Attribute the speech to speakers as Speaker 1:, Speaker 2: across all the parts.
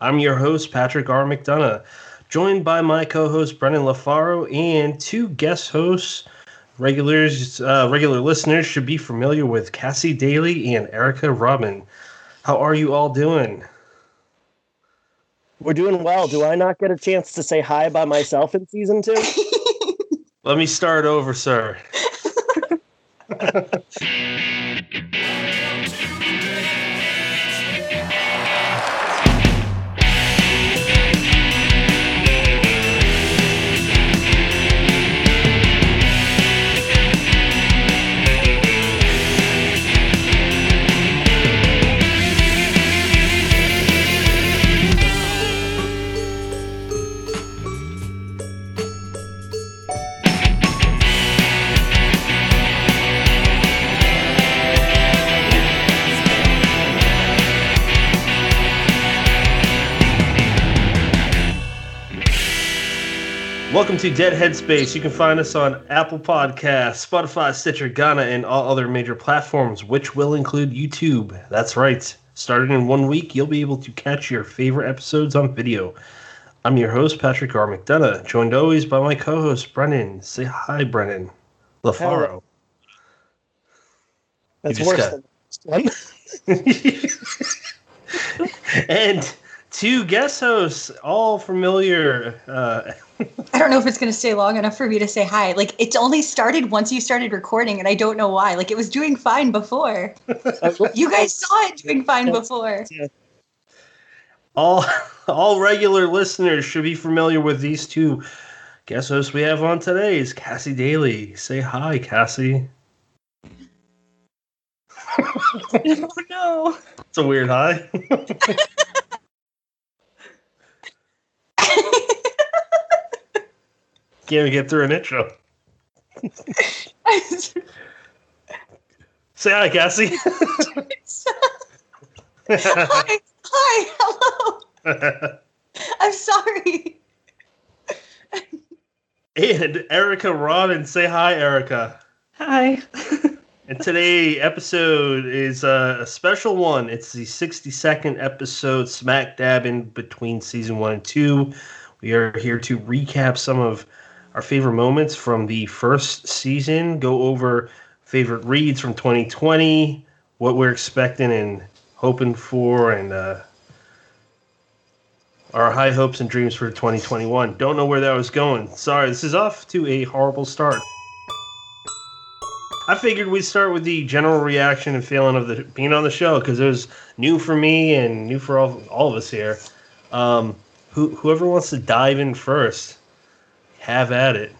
Speaker 1: I'm your host, Patrick R. McDonough, joined by my co host, Brennan LaFaro, and two guest hosts. Regulars, uh, regular listeners should be familiar with Cassie Daley and Erica Robyn. How are you all doing?
Speaker 2: We're doing well. Do I not get a chance to say hi by myself in season two?
Speaker 1: Let me start over, sir. Welcome to Dead Headspace. You can find us on Apple Podcasts, Spotify, Stitcher, Ghana, and all other major platforms, which will include YouTube. That's right. Starting in one week, you'll be able to catch your favorite episodes on video. I'm your host, Patrick R. McDonough, joined always by my co host, Brennan. Say hi, Brennan. LaFaro.
Speaker 2: That's worse got... than
Speaker 1: one. and two guest hosts, all familiar. Uh,
Speaker 3: I don't know if it's going to stay long enough for me to say hi. Like, it's only started once you started recording, and I don't know why. Like, it was doing fine before. you guys saw it doing fine before.
Speaker 1: All, all regular listeners should be familiar with these two guest hosts we have on today. Is Cassie Daley. Say hi, Cassie.
Speaker 3: oh no!
Speaker 1: It's a weird hi. Can't even get through an intro. Say hi, Cassie.
Speaker 3: hi, hi, hello. I'm sorry.
Speaker 1: and Erica Robyn. Say hi, Erica.
Speaker 4: Hi.
Speaker 1: and today episode is uh, a special one. It's the 62nd episode, smack dab in between season one and two. We are here to recap some of our favorite moments from the first season, go over favorite reads from 2020, what we're expecting and hoping for, and uh, our high hopes and dreams for 2021. Don't know where that was going. Sorry, this is off to a horrible start. I figured we'd start with the general reaction and feeling of the being on the show because it was new for me and new for all, all of us here. Um, who, whoever wants to dive in first have at it.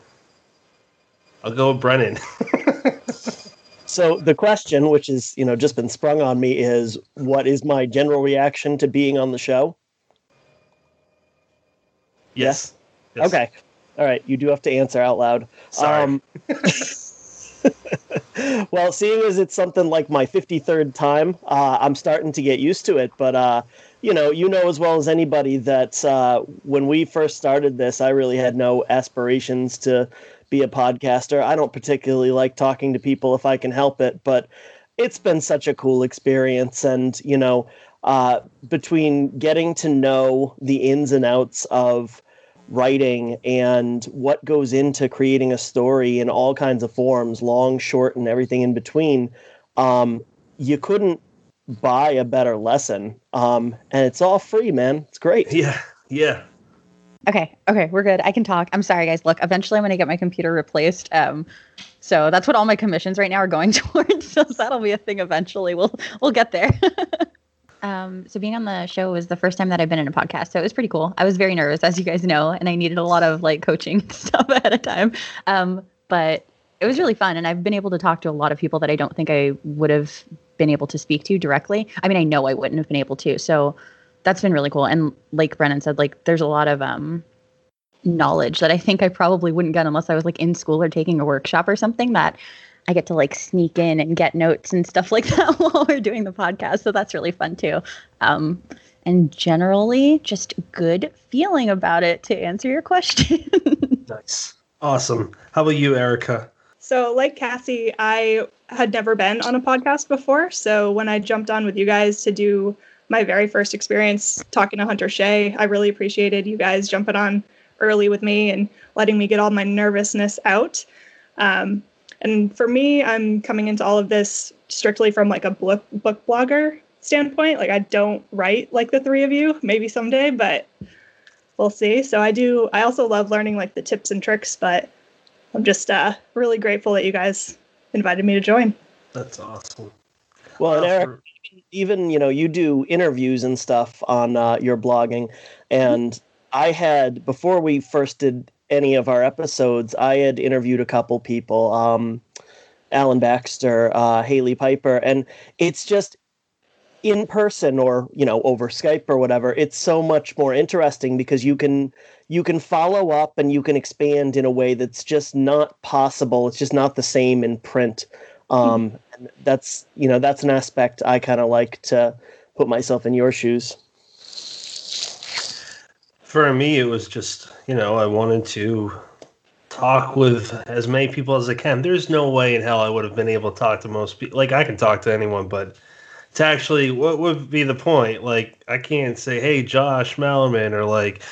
Speaker 1: I'll go with Brennan.
Speaker 2: so the question, which is you know just been sprung on me, is what is my general reaction to being on the show?
Speaker 1: Yes.
Speaker 2: yes. Okay. All right. You do have to answer out loud.
Speaker 1: Sorry.
Speaker 2: Um, well, seeing as it's something like my 53rd time, uh, I'm starting to get used to it. But uh, you know, you know as well as anybody that uh, when we first started this, I really had no aspirations to be a podcaster. I don't particularly like talking to people if I can help it, but it's been such a cool experience. And, you know, uh, between getting to know the ins and outs of writing and what goes into creating a story in all kinds of forms, long, short, and everything in between, um, you couldn't buy a better lesson. Um, and it's all free, man. It's great.
Speaker 1: Yeah. Yeah.
Speaker 4: Okay. Okay. We're good. I can talk. I'm sorry, guys. Look, eventually I'm going to get my computer replaced. Um, so that's what all my commissions right now are going towards. So that'll be a thing eventually. We'll, we'll get there. um, so being on the show was the first time that I've been in a podcast. So it was pretty cool. I was very nervous, as you guys know, and I needed a lot of like coaching stuff ahead of time. Um, but it was really fun. And I've been able to talk to a lot of people that I don't think I would have been able to speak to directly. I mean, I know I wouldn't have been able to. So that's been really cool. And like Brennan said, like there's a lot of um, knowledge that I think I probably wouldn't get unless I was like in school or taking a workshop or something that I get to like sneak in and get notes and stuff like that while we're doing the podcast. So that's really fun too. Um, and generally, just good feeling about it to answer your question.
Speaker 1: nice. Awesome. How about you, Erica?
Speaker 5: So, like Cassie, I had never been on a podcast before. So, when I jumped on with you guys to do my very first experience talking to Hunter Shea. I really appreciated you guys jumping on early with me and letting me get all my nervousness out. Um, and for me, I'm coming into all of this strictly from like a book book blogger standpoint. Like I don't write like the three of you, maybe someday, but we'll see. So I do. I also love learning like the tips and tricks, but I'm just uh, really grateful that you guys invited me to join.
Speaker 1: That's awesome.
Speaker 2: Well, and Eric, even you know you do interviews and stuff on uh, your blogging and i had before we first did any of our episodes i had interviewed a couple people um, alan baxter uh, hailey piper and it's just in person or you know over skype or whatever it's so much more interesting because you can you can follow up and you can expand in a way that's just not possible it's just not the same in print um, and that's you know that's an aspect i kind of like to put myself in your shoes
Speaker 1: for me, it was just, you know, I wanted to talk with as many people as I can. There's no way in hell I would have been able to talk to most people. Like, I can talk to anyone, but to actually, what would be the point? Like, I can't say, hey, Josh Malerman, or like,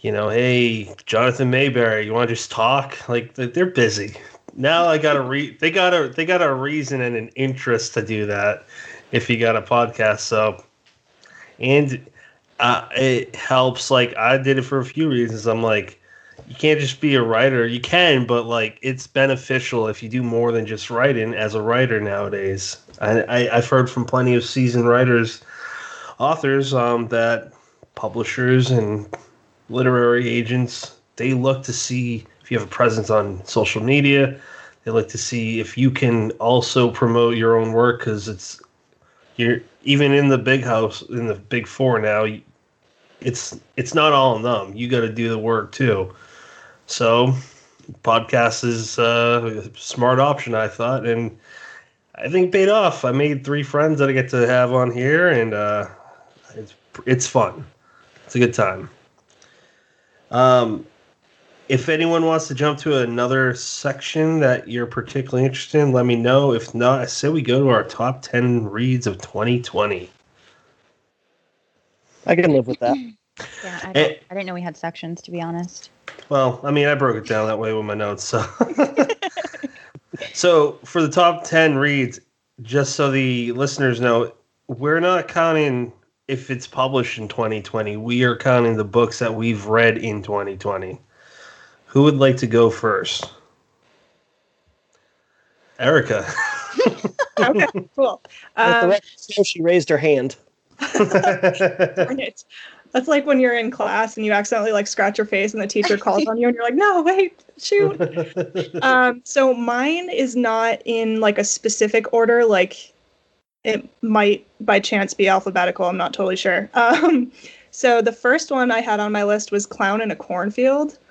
Speaker 1: you know, hey, Jonathan Maberry, you want to just talk? Like, they- they're busy. Now I got a re, they got a, they got a reason and an interest to do that if you got a podcast. So, and uh, it helps. Like I did it for a few reasons. I'm like, you can't just be a writer. You can, but like it's beneficial if you do more than just writing as a writer nowadays. I, I've heard from plenty of seasoned writers, authors, um, that publishers and literary agents they look to see if you have a presence on social media. They look to see if you can also promote your own work because it's you're even in the big house in the big four now it's it's not all on them you got to do the work too so podcast is uh, a smart option i thought and i think paid off i made three friends that i get to have on here and uh, it's it's fun it's a good time um if anyone wants to jump to another section that you're particularly interested in, let me know. If not, I say we go to our top 10 reads of 2020.
Speaker 2: i can live with that
Speaker 4: Yeah, I,
Speaker 1: Eh.
Speaker 4: don't, I didn't know we had sections, to be honest.
Speaker 1: Well, I mean, I broke it down that way with my notes. So, so for the top 10 reads, just so the listeners know, we're not counting if it's published in 2020. We are counting the books that we've read in 2020. Who would like to go first? Erica.
Speaker 5: Okay, cool. Um,
Speaker 2: record she raised her hand
Speaker 5: darn it. That's like when you're in class and you accidentally like scratch your face and the teacher calls on you and you're like, no, wait, shoot. um, so mine is not in like a specific order. Like it might by chance be alphabetical. I'm not totally sure. Um, so the first one I had on my list was Clown in a Cornfield.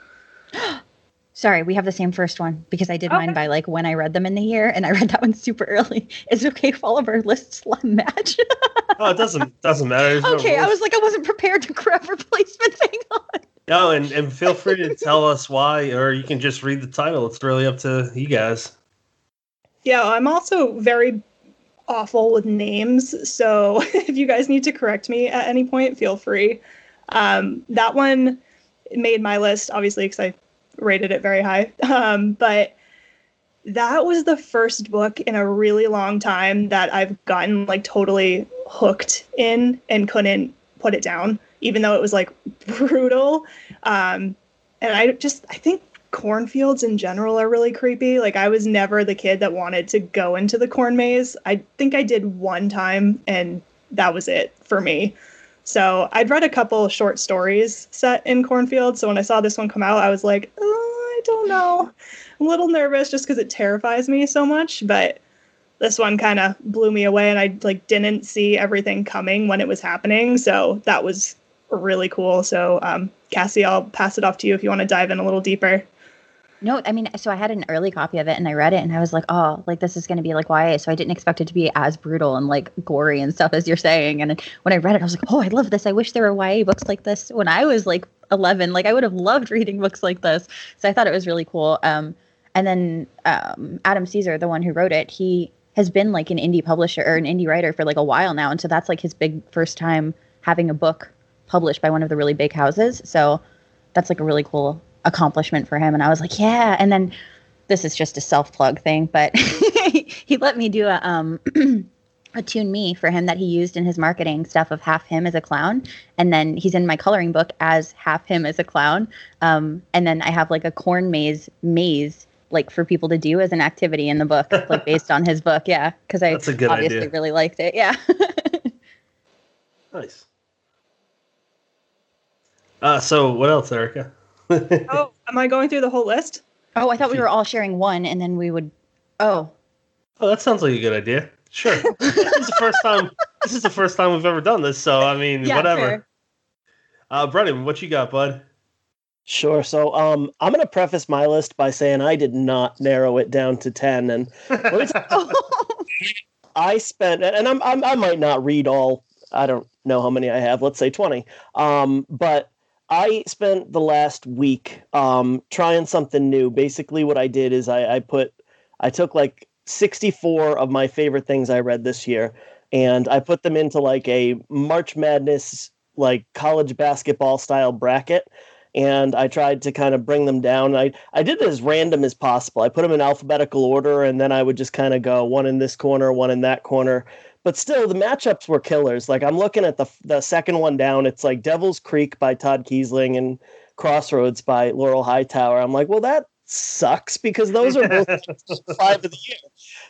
Speaker 4: Sorry, we have the same first one because I did
Speaker 5: Okay.
Speaker 4: mine by like when I read them in the year, and I read that one super early. Is it okay if all of our lists match?
Speaker 1: oh, it doesn't doesn't matter. There's no
Speaker 4: okay, I was like, I wasn't prepared to grab replacement thing on.
Speaker 1: No, and, and feel free to tell us why, or you can just read the title. It's really up to you guys.
Speaker 5: Yeah, I'm also very awful with names. So if you guys need to correct me at any point, feel free. Um, that one made my list, obviously, because I rated it very high. Um, but that was the first book in a really long time that I've gotten like totally hooked in and couldn't put it down, even though it was like brutal. Um, and I just, I think cornfields in general are really creepy. Like I was never the kid that wanted to go into the corn maze. I think I did one time and that was it for me. So I'd read a couple short stories set in cornfields. So when I saw this one come out, I was like, oh, I don't know. I'm a little nervous just because it terrifies me so much. But this one kind of blew me away and I like didn't see everything coming when it was happening. So that was really cool. So um, Cassie, I'll pass it off to you if you want to dive in a little deeper.
Speaker 4: No, I mean, so I had an early copy of it and I read it and I was like, oh, like this is going to be like YA. So I didn't expect it to be as brutal and like gory and stuff as you're saying. And when I read it, I was like, oh, I love this. I wish there were YA books like this when I was like 11. Like I would have loved reading books like this. So I thought it was really cool. Um, and then um, Adam Cesare, the one who wrote it, he has been like an indie publisher or an indie writer for like a while now, and so that's like his big first time having a book published by one of the really big houses. So that's like a really cool accomplishment for him. And I was like, yeah. And then this is just a self plug thing, but he let me do a um a tune me for him that he used in his marketing stuff of half him as a clown. And then he's in my coloring book as half him as a clown. Um, and then i have like a corn maze maze like for people to do as an activity in the book like based on his book. Yeah. Because i obviously idea. really liked it. Yeah.
Speaker 1: Nice. Uh, so what else erica
Speaker 5: oh am i going through the whole list
Speaker 4: oh i thought we were all sharing one and then we would oh
Speaker 1: oh that sounds like a good idea Sure. this is the first time. This is the first time we've ever done this, so I mean, yeah, whatever. Fair. Uh, Brennan, what you got, bud?
Speaker 2: Sure. So, um, I'm going to preface my list by saying I did not narrow it down to ten, and I spent, and I'm, I'm, i might not read all. I don't know how many I have. Let's say twenty. Um, but I spent the last week um, trying something new. Basically, what I did is I, I put, I took like 64 of my favorite things I read this year, and I put them into like a March Madness, like college basketball style bracket. And I tried to kind of bring them down. I, I did it as random as possible. I put them in alphabetical order, and then I would just kind of go one in this corner, one in that corner. But still, the matchups were killers. Like I'm looking at the the second one down. It's like Devil's Creek by Todd Keisling and Crossroads by Laurel Hightower. I'm like, well, that sucks because those are both five of the year.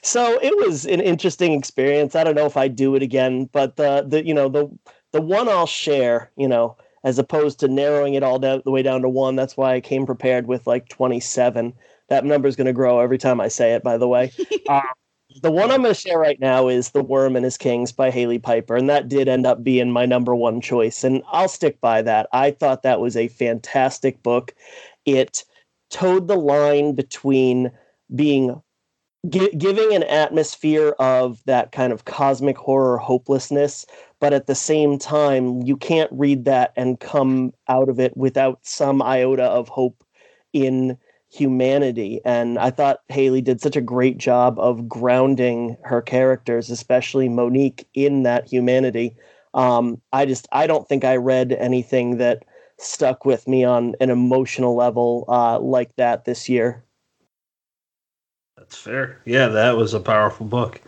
Speaker 2: So it was an interesting experience. I don't know if I'd do it again, but the the you know the the one I'll share, you know, as opposed to narrowing it all down the way down to one. That's why I came prepared with like 27. That number is going to grow every time I say it. By the way. Uh, the one I'm going to share right now is The Worm and His Kings by Hailey Piper, and that did end up being my number one choice, and I'll stick by that. I thought that was a fantastic book. It toed the line between being gi- giving an atmosphere of that kind of cosmic horror hopelessness but at the same time you can't read that and come out of it without some iota of hope in humanity and i thought Hailey did such a great job of grounding her characters especially monique in that humanity um, i just i don't think i read anything that stuck with me on an emotional level uh, like that this year.
Speaker 1: That's fair. Yeah, that was a powerful book.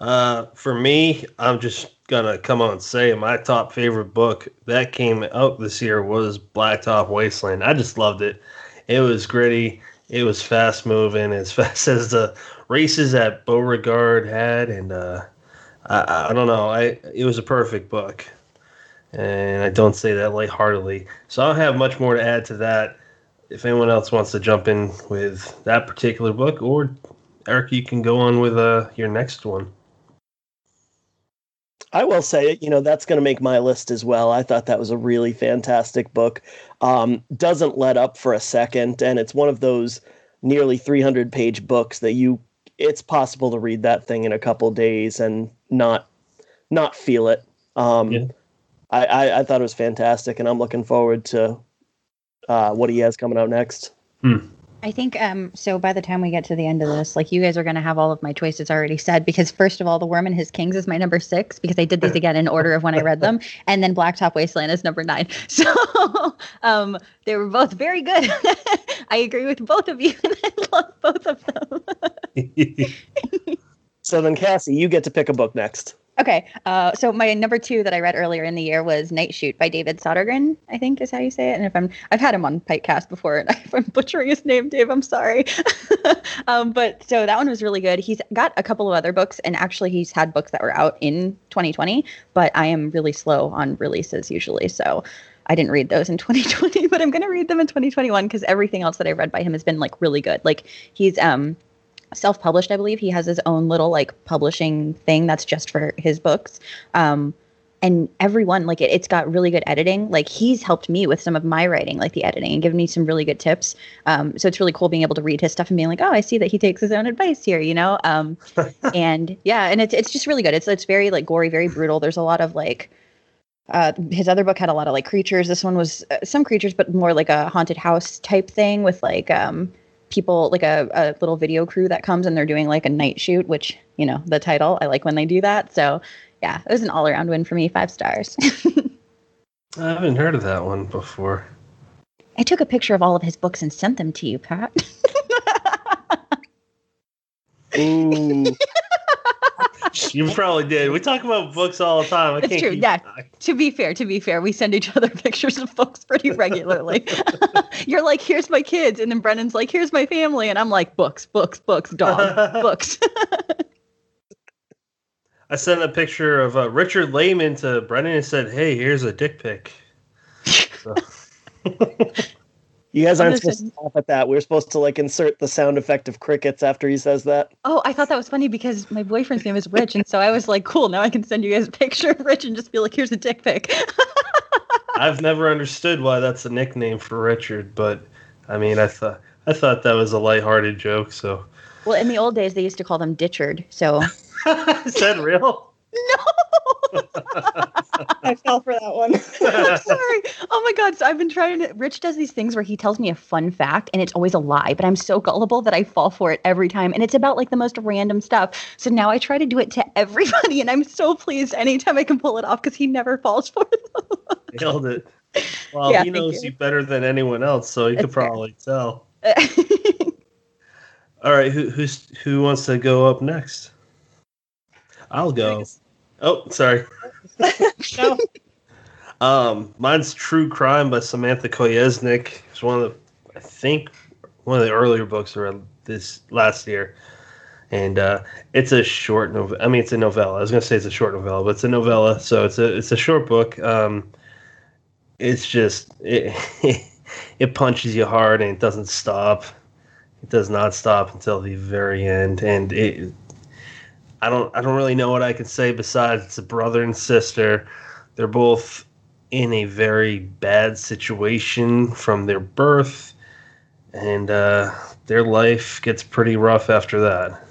Speaker 1: Uh, for me, I'm just gonna come on and say my top favorite book that came out this year was Blacktop Wasteland. I just loved it. It was gritty. It was fast moving, as fast as the races that Beauregard had, and uh, I, I don't know. I it was a perfect book and I don't say that lightheartedly. So I don't have much more to add to that. If anyone else wants to jump in with that particular book, or Eric, you can go on with uh, your next one.
Speaker 2: I will say it. You know that's going to make my list as well. I thought that was a really fantastic book. Um, doesn't let up for a second, and it's one of those nearly 300 page books that you. It's possible to read that thing in a couple days and not not feel it. Um, yeah I, I, I thought it was fantastic, and I'm looking forward to uh, what he has coming out next.
Speaker 1: Hmm.
Speaker 4: I think um, so. By the time we get to the end of this, like you guys are going to have all of my choices already said. Because first of all, The Worm and His Kings is my number six because I did these again in order of when I read them, and then Blacktop Wasteland is number nine. So um, they were both very good. I agree with both of you, and I love both of them.
Speaker 2: So then, Cassie, you get to pick a book next.
Speaker 4: Okay. Uh, so my number two that I read earlier in the year was Night Shoot by David Sodergren, I think is how you say it. And if I'm, I've had him on Pikecast before, and if I'm butchering his name, Dave, I'm sorry. um, but so that one was really good. He's got a couple of other books, and actually he's had books that were out in 2020, but I am really slow on releases usually. So I didn't read those in 2020, but I'm going to read them in 2021 because everything else that I read by him has been like really good. Like he's, um, self-published i believe. He has his own little like publishing thing that's just for his books. Um, and everyone like it, it's got really good editing. Like he's helped me with some of my writing like the editing and given me some really good tips. Um, so it's really cool being able to read his stuff and being like oh i see that he takes his own advice here you know? Um, and yeah and it's, it's just really good. It's, it's very like gory very brutal. There's a lot of like uh, his other book had a lot of like creatures. This one was uh, some creatures but more like a haunted house type thing with like um people like a, a little video crew that comes and they're doing like a night shoot, which you know the title. I like when they do that. So yeah, it was an all around win for me. Five stars.
Speaker 1: I haven't heard of that one before.
Speaker 4: I took a picture of all of his books and sent them to you, Pat.
Speaker 2: Ooh.
Speaker 1: You probably did. We talk about books all the time. I can't
Speaker 4: true, yeah. to be fair, to be fair, we send each other pictures of books pretty regularly. You're like, here's my kids, and then Brennan's like, here's my family, and I'm like, books, books, books, dog, books.
Speaker 1: I sent a picture of uh, Richard Laymon to Brennan and said, "Hey, here's a dick pic." So-
Speaker 2: You guys aren't
Speaker 4: gonna
Speaker 2: supposed to laugh at that. We're supposed to like insert the sound effect of crickets after he says that.
Speaker 4: oh, I thought that was funny because my boyfriend's name is Rich, and so I was like, cool, now I can send you guys a picture of Rich and just be like, here's a dick pic.
Speaker 1: I've never understood why that's a nickname for Richard, but I mean, I thought I thought that was a lighthearted joke. So
Speaker 4: well, in the old days, they used to call them Ditchard, so
Speaker 1: is that real?
Speaker 5: I fell for that one.
Speaker 4: I'm sorry. Oh my god. So I've been trying to Rich does these things where he tells me a fun fact and it's always a lie, but I'm so gullible that I fall for it every time. And it's about like the most random stuff. So now I try to do it to everybody and I'm so pleased anytime I can pull it off because he never falls for it.
Speaker 1: Nailed it. Well,
Speaker 4: Yeah,
Speaker 1: he knows
Speaker 4: you.
Speaker 1: you. better than anyone else, so you could
Speaker 4: That's fair.
Speaker 1: probably tell. All right, who who's who wants to go up next? I'll go. Oh, sorry.
Speaker 5: no.
Speaker 1: Um, mine's True Crime by Samantha Kolesnik. It's one of the, I think, one of the earlier books around this last year, and uh, it's a short novel. I mean, it's a novella. I was gonna say it's a short novella, but it's a novella, so it's a it's a short book. Um, it's just it it punches you hard and it doesn't stop. It does not stop until the very end, and it. I don't I don't really know what I can say besides it's a brother and sister. They're both in a very bad situation from their birth, and uh, their life gets pretty rough after that.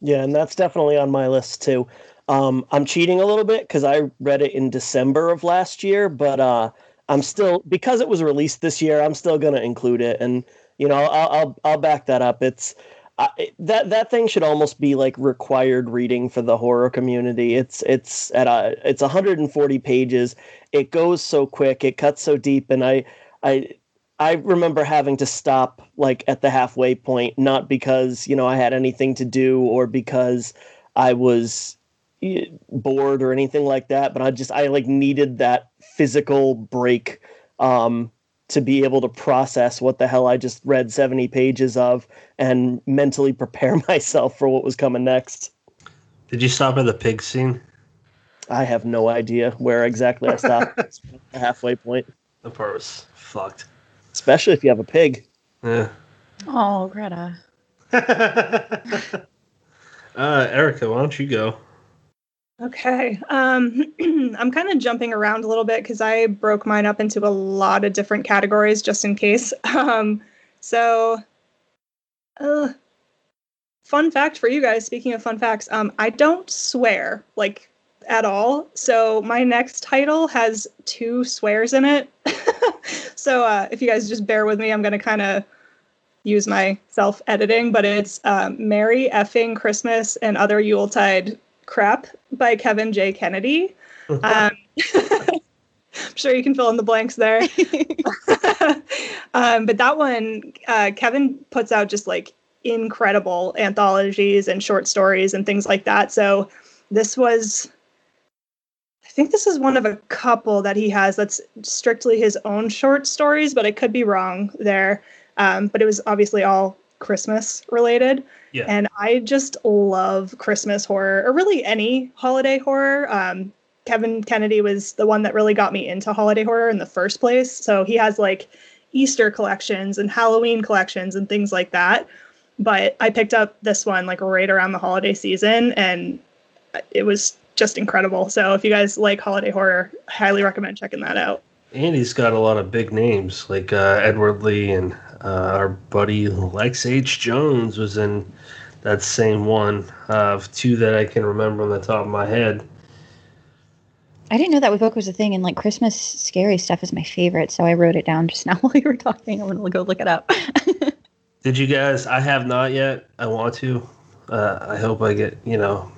Speaker 2: Yeah, and that's definitely on my list too. Um, I'm cheating a little bit because I read it in December of last year, but uh, I'm still because it was released this year. I'm still gonna include it, and you know, I'll I'll, I'll back that up. It's I, that that thing should almost be like required reading for the horror community. It's it's at a it's 140 pages. It goes so quick. It cuts so deep, and I I I remember having to stop like at the halfway point, not because you know I had anything to do or because I was eh, bored or anything like that, but I just I like needed that physical break um, to be able to process what the hell I just read 70 pages of and mentally prepare myself for what was coming next.
Speaker 1: Did you stop at the pig scene?
Speaker 2: I have no idea where exactly I stopped at the halfway point,
Speaker 1: The part was fucked.
Speaker 2: especially if you have a pig.
Speaker 1: Yeah.
Speaker 4: oh, Greta.
Speaker 1: uh, Erica, why don't you go?
Speaker 5: Okay. Um, I'm kind of jumping around a little bit because I broke mine up into a lot of different categories just in case. Um, so, uh, fun fact for you guys. Speaking of fun facts, um, I don't swear like at all. So my next title has two swears in it. so uh, if you guys just bear with me, I'm gonna kind of use my self editing, but it's um, Merry effing Christmas and other Yuletide crap by Kevin J. Kennedy. Um, I'm sure you can fill in the blanks there. um, but that one, uh, Kevin puts out just like incredible anthologies and short stories and things like that. So this was, I think this is one of a couple that he has that's strictly his own short stories, but I could be wrong there. Um, but it was obviously all Christmas related.
Speaker 1: Yeah.
Speaker 5: And I just love Christmas horror, or really any holiday horror. Um, Kevin Kennedy was the one that really got me into holiday horror in the first place. So he has like Easter collections and Halloween collections and things like that. But I picked up this one like right around the holiday season and it was just incredible. So if you guys like holiday horror, highly recommend checking that out.
Speaker 1: Andy's got a lot of big names like uh, Edward Lee and uh, our buddy Lex H. Jones was in that same one uh, of two that I can remember on the top of my head.
Speaker 4: I didn't know that book was a thing, and like Christmas scary stuff is my favorite, so I wrote it down just now while you were talking. I'm gonna go look it up.
Speaker 1: Did you guys? I have not yet. I want to. Uh, I hope I get you know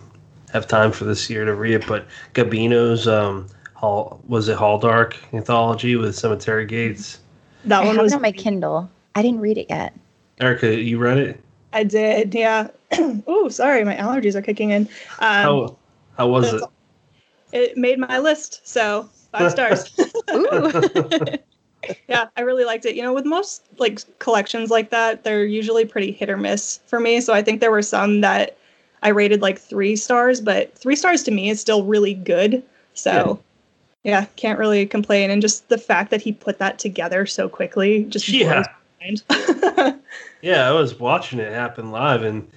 Speaker 1: have time for this year to read it. But Gabino's um, Hall was it Hall Dark anthology with Cemetery Gates.
Speaker 5: That
Speaker 4: I
Speaker 5: one
Speaker 4: have
Speaker 5: was
Speaker 4: it on my Kindle. I didn't read it yet.
Speaker 1: Erica, you read it?
Speaker 5: I did, yeah. oh, sorry, my allergies are kicking in. Um,
Speaker 1: How how was it?
Speaker 5: it made my list, so five stars. Yeah, I really liked it. You know, with most like collections like that, they're usually pretty hit or miss for me. So I think there were some that I rated like three stars, but three stars to me is still really good. So yeah, can't really complain. And just the fact that he put that together so quickly just
Speaker 1: Yeah.
Speaker 5: Blows my mind.
Speaker 1: Yeah, I was watching it happen live, and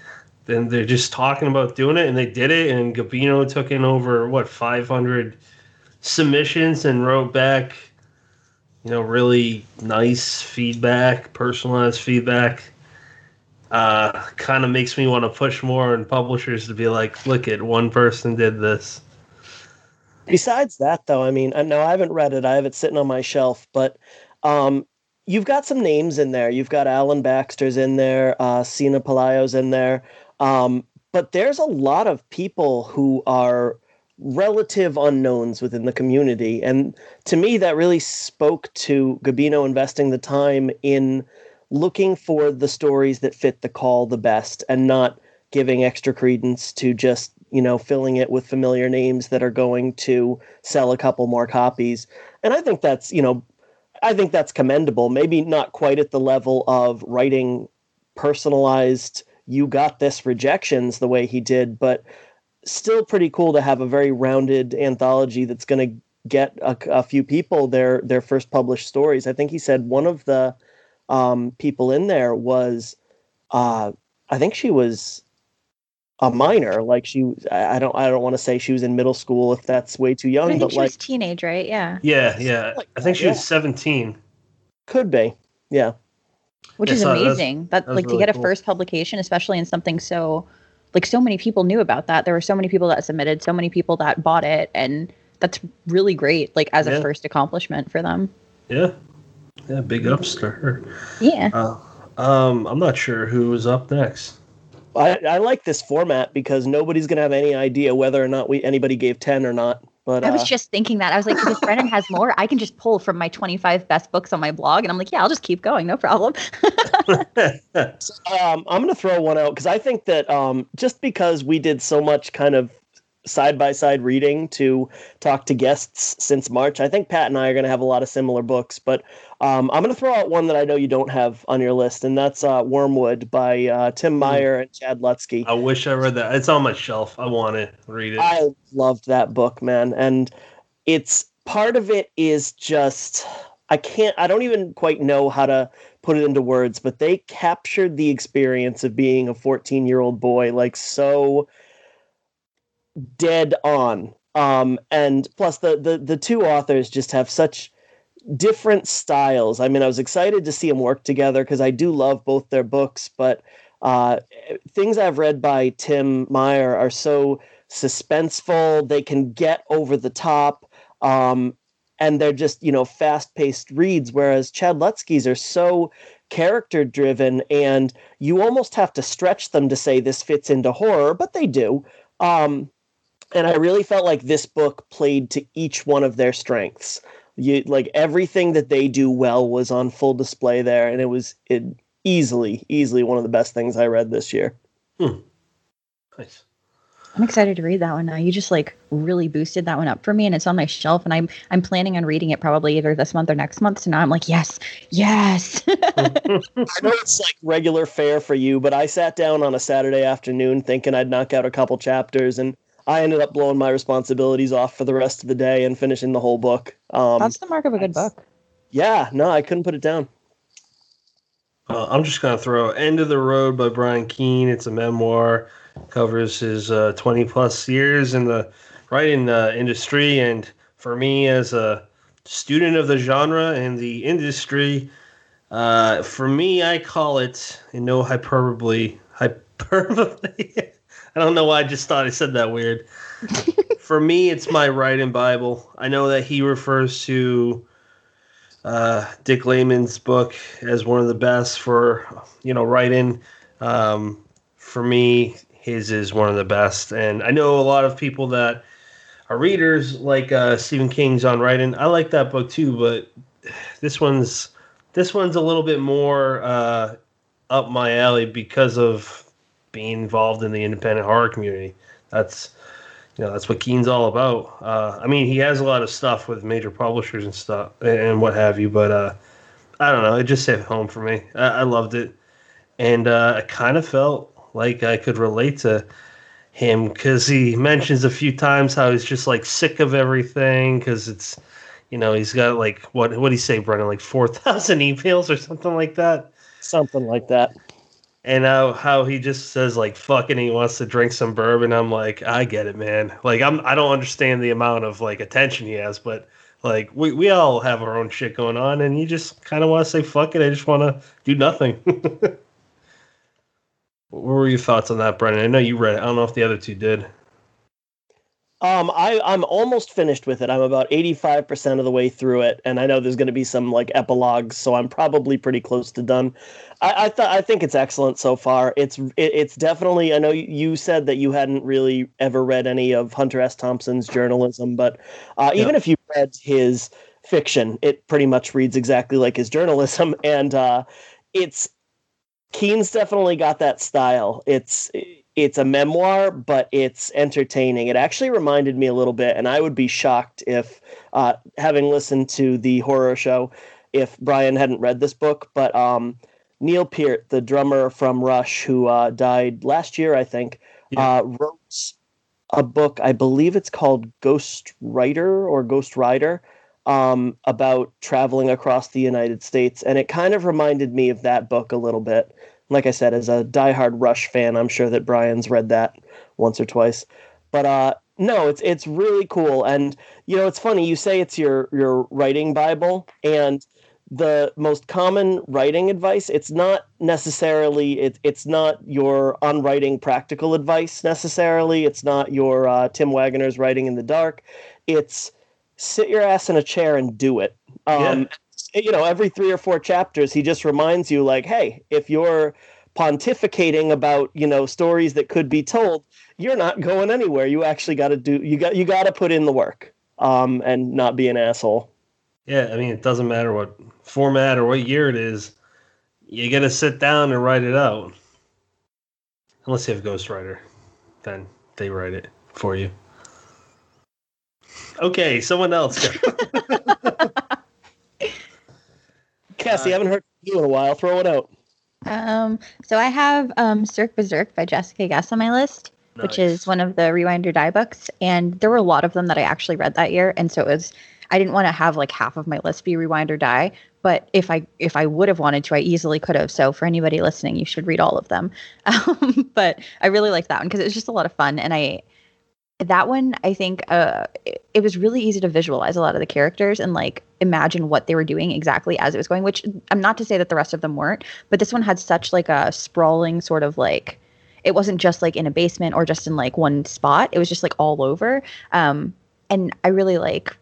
Speaker 1: then they're just talking about doing it, and they did it, and Gabino took in over what 500 submissions and wrote back, you know, really nice feedback, personalized feedback. Uh, kind of makes me want to push more and publishers to be like, look at one person did this.
Speaker 2: Besides that, though, I mean, no, I haven't read it. I have it sitting on my shelf, but um, you've got some names in there. You've got Alan Baxter's in there, uh, Cina Pelayo's in there, um, but there's a lot of people who are relative unknowns within the community, and to me, that really spoke to Gabino investing the time in looking for the stories that fit the call the best, and not giving extra credence to just you know filling it with familiar names that are going to sell a couple more copies. And i think that's you know i think that's commendable. Maybe not quite at the level of writing personalized you got this rejections the way he did but still pretty cool to have a very rounded anthology that's going to get a, a few people their their first published stories. I think he said one of the um, people in there was uh, i think she was a minor like she i I don't i don't want to say she was in middle school if that's way too
Speaker 4: But I
Speaker 2: young
Speaker 4: think
Speaker 2: but
Speaker 4: she
Speaker 2: like
Speaker 4: was teenage, right? Yeah.
Speaker 1: Yeah, yeah.
Speaker 2: like
Speaker 1: I think
Speaker 2: that,
Speaker 1: she was
Speaker 2: yeah.
Speaker 1: 17.
Speaker 2: could be yeah
Speaker 4: Which
Speaker 1: Yeah,
Speaker 4: is
Speaker 1: so that's-
Speaker 4: amazing. That,
Speaker 1: that was
Speaker 4: like
Speaker 1: really
Speaker 4: to get
Speaker 1: cool.
Speaker 4: a first publication, especially in something so like so many people knew about that. There were so many people that submitted, so many people that bought it, and that's really great, like as
Speaker 1: Yeah.
Speaker 4: a first accomplishment for them.
Speaker 1: Yeah. Yeah, big ups to her.
Speaker 4: Yeah.
Speaker 1: Uh, um, I'm not sure who was up next.
Speaker 2: I, I like this format because nobody's gonna have any idea whether or not we anybody gave 10 or not but
Speaker 4: I was
Speaker 2: uh,
Speaker 4: just thinking that. I was like, if Brennan has more, I can just pull from my 25 best books on my blog. And I'm like, yeah, I'll just keep going. No problem.
Speaker 2: um, I'm going to throw one out because I think that um, just because we did so much kind of side by side reading to talk to guests since March, I think Pat and I are going to have a lot of similar books. But um, I'm going to throw out one that I know you don't have on your list, and that's uh, Wormwood by uh, Tim Meyer and Chad Lutzke.
Speaker 1: I wish I read that. It's on my shelf. I want to read it.
Speaker 2: I loved that book, man. And it's part of it is just I can't I don't even quite know how to put it into words, but they captured the experience of being a 14-year-old boy like so dead on. Um and plus the the the two authors just have such different styles. I mean, I was excited to see them work together because I do love both their books, but uh, things I've read by Tim Meyer are so suspenseful. They can get over the top, um, and they're just you know fast-paced reads. Whereas Chad Lutzke's are so character-driven, and you almost have to stretch them to say this fits into horror, but they do. Um, and I really felt like this book played to each one of their strengths. You like everything that they do well was on full display there, and it was it easily, easily one of the best things I read this year. Hmm.
Speaker 1: Nice.
Speaker 4: I'm excited to read that one now. You just like really boosted that one up for me, and it's on my shelf. And I'm I'm planning on reading it probably either this month or next month. So now I'm like, yes, yes.
Speaker 2: I know it's like regular fare for you, but I sat down on a Saturday afternoon thinking I'd knock out a couple chapters, and I ended up blowing my responsibilities off for the rest of the day and finishing the whole book. Um,
Speaker 4: That's the mark of a good book.
Speaker 2: yeah, no, I couldn't put it down.
Speaker 1: Uh, I'm just gonna throw "End of the Road" by Brian Keene. It's a memoir, covers his uh, 20 plus years in the writing uh, industry, and for me as a student of the genre and the industry, uh, for me I call it in no hyperbole, hyperbole. I don't know why I just thought I said that weird. For me, it's my writing Bible. I know that he refers to uh, Dick Laymon's book as one of the best for you know writing. Um, for me, his is one of the best, and I know a lot of people that are readers like uh, Stephen King's on writing. I like that book too, but this one's this one's a little bit more uh, up my alley because of being involved in the independent horror community. That's you know that's what Keene's all about. Uh, I mean, he has a lot of stuff with major publishers and stuff and what have you, but uh, I don't know. It just hit home for me. I, I loved it, and uh, I kind of felt like I could relate to him because he mentions a few times how he's just like sick of everything because it's you know he's got like what what do you say, Brennan? Like four thousand emails or something like that.
Speaker 2: Something like that
Speaker 1: and how how he just says like fucking he wants to drink some bourbon. I'm like i get it man. Like i'm i don't understand the amount of like attention he has but like we, we all have our own shit going on and you just kind of want to say fuck it i just want to do nothing. What were your thoughts on that brennan? I know you read it. I don't know if the other two did
Speaker 2: um, I, I'm almost finished with it. I'm about 85% of the way through it, and I know there's going to be some like epilogues, so I'm probably pretty close to done. I, I thought I think it's excellent so far. It's it, it's definitely. I know you said that you hadn't really ever read any of Hunter S. Thompson's journalism, but uh, yeah. even if you read his fiction, it pretty much reads exactly like his journalism, and uh, it's Keene's definitely got that style. It's it's a memoir, but it's entertaining. It actually reminded me a little bit, and I would be shocked if, uh, having listened to the horror show, if Brian hadn't read this book. But um, Neil Peart, the drummer from Rush, who uh, died last year, I think, yeah. uh, wrote a book. I believe it's called Ghost Writer or Ghost Rider um, about traveling across the United States, and it kind of reminded me of that book a little bit. Like I said, as a diehard Rush fan, I'm sure that Brian's read that once or twice. But uh, no, it's it's really cool, and you know, it's funny. You say it's your your writing Bible, and the most common writing advice it's not necessarily it, it's not your unwriting practical advice necessarily it's not your uh, tim waggoner's writing in the dark it's sit your ass in a chair and do it um, yeah. You know every three or four chapters he just reminds you like hey if you're pontificating about you know stories that could be told you're not going anywhere you actually got to do you got you got to put in the work um, and not be an asshole
Speaker 1: yeah, I mean, it doesn't matter what format or what year it is. You got to sit down and write it out. Unless you have a Ghostwriter, then they write it for you. Okay, someone else.
Speaker 2: Cassie, I haven't heard from you in a while. Throw it out.
Speaker 4: Um, so I have um, Cirque Berserk by Jessica Guess on my list, nice. which is one of the Rewind or Die books, and there were a lot of them that I actually read that year, and so it was I didn't want to have like half of my list be rewind or die, but if I if I would have wanted to, I easily could have. So for anybody listening, you should read all of them. Um, but I really liked that one because it was just a lot of fun, and I that one I think uh, it, it, was really easy to visualize a lot of the characters and like imagine what they were doing exactly as it was going. Which I'm not to say that the rest of them weren't, but this one had such like a sprawling sort of like it wasn't just like in a basement or just in like one spot. It was just like all over. Um, and I really like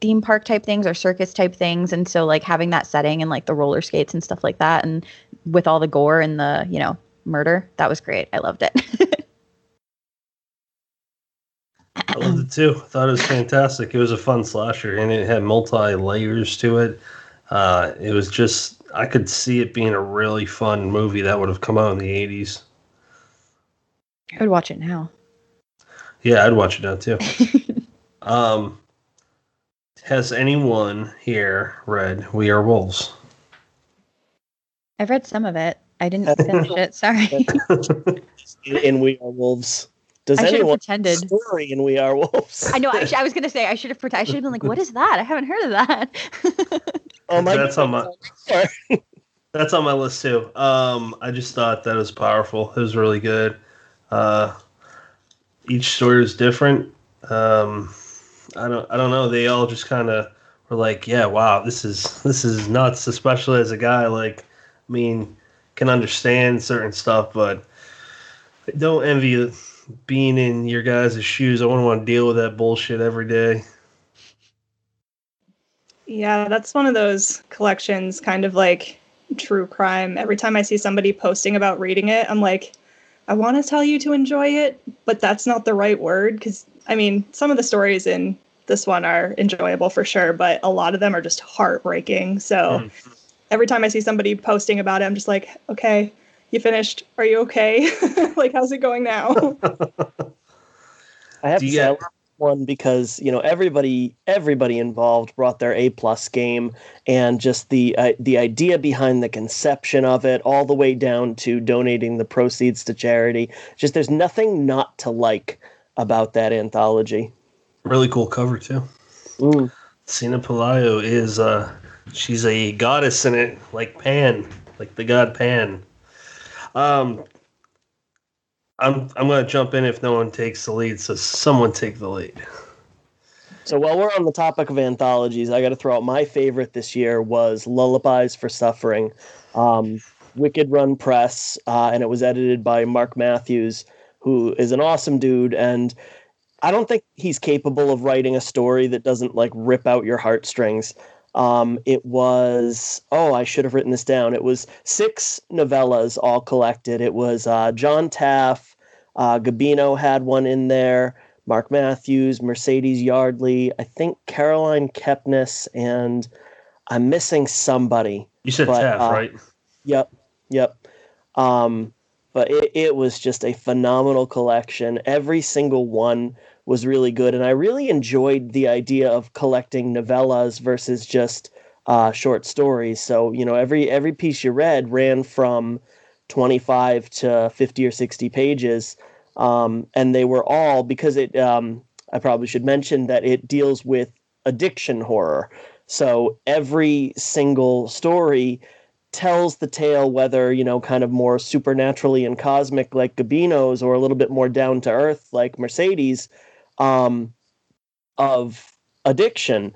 Speaker 4: theme park type things or circus type things and so like having that setting and like the roller skates and stuff like that and with all the gore and the you know murder that was great i loved it
Speaker 1: i loved it too I thought it was fantastic it was a fun slasher and it had multi layers to it uh, it was just i could see it being a really fun movie that would have come out in the 80s
Speaker 4: i would watch it now
Speaker 1: yeah i'd watch it now too um has anyone here read We Are Wolves?
Speaker 4: I've read some of it. I didn't finish it. Sorry.
Speaker 2: in We Are Wolves. Does I anyone pretended story in We Are Wolves?
Speaker 4: I know. I, sh- I was going to say I should have pretended. I should have been like, "What is that? I haven't heard of that."
Speaker 1: oh my! That's on my. that's on my list too. Um, I just thought that was powerful. It was really good. Uh, each story is different. Um, I don't I don't know. They all just kind of were like, yeah, wow, this is this is nuts. Especially as a guy like, I mean, can understand certain stuff, but don't envy being in your guys' shoes. I wouldn't want to deal with that bullshit every day.
Speaker 5: Yeah, that's one of those collections, kind of like true crime. Every time I see somebody posting about reading it, I'm like, I want to tell you to enjoy it, but that's not the right word. Because, I mean, some of the stories in this one are enjoyable for sure, but a lot of them are just heartbreaking. So mm. every time I see somebody posting about it, I'm just like, okay, you finished? Are you okay? like, how's it going now?
Speaker 2: I have to say, one because you know everybody everybody involved brought their A plus game, and just the uh, the idea behind the conception of it, all the way down to donating the proceeds to charity. Just there's nothing not to like about that anthology.
Speaker 1: Really cool cover too.
Speaker 2: Mm.
Speaker 1: Cina Pelayo is uh she's a goddess in it, like Pan, like the god Pan. Um, I'm I'm gonna jump in if no one takes the lead. So someone take the lead.
Speaker 2: So while we're on the topic of anthologies, I got to throw out my favorite this year was Lullabies for Suffering, um, Wicked Run Press, uh, and it was edited by Mark Matthews, who is an awesome dude. And I don't think he's capable of writing a story that doesn't like rip out your heartstrings. Um, it was oh, I should have written this down. It was six novellas all collected. It was uh, John Taff, uh, Gabino had one in there. Mark Matthews, Mercedes Yardley, I think Caroline Kepnes, and I'm missing somebody.
Speaker 1: You said but, Taff, uh, right?
Speaker 2: Yep, yep. Um, but it, it was just a phenomenal collection. Every single one was really good, and I really enjoyed the idea of collecting novellas versus just uh, short stories. So you know, every every piece you read ran from 25 to 50 or 60 pages, um, and they were all because it. Um, I probably should mention that it deals with addiction horror. So every single story tells the tale whether you know kind of more supernaturally and cosmic like Gabino's or a little bit more down to earth like Mercedes um, of addiction.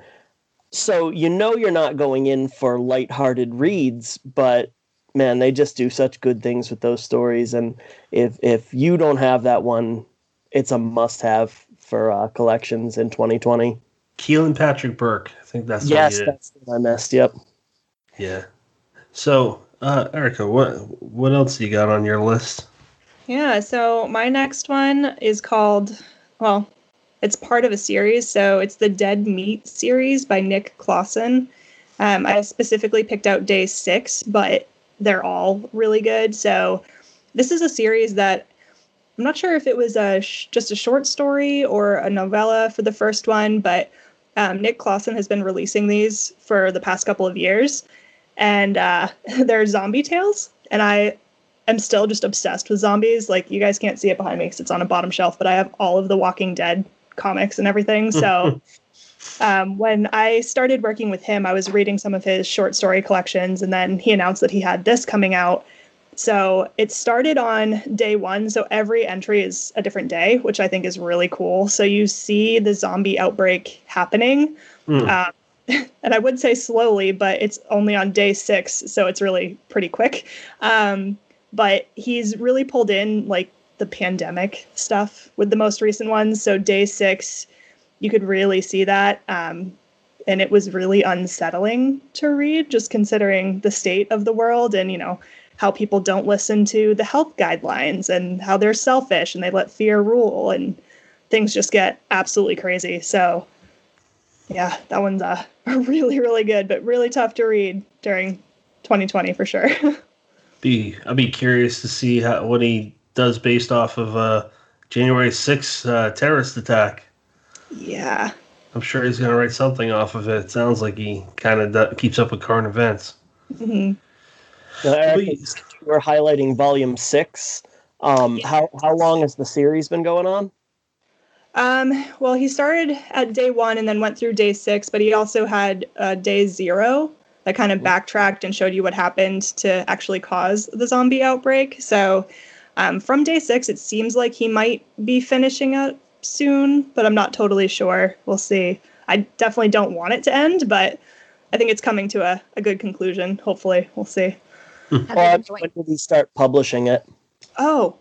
Speaker 2: So you know you're not going in for light-hearted reads, but man, they just do such good things with those stories. And if if you don't have that one, it's a must-have for uh, collections in 2020.
Speaker 1: Kealan Patrick Burke, I think that's
Speaker 2: yes, that's what I missed. Yep.
Speaker 1: Yeah. So, uh, Erica, what what else you got on your list?
Speaker 5: Yeah. So my next one is called well, it's part of a series, so it's the Dead Meat series by Nick Clausen. Um, I specifically picked out day six, but they're all really good. So this is a series that I'm not sure if it was a sh- just a short story or a novella for the first one, but um, Nick Clausen has been releasing these for the past couple of years, and uh, they're zombie tales. And I am still just obsessed with zombies. Like you guys can't see it behind me because it's on a bottom shelf, but I have all of the Walking Dead comics and everything. So um, when I started working with him, I was reading some of his short story collections, and then he announced that he had this coming out. So it started on day one. So every entry is a different day, which I think is really cool. So you see the zombie outbreak happening. Mm. Um, and I would say slowly, but it's only on day six. So it's really pretty quick. Um, but he's really pulled in like the pandemic stuff with the most recent ones. So day six, you could really see that. Um, and it was really unsettling to read, just considering the state of the world and, you know, how people don't listen to the health guidelines and how they're selfish and they let fear rule and things just get absolutely crazy. So, yeah, that one's uh, really, really good, but really tough to read during 2020 for sure.
Speaker 1: be I'd be curious to see how what he does based off of uh, January 6th uh, terrorist attack.
Speaker 5: Yeah.
Speaker 1: I'm sure he's going to write something off of it. It sounds like he kind of do- keeps up with current events.
Speaker 5: Mm-hmm.
Speaker 2: we're highlighting volume six. Um, how, how long has the series been going on?
Speaker 5: Um, well, he started at day one and then went through day six, but he also had uh, day zero that kind of backtracked and showed you what happened to actually cause the zombie outbreak. So um, from day six, it seems like he might be finishing up soon, but I'm not totally sure. We'll see. I definitely don't want it to end, but I think it's coming to a, a good conclusion. Hopefully, we'll see.
Speaker 2: when did he start publishing it?
Speaker 5: Oh,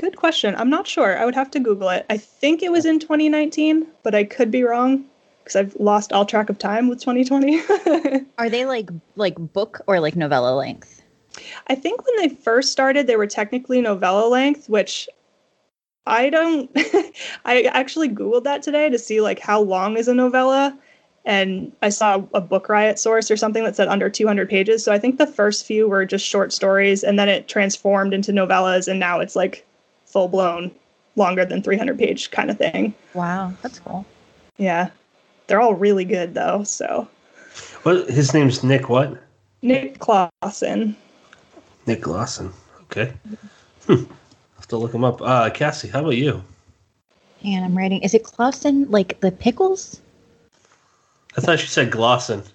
Speaker 5: Good question. I'm not sure. I would have to Google it. I think it was in 2019, but I could be wrong because I've lost all track of time with 2020.
Speaker 4: Are they like like book or like novella length?
Speaker 5: I think when they first started, they were technically novella length, which I don't. I actually Googled that today to see like how long is a novella, and I saw a Book Riot source or something that said under 200 pages. So I think the first few were just short stories, and then it transformed into novellas, and now it's like full blown, longer than 300 page kind of thing.
Speaker 4: Wow, that's cool.
Speaker 5: Yeah, they're all really good though. So.
Speaker 1: What his name's Nick? What?
Speaker 5: Nick Clausen.
Speaker 1: Nick Lawson. Okay. Hmm. have to look him up. Uh, Cassie, how about you?
Speaker 4: And I'm writing. Is it Clausen like the pickles?
Speaker 1: I thought you said Glosson.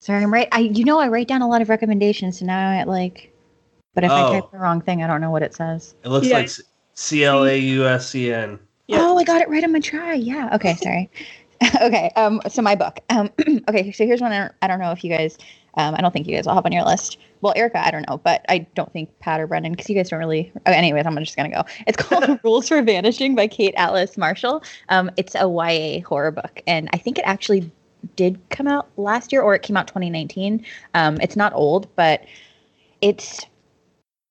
Speaker 4: Sorry, I'm right. I you know I write down a lot of recommendations, so now I like. But if I
Speaker 1: Oh.
Speaker 4: type the wrong thing, I don't know what it says.
Speaker 1: It looks
Speaker 5: Yeah.
Speaker 1: like C L A U S E N.
Speaker 5: Yeah.
Speaker 4: Oh, I got it right on my try. Yeah. Okay. Sorry. okay. Um. So my book. Um. okay. So here's one. I don't, I don't know if you guys. Um. I don't think you guys will have on your list. Well, Erica, I don't know, but I don't think Pat or Brennan because you guys don't really. Oh, anyways, I'm just gonna go. It's called Rules for Vanishing by Kate Alice Marshall. Um. It's a YA horror book, and I think it actually did come out last year or it came out 2019. Um. It's not old, but it's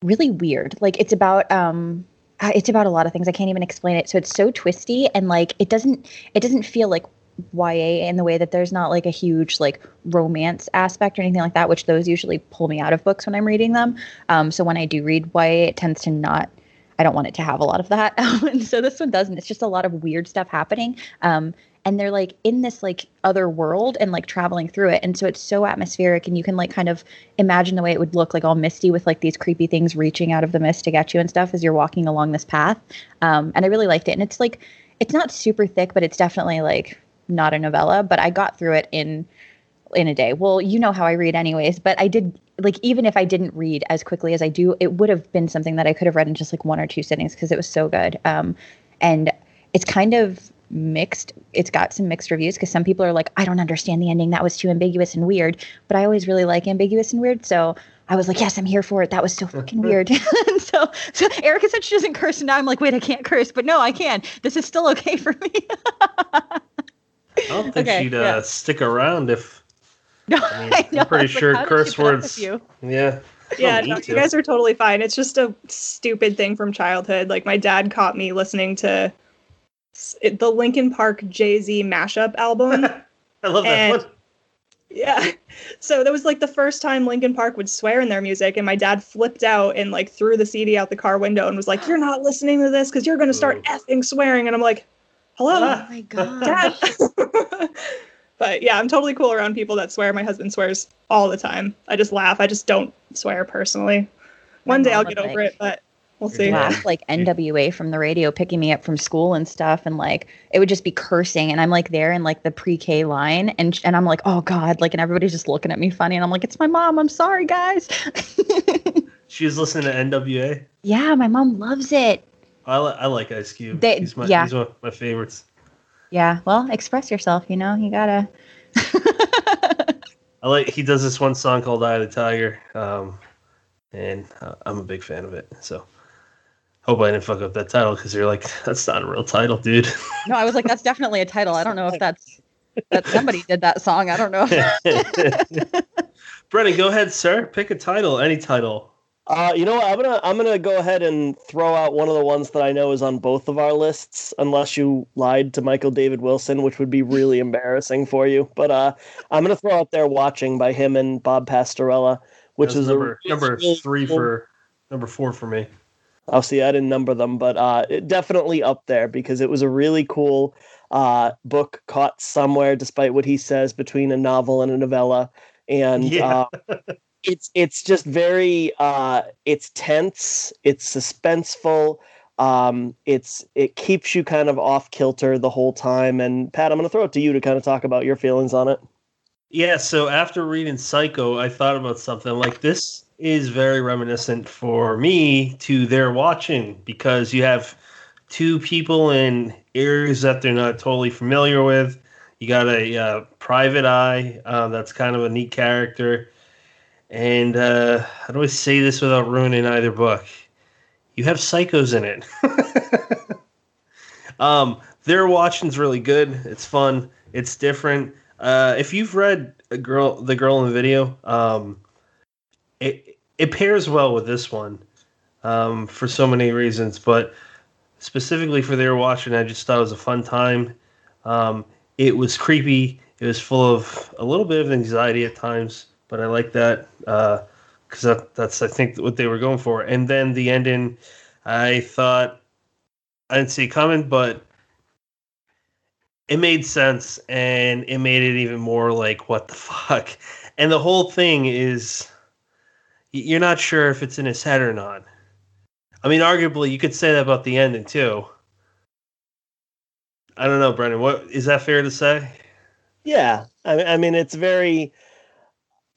Speaker 4: really weird. Like it's about um uh, it's about a lot of things. I can't even explain it. So it's so twisty and like it doesn't it doesn't feel like YA in the way that there's not like a huge like romance aspect or anything like that, which those usually pull me out of books when I'm reading them. Um, so when I do read YA, it tends to not. I don't want it to have a lot of that, and so this one doesn't. It's just a lot of weird stuff happening. Um, and they're like in this like other world and like traveling through it and so it's so atmospheric and you can like kind of imagine the way it would look like all misty with like these creepy things reaching out of the mist to get you and stuff as you're walking along this path um, and i really liked it and it's like it's not super thick but it's definitely like not a novella but i got through it in in a day. Well you know how i read anyways but i did like even if i didn't read as quickly as i do it would have been something that i could have read in just like one or two sittings because it was so good. Um, and it's kind of mixed it's got some mixed reviews because some people are like i don't understand the ending that was too ambiguous and weird but i always really like ambiguous and weird so i was like yes i'm here for it that was so fucking weird. And so, so erica said she doesn't curse and now i'm like wait i can't curse but no i can. This is still okay for me
Speaker 1: I don't think
Speaker 4: Okay,
Speaker 1: she'd uh,
Speaker 4: yeah.
Speaker 1: stick around if.
Speaker 4: no
Speaker 1: I mean,
Speaker 4: I know.
Speaker 1: I'm pretty
Speaker 4: like,
Speaker 1: sure curse
Speaker 4: she put up with
Speaker 1: words.
Speaker 4: you?
Speaker 1: Yeah.
Speaker 5: Yeah, no, you
Speaker 1: to.
Speaker 5: guys are totally fine. It's just a stupid thing from childhood. Like my dad caught me listening to the Linkin Park Jay Z mashup album.
Speaker 1: I love that
Speaker 5: And-
Speaker 1: one.
Speaker 5: yeah, so that was like the first time Linkin Park would swear in their music, and my dad flipped out and like threw the CD out the car window and was like, "You're not listening to this because you're going to start
Speaker 1: Ooh.
Speaker 5: effing swearing." And I'm like, "Hello,
Speaker 4: oh my god
Speaker 5: dad." but yeah, I'm totally cool around people that swear. My husband swears all the time. I just laugh. I just don't swear personally.
Speaker 4: My
Speaker 5: One day I'll
Speaker 4: would,
Speaker 5: get over
Speaker 4: like-
Speaker 5: it, but we'll see.
Speaker 4: laugh like NWA from the radio picking me up from school and stuff and like it would just be cursing and I'm like there in like the pre-K line and and I'm like oh god like and everybody's just looking at me funny and I'm like it's my mom I'm sorry guys
Speaker 1: She was listening to NWA.
Speaker 4: yeah my mom loves it
Speaker 1: I, li- I like Ice Cube.
Speaker 4: They-
Speaker 1: he's my,
Speaker 4: yeah.
Speaker 1: he's one of my favorites.
Speaker 4: yeah well express yourself you know you gotta
Speaker 1: I like he does this one song called "Eye of the Tiger," um, and uh, I'm a big fan of it. So hope I didn't fuck up that title because you're like, that's not a real title, dude.
Speaker 4: no I was like that's definitely a title I don't know if that's that somebody did that song I don't know
Speaker 1: Brennan, go ahead, sir. Pick a title, any title.
Speaker 2: Uh, you know what? I'm gonna I'm gonna go ahead and throw out one of the ones that I know is on both of our lists, unless you lied to Michael David Wilson, which would be really embarrassing for you. But uh, I'm gonna throw out there "Watching" by him and Bob Pastorella, which
Speaker 1: That was
Speaker 2: is
Speaker 1: number
Speaker 2: a
Speaker 1: number
Speaker 2: really
Speaker 1: three
Speaker 2: cool-
Speaker 1: for number four for me.
Speaker 2: I'll see. I didn't number them, but uh, it definitely up there because it was a really cool uh, book caught somewhere, despite what he says, between a novel and a novella, and
Speaker 1: Yeah.
Speaker 2: it's it's just very uh, it's tense, it's suspenseful. Um, it's it keeps you kind of off kilter the whole time. And Pat, I'm going to throw it to you to kind of talk about your feelings on it.
Speaker 1: Yeah, so after reading Psycho, I thought about something like this is very reminiscent for me to They're Watching because you have two people in areas that they're not totally familiar with. You got a uh, private eye uh, that's kind of a neat character. And uh, how do I say this without ruining either book? you have psychos in it. um, They're Watching's really good. It's fun. It's different. Uh, if you've read a girl, the girl in the video, um, it it pairs well with this one um, for so many reasons. But specifically for their watching, I just thought it was a fun time. Um, it was creepy. It was full of a little bit of anxiety at times, but I like that because uh, that, that's I think what they were going for. And then the ending, I thought I didn't see coming, but it made sense and it made it even more like what the fuck. And the whole thing is you're not sure if it's in his head or not. I mean, arguably, you could say that about the ending too. I don't know, Brennan. What is that fair to say?
Speaker 2: Yeah, I, I mean, it's very,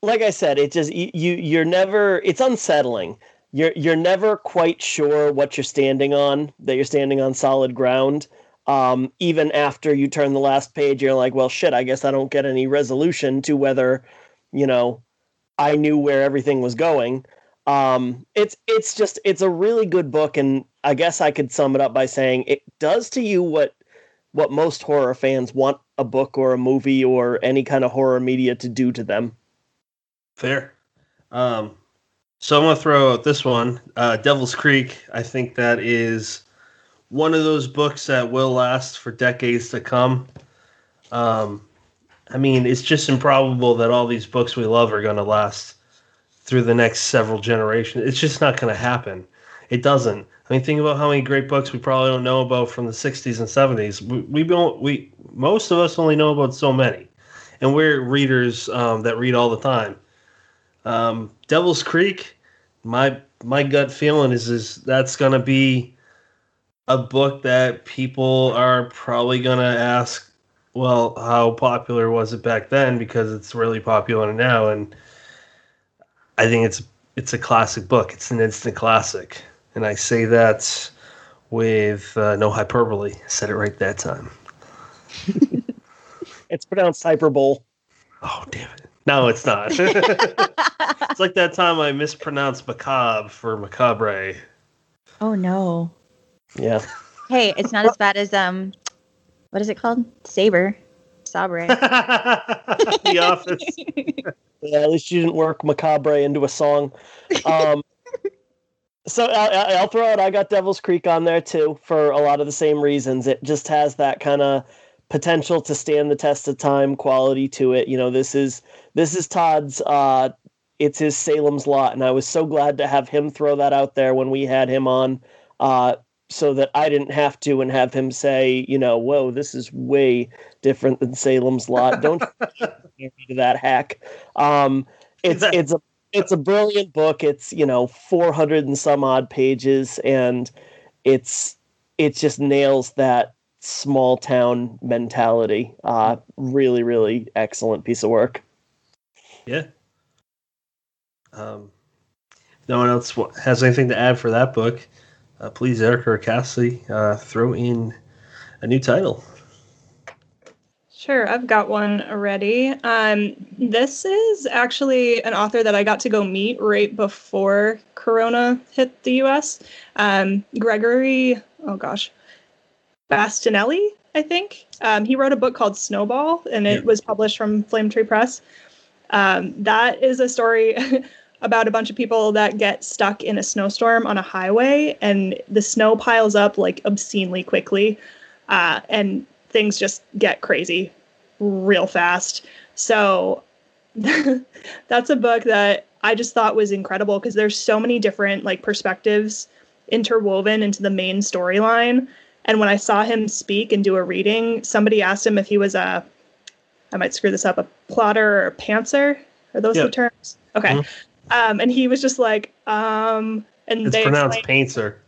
Speaker 2: like I said, it just you you're never. It's unsettling. You're you're never quite sure what you're standing on. That you're standing on solid ground. Um, even after you turn the last page, you're like, well, shit. I guess I don't get any resolution to whether, you know, I knew where everything was going. Um, it's it's just it's a really good book, and I guess I could sum it up by saying it does to you what what most horror fans want a book or a movie or any kind of horror media to do to them.
Speaker 1: Fair. Um, so I'm gonna throw out this one, uh, Devil's Creek. I think that is one of those books that will last for decades to come. Um, I mean, it's just improbable that all these books we love are going to last through the next several generations. It's just not going to happen. It doesn't. I mean, think about how many great books we probably don't know about from the '60s and '70s. We, we don't. We most of us only know about so many, and we're readers um, that read all the time. Um, Devil's Creek, my my gut feeling is is that's going to be a book that people are probably going to ask well, how popular was it back then? Because it's really popular now, and I think it's it's a classic book. It's an instant classic, and I say that with uh, no hyperbole. I said it right that time.
Speaker 2: it's pronounced hyperbole.
Speaker 1: Oh damn it! No, it's not. it's like that time I mispronounced macabre for macabre.
Speaker 4: Oh no.
Speaker 2: Yeah.
Speaker 4: Hey, it's not as bad as um what is it called? Saber. Sabre.
Speaker 1: the office.
Speaker 2: yeah, at least you didn't work macabre into a song. Um, so I'll, I'll, throw out. I got Devil's Creek on there too for a lot of the same reasons. It just has that kind of potential to stand the test of time quality to it. You know, this is this is Todd's. Uh, it's his Salem's Lot, and I was so glad to have him throw that out there when we had him on. Uh, so that I didn't have to and have him say, you know, whoa, this is way different than Salem's Lot. Don't to that hack. Um, it's it's a it's a brilliant book. It's you know 400 and some odd pages, and it's it just nails that small town mentality. Uh, really, really excellent piece of work.
Speaker 1: Yeah. Um, no one else has anything to add for that book uh, please, Erica or Cassie, uh, throw in a new title.
Speaker 5: Sure, I've got one already. Um, this is actually an author that I got to go meet right before Corona hit the US. Um, Gregory, oh gosh, Bastianelli, I think. Um, he wrote a book called Snowball, and it yeah. was published from Flame Tree Press. Um, that is a story about a bunch of people that get stuck in a snowstorm on a highway and the snow piles up like obscenely quickly uh, and things just get crazy real fast so that's a book that i just thought was incredible because there's so many different like perspectives interwoven into the main storyline and when i saw him speak and do a reading somebody asked him if he was a i might screw this up a plotter or a pantser are those yep. the terms okay mm-hmm. Um, and he was just like, um, and
Speaker 1: it's they pronounced painter.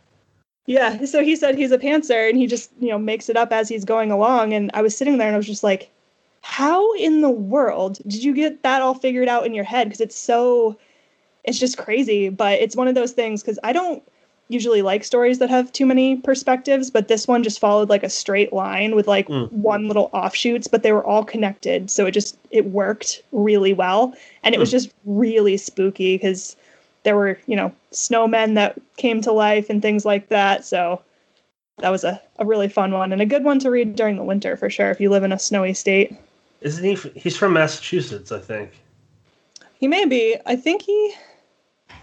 Speaker 5: Yeah, so he said he's a pantser, and he just you know makes it up as he's going along. And I was sitting there, and I was just like, how in the world did you get that all figured out in your head? Because it's so, it's just crazy. But it's one of those things because I don't usually like stories that have too many perspectives, but this one just followed like a straight line with like mm. one little offshoots, but they were all connected. So it just it worked really well. And it mm. was just really spooky because there were you know snowmen that came to life and things like that. So that was a, a really fun one and a good one to read during the winter for sure if you live in a snowy state.
Speaker 1: Isn't he? He's from Massachusetts, I think.
Speaker 5: He may be. I think he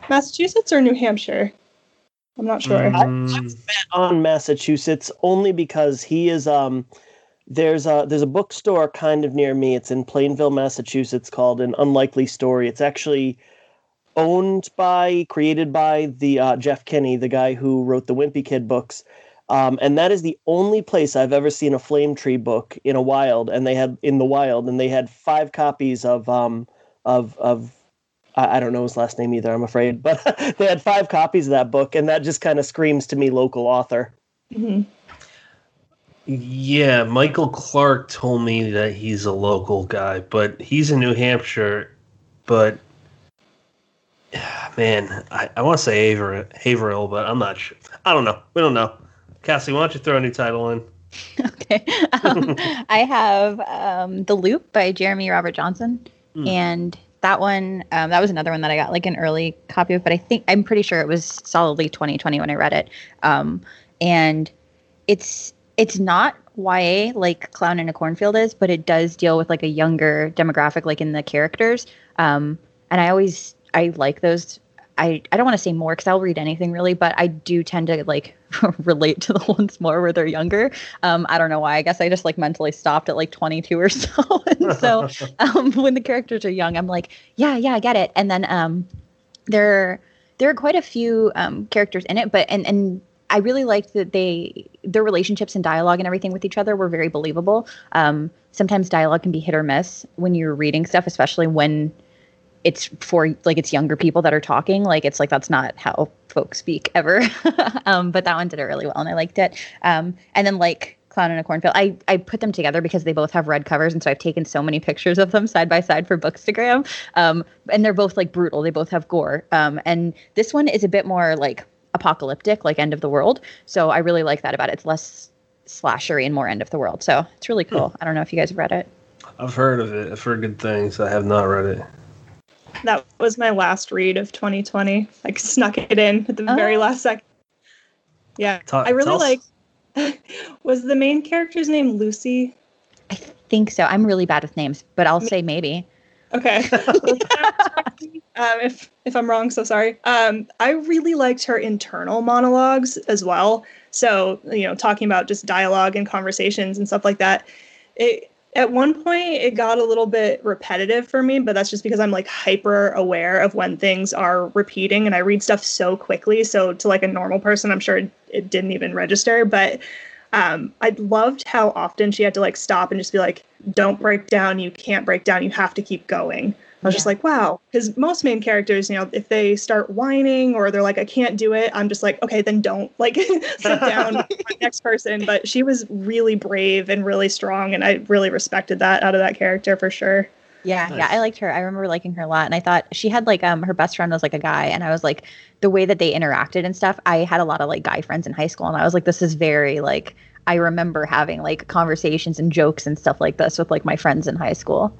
Speaker 5: Massachusetts or New Hampshire. I'm not sure.
Speaker 1: Mm,
Speaker 2: on Massachusetts only because he is um there's a there's a bookstore kind of near me. It's in Plainville, Massachusetts called An Unlikely Story. It's actually owned by, created by the uh, Jeff Kinney, the guy who wrote the Wimpy Kid books. Um, and that is the only place I've ever seen a flame tree book in a wild, and they had in the wild, and they had five copies of um of of I I don't know his last name either, I'm afraid, but they had five copies of that book, and that just kind of screams to me local author.
Speaker 5: Mhm.
Speaker 1: yeah, Michael Clark told me that he's a local guy, but he's in New Hampshire. But man, I, I want to say Haver, Haverhill, but I'm not sure. I don't know. We don't know. Cassie, why don't you throw a new title in?
Speaker 4: okay. Um, I have um, The Loop by Jeremy Robert Johnson.
Speaker 1: Hmm.
Speaker 4: And that one, um, that was another one that I got like an early copy of, but I think I'm pretty sure it was solidly 2020 when I read it. Um, and it's it's not YA like Clown in a Cornfield is, but it does deal with like a younger demographic, like in the characters. Um, and I always I like those. I, I don't want to say more because I'll read anything really, but I do tend to like relate to the ones more where they're younger. Um, I don't know why. I guess I just like mentally stopped at like 22 or so. and so um, when the characters are young, I'm like, yeah, yeah, I get it. And then um, there there are quite a few um, characters in it, but and and I really liked that they their relationships and dialogue and everything with each other were very believable. Um, sometimes dialogue can be hit or miss when you're reading stuff, especially when it's for like it's younger people that are talking. Like it's like that's not how folks speak ever. um, but that one did it really well, and I liked it. Um, and then like Clown in a Cornfield, I I put them together because they both have red covers, and so I've taken so many pictures of them side by side for Bookstagram. Um, and they're both like brutal. They both have gore. Um, and this one is a bit more like apocalyptic, like end of the world. So I really like that about it. It's less slashery and more end of the world. So it's really cool. I don't know if you guys have read it.
Speaker 1: I've heard of it. I've heard good things. I have not read it.
Speaker 5: That was my last read of 2020. I snuck it in at the very
Speaker 4: Oh.
Speaker 5: last second. Yeah,
Speaker 1: Ta-
Speaker 5: I really like. was the main character's name Lucy?
Speaker 4: I think so. I'm really bad with names, but I'll say maybe.
Speaker 5: Okay. um, if if I'm wrong, so sorry. Um, I really liked her internal monologues as well. So you know, talking about just dialogue and conversations and stuff like that. It at one point it got a little bit repetitive for me, but that's just because I'm like hyper aware of when things are repeating and I read stuff so quickly. So to like a normal person, I'm sure it, didn't even register, but um, I loved how often she had to like stop and just be like, "Don't break down. You can't break down. You have to keep going." I was just like, "Wow," because most main characters, you know, if they start whining or they're like, "I can't do it," I'm just like, "Okay, then don't." Like, sit down, next person. But she was really brave and really strong, and I really respected that out of that character for sure.
Speaker 4: Yeah,
Speaker 1: Nice.
Speaker 4: yeah, I liked her. I remember liking her a lot, and I thought she had like um her best friend was like a guy, and I was like the way that they interacted and stuff. I had a lot of like guy friends in high school, and I was like, this is very like I remember having like conversations and jokes and stuff like this with like my friends in high school.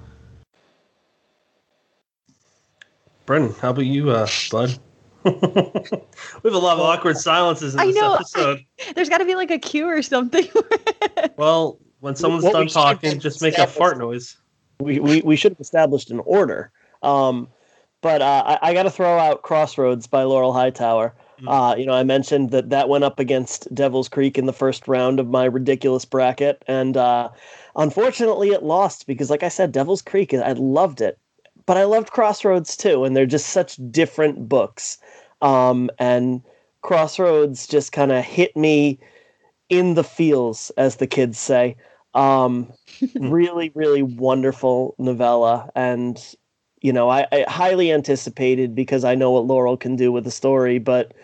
Speaker 1: Brennan, how about you, uh, bud? we have a lot of awkward silences in
Speaker 4: I
Speaker 1: this
Speaker 4: know.
Speaker 1: episode.
Speaker 4: There's got to be like a cue or something.
Speaker 1: Well, when someone's
Speaker 2: What
Speaker 1: done talking, just make a fart noise.
Speaker 2: we, we, we should have established an order. Um, but uh, I, I got to throw out Crossroads by Laurel Hightower.
Speaker 1: Mm.
Speaker 2: Uh, you know, I mentioned that that went up against Devil's Creek in the first round of my ridiculous bracket, and uh, unfortunately, it lost because, like I said, Devil's Creek, I loved it, but I loved Crossroads too, and they're just such different books. Um, and Crossroads just kind of hit me in the feels, as the kids say. Um, really, really wonderful novella, and you know, I, I highly anticipated because I know what Laurel can do with the story, but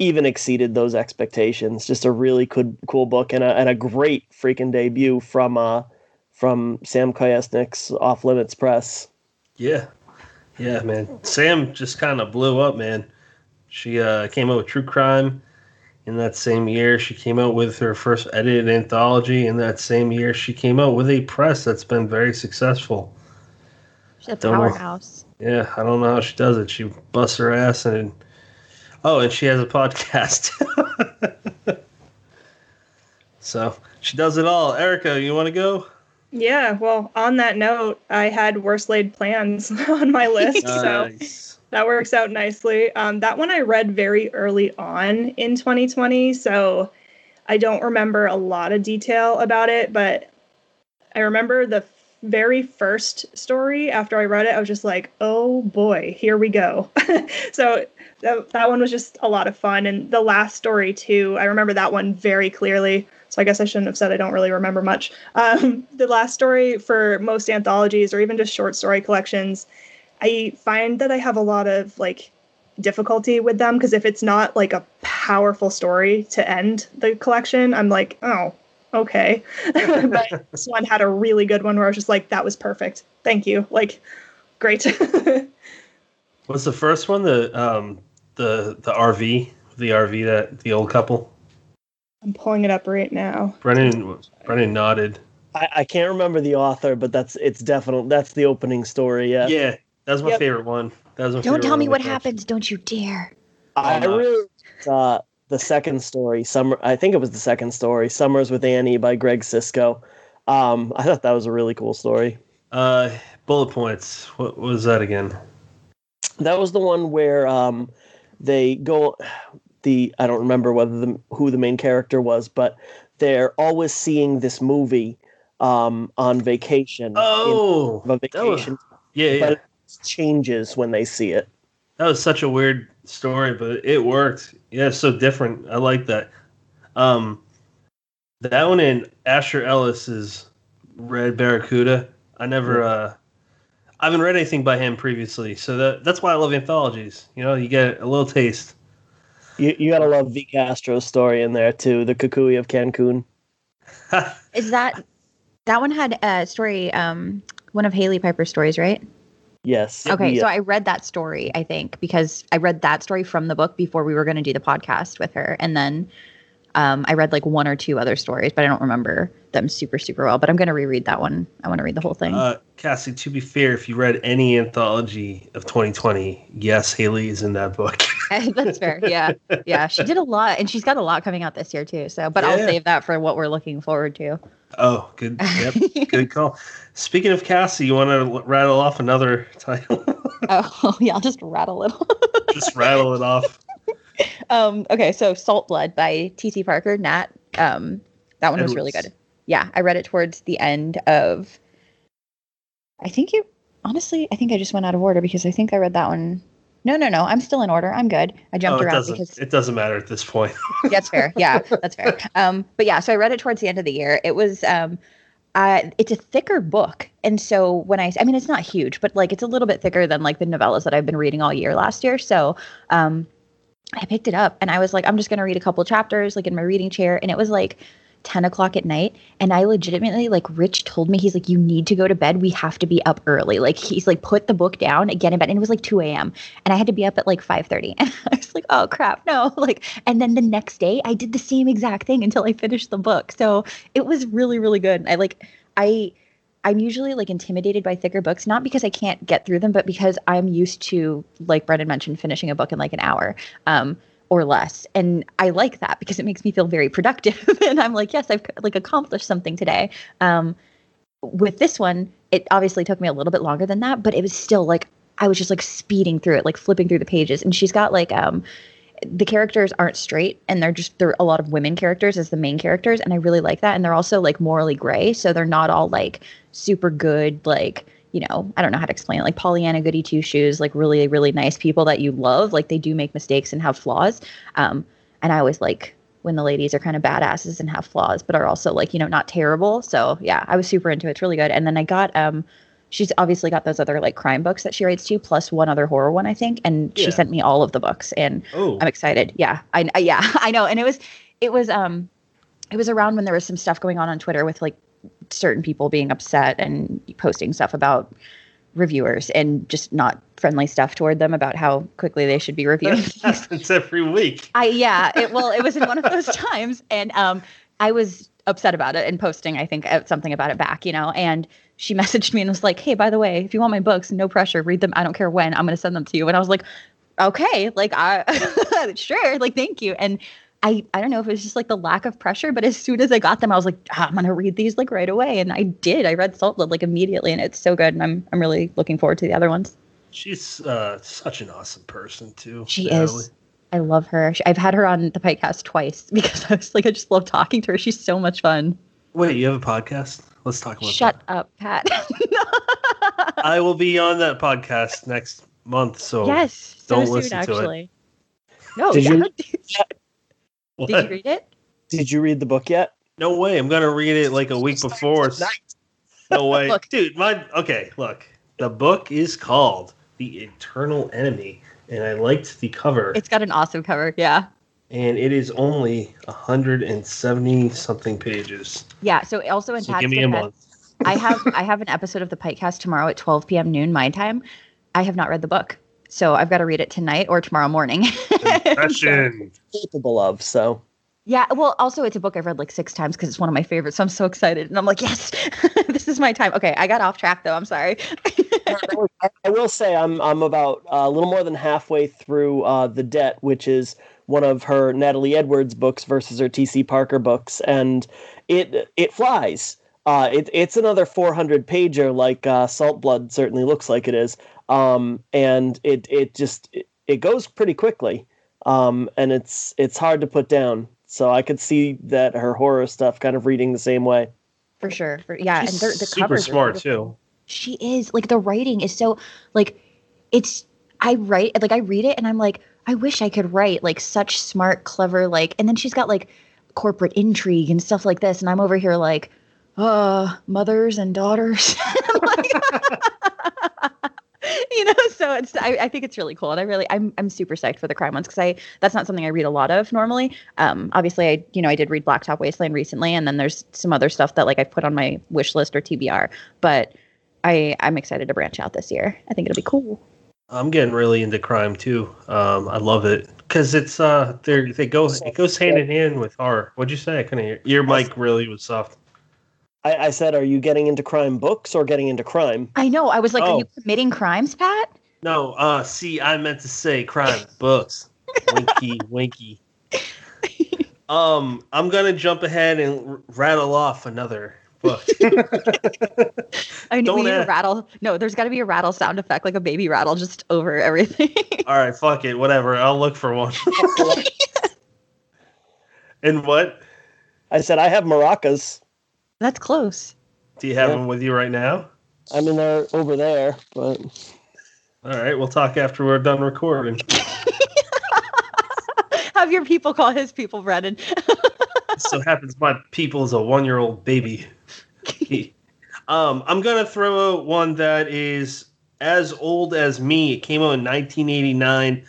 Speaker 2: even exceeded those expectations. Just a really good, cool book and a and a great freaking debut from uh from Sam Kolesnik's Off Limits Press.
Speaker 1: Yeah, yeah, man. Sam just kind of blew up, man. She uh, came out with True Crime in that same year. She came out with her first edited anthology in that same year. She came out with a press that's been very successful.
Speaker 4: She's a
Speaker 1: Don't know.
Speaker 4: powerhouse.
Speaker 1: Yeah, I don't know how she does it. She busts her ass and oh, and she has a podcast. so she does it all. Erica, you want to go?
Speaker 5: Yeah, well, on that note, I had worst laid plans on my list, so
Speaker 1: Nice.
Speaker 5: that works out nicely. Um, that one I read very early on in 2020, so I don't remember a lot of detail about it, but I remember the very first story after I read it, I was just like, oh boy, here we go. so that, that one was just a lot of fun. And the last story, too, I remember that one very clearly. So I guess I shouldn't have said I don't really remember much. Um, the last story for most anthologies or even just short story collections, I find that I have a lot of like difficulty with them because if it's not like a powerful story to end the collection, I'm like, oh, okay. but this one had a really good one where I was just like, that was perfect. Thank you. Like, great.
Speaker 1: What's the first one? The um the the RV, the RV that the old couple.
Speaker 5: I'm pulling it up right now.
Speaker 1: Brennan Brennan nodded.
Speaker 2: I, I can't remember the author, but that's it's definitely that's the opening story. Yeah,
Speaker 1: Yeah, that's my
Speaker 5: Yep.
Speaker 1: favorite one. That was my
Speaker 4: Don't tell
Speaker 1: one
Speaker 4: me what happens. Don't you dare.
Speaker 2: I
Speaker 1: no.
Speaker 2: really uh, the second story. Summer. I think it was the second story. Summers with Annie by Greg Sisco. Um, I thought that was a really cool story.
Speaker 1: Uh, bullet points. What was that again?
Speaker 2: That was the one where um, they go. The I don't remember whether the who the main character was, but they're always seeing this movie um, on vacation.
Speaker 1: Oh,
Speaker 2: in,
Speaker 1: that was,
Speaker 2: vacation,
Speaker 1: yeah, yeah.
Speaker 2: it changes when they see it.
Speaker 1: That was such a weird story, but it worked. Yeah, it's so different. I like that. Um, that one in Asher Ellis's Red Barracuda. I never, uh, I haven't read anything by him previously, so that that's why I love anthologies. You know, you get a little taste.
Speaker 2: You you gotta love V Castro's story in there too. The Kukui of Cancun.
Speaker 4: Is that that one had a story? Um, one of Hailey Piper's stories, right?
Speaker 2: Yes.
Speaker 4: Okay,
Speaker 2: The,
Speaker 4: so I read that story, I think, because I read that story from the book before we were going to do the podcast with her. And then um, I read like one or two other stories, but I don't remember them super, super well. But I'm going to reread that one. I want to read the whole thing.
Speaker 1: Uh, Cassie, to be fair, if you read any anthology of 2020, yes, Hailey is in that book.
Speaker 4: That's fair. Yeah. Yeah. She did a lot, and she's got a lot coming out this year, too. So, but I'll save that for what we're looking forward to.
Speaker 1: oh, good. Yep, good call. Speaking of Cassie, you want to rattle off another title?
Speaker 4: oh, yeah. I'll just rattle it. Off.
Speaker 1: Just rattle it off.
Speaker 4: um, okay, so Salt Blood by T.C. Parker, Nat. Um, that one was really good. Yeah, I read it towards the end of. I think you honestly, I think I just went out of order because I think I read that one. No, no, no. I'm still in order. I'm good. I jumped
Speaker 1: Oh,
Speaker 4: around because
Speaker 1: It doesn't matter at this point.
Speaker 4: that's fair. Yeah, that's fair. Um, but yeah, so I read it towards the end of the year. It was um, uh, it's a thicker book, and so when I, I mean, it's not huge, but like it's a little bit thicker than like the novellas that I've been reading all year last year. So, um, I picked it up and I was like, I'm just gonna read a couple chapters like in my reading chair, and it was like. 10 o'clock at night and i legitimately like rich told me he's like you need to go to bed. We have to be up early. Like he's like put the book down get in bed. And it was like 2 a.m and i had to be up at like 5.30 and i was like oh crap no. Like and then the next day i did the same exact thing until i finished the book. So it was really really good. I like i i'm usually like intimidated by thicker books not because i can't get through them but because i'm used to like brennan mentioned finishing a book in like an hour um or less. And i like that because it makes me feel very productive. And i'm like yes i've like accomplished something today. Um with this one it obviously took me a little bit longer than that but it was still like i was just like speeding through it like flipping through the pages. And she's got like um the characters aren't straight and they're just they're a lot of women characters as the main characters and i really like that and they're also like morally gray so they're not all like super good like you know i don't know how to explain it like pollyanna goody two shoes like really really nice people that you love like they do make mistakes and have flaws um and i always like when the ladies are kind of badasses and have flaws but are also like you know not terrible so yeah i was super into it it's really good and then i got um she's obviously got those other like crime books that she writes too plus one other horror one i think and
Speaker 1: Yeah.
Speaker 4: she sent me all of the books and
Speaker 1: Oh,
Speaker 4: I'm excited. Yeah, I, I yeah I know, and it was it was um it was around when there was some stuff going on on Twitter with like certain people being upset and posting stuff about reviewers and just not friendly stuff toward them about how quickly they should be reviewing things.
Speaker 1: it's every week.
Speaker 4: I yeah, it well it was in one of those times and um I was upset about it and posting, I think, uh, something about it back, you know. And she messaged me and was like, "Hey, by the way, if you want my books, no pressure, read them. I don't care when. I'm going to send them to you." And I was like, "Okay, like I sure, like thank you." And I I don't know if it was just like the lack of pressure, but as soon as I got them, I was like, ah, I'm gonna read these like right away, and I did. I read Salt Blood like immediately, and it's so good, and I'm I'm really looking forward to the other ones.
Speaker 1: She's uh, such an awesome person too.
Speaker 4: She Natalie. is. I love her. I've had her on the podcast twice because I was like, I just love talking to her. She's so much fun.
Speaker 1: Wait, you have a podcast? Let's talk about.
Speaker 4: Shut
Speaker 1: that.
Speaker 4: up, Pat.
Speaker 1: I will be on that podcast next month, so
Speaker 4: yes,
Speaker 1: don't
Speaker 4: so
Speaker 1: listen
Speaker 4: soon,
Speaker 1: to
Speaker 4: actually.
Speaker 1: it.
Speaker 4: No,
Speaker 2: Did
Speaker 4: yeah.
Speaker 2: you-
Speaker 4: Did you read it?
Speaker 2: Did you read the book yet?
Speaker 1: No way. I'm gonna read it like a week before. No way,
Speaker 4: Look.
Speaker 1: dude. My okay. Look, the book is called "The Eternal Enemy," and I liked the cover.
Speaker 4: It's got an awesome cover. Yeah.
Speaker 1: and it is only 170 something pages.
Speaker 4: Yeah. So also in
Speaker 1: So
Speaker 4: Pat's
Speaker 1: give me a month.
Speaker 4: I have I have an episode of the Pikecast tomorrow at 12 p.m. noon my time. I have not read the book, so I've got to read it tonight or tomorrow morning.
Speaker 1: Confession.
Speaker 2: Capable of so.
Speaker 4: Yeah. Well, also it's a book I've read like six times because it's one of my favorites. So I'm so excited, and I'm like, yes, this is my time. Okay, I got off track though. I'm sorry.
Speaker 2: I- will say I'm I'm about uh, a little more than halfway through uh, the debt, which is one of her Natalie Edwards books versus her T.C. Parker books, and it it flies. Uh, it, it's another 400 pager, like uh, Salt Blood certainly looks like it is, um, and it it just it, it goes pretty quickly, um, and it's it's hard to put down. So I could see that her horror stuff kind of reading the same way.
Speaker 4: For sure. For, yeah,
Speaker 1: She's
Speaker 4: and the, the
Speaker 1: super
Speaker 4: covers are
Speaker 1: smart too.
Speaker 4: She is like the writing is so like it's I write like I read it and I'm like I wish I could write like such smart clever like and then she's got like corporate intrigue and stuff like this and I'm over here like uh mothers and daughters Like- you know so it's I, I think it's really cool and I really I'm I'm super psyched for the crime ones because I that's not something I read a lot of normally um obviously I you know I did read Blacktop Wasteland recently and then there's some other stuff that like I've put on my wish list or TBR but I I'm excited to branch out this year. I think it'll be cool.
Speaker 1: I'm getting really into crime too. Um, I love it because it's uh, They're. they go it goes hand in hand with horror. What'd you say? I couldn't hear. Your mic really was soft.
Speaker 2: I, I said, are you getting into crime books or getting into crime?
Speaker 4: I know. I was like,
Speaker 1: Oh.
Speaker 4: are you committing crimes, Pat?
Speaker 1: No, uh, see, I meant to say crime books. Winky, winky. Um, I'm gonna jump ahead and r- rattle off another book.
Speaker 4: I
Speaker 1: Don't
Speaker 4: we need a rattle. No, there's got to be a rattle sound effect, like a baby rattle, just over everything.
Speaker 1: All right, fuck it, whatever. I'll look for one. and what?
Speaker 2: I said, I have maracas.
Speaker 4: That's close.
Speaker 1: Do you have
Speaker 2: Yeah.
Speaker 1: them with you right now?
Speaker 2: I mean, they're over there, but
Speaker 1: All right, we'll talk after we're done recording.
Speaker 4: Have your people call his people, Brennan.
Speaker 1: so happens my people is a one year old baby. Um, I'm gonna throw out one that is as old as me. It came out in 1989.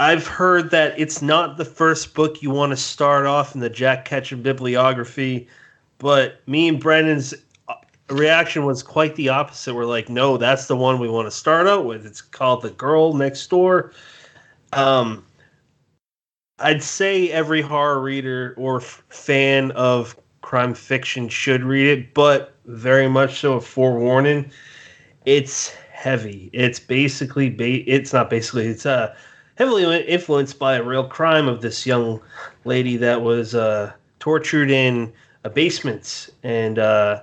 Speaker 1: I've heard that it's not the first book you want to start off in the Jack Ketchum bibliography, but me and Brennan's uh, reaction was quite the opposite. We're like, no, that's the one we want to start out with. It's called The Girl Next Door. Um, I'd say every horror reader or f- fan of crime fiction should read it, but very much so a forewarning. It's heavy. It's basically ba- it's not basically it's uh heavily influenced by a real crime of this young lady that was uh tortured in a basement and uh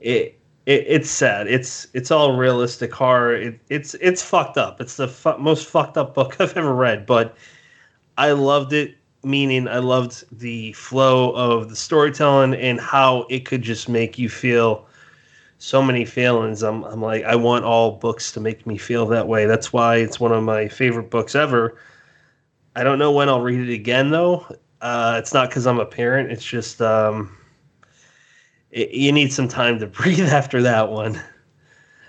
Speaker 1: it it, it's sad. It's it's all realistic horror. It, it's it's fucked up. It's the fu- most fucked up book I've ever read, but I loved it. Meaning, I loved the flow of the storytelling and how it could just make you feel so many feelings. I'm I'm like I want all books to make me feel that way. That's why it's one of my favorite books ever. I don't know when I'll read it again though. Uh, it's not because I'm a parent. It's just um, it, you need some time to breathe after that one.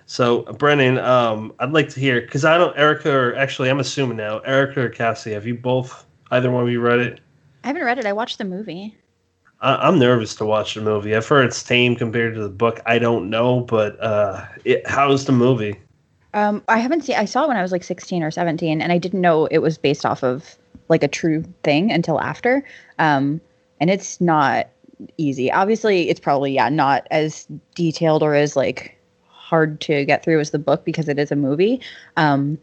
Speaker 1: So, Brennan, um, I'd like to hear because I don't, Erica, or actually, I'm assuming now, Erica or Cassie, have you both, either one of you read it?
Speaker 4: I haven't read it. I watched the movie.
Speaker 1: I, I'm nervous to watch the movie. I've heard it's tame compared to the book. I don't know, but uh, it, how's the movie?
Speaker 4: Um, I haven't seen. I saw it when I was like 16 or 17, and I didn't know it was based off of like a true thing until after. Um, and it's not easy. Obviously, it's probably yeah not as detailed or as like hard to get through as the book because it is a movie. Um,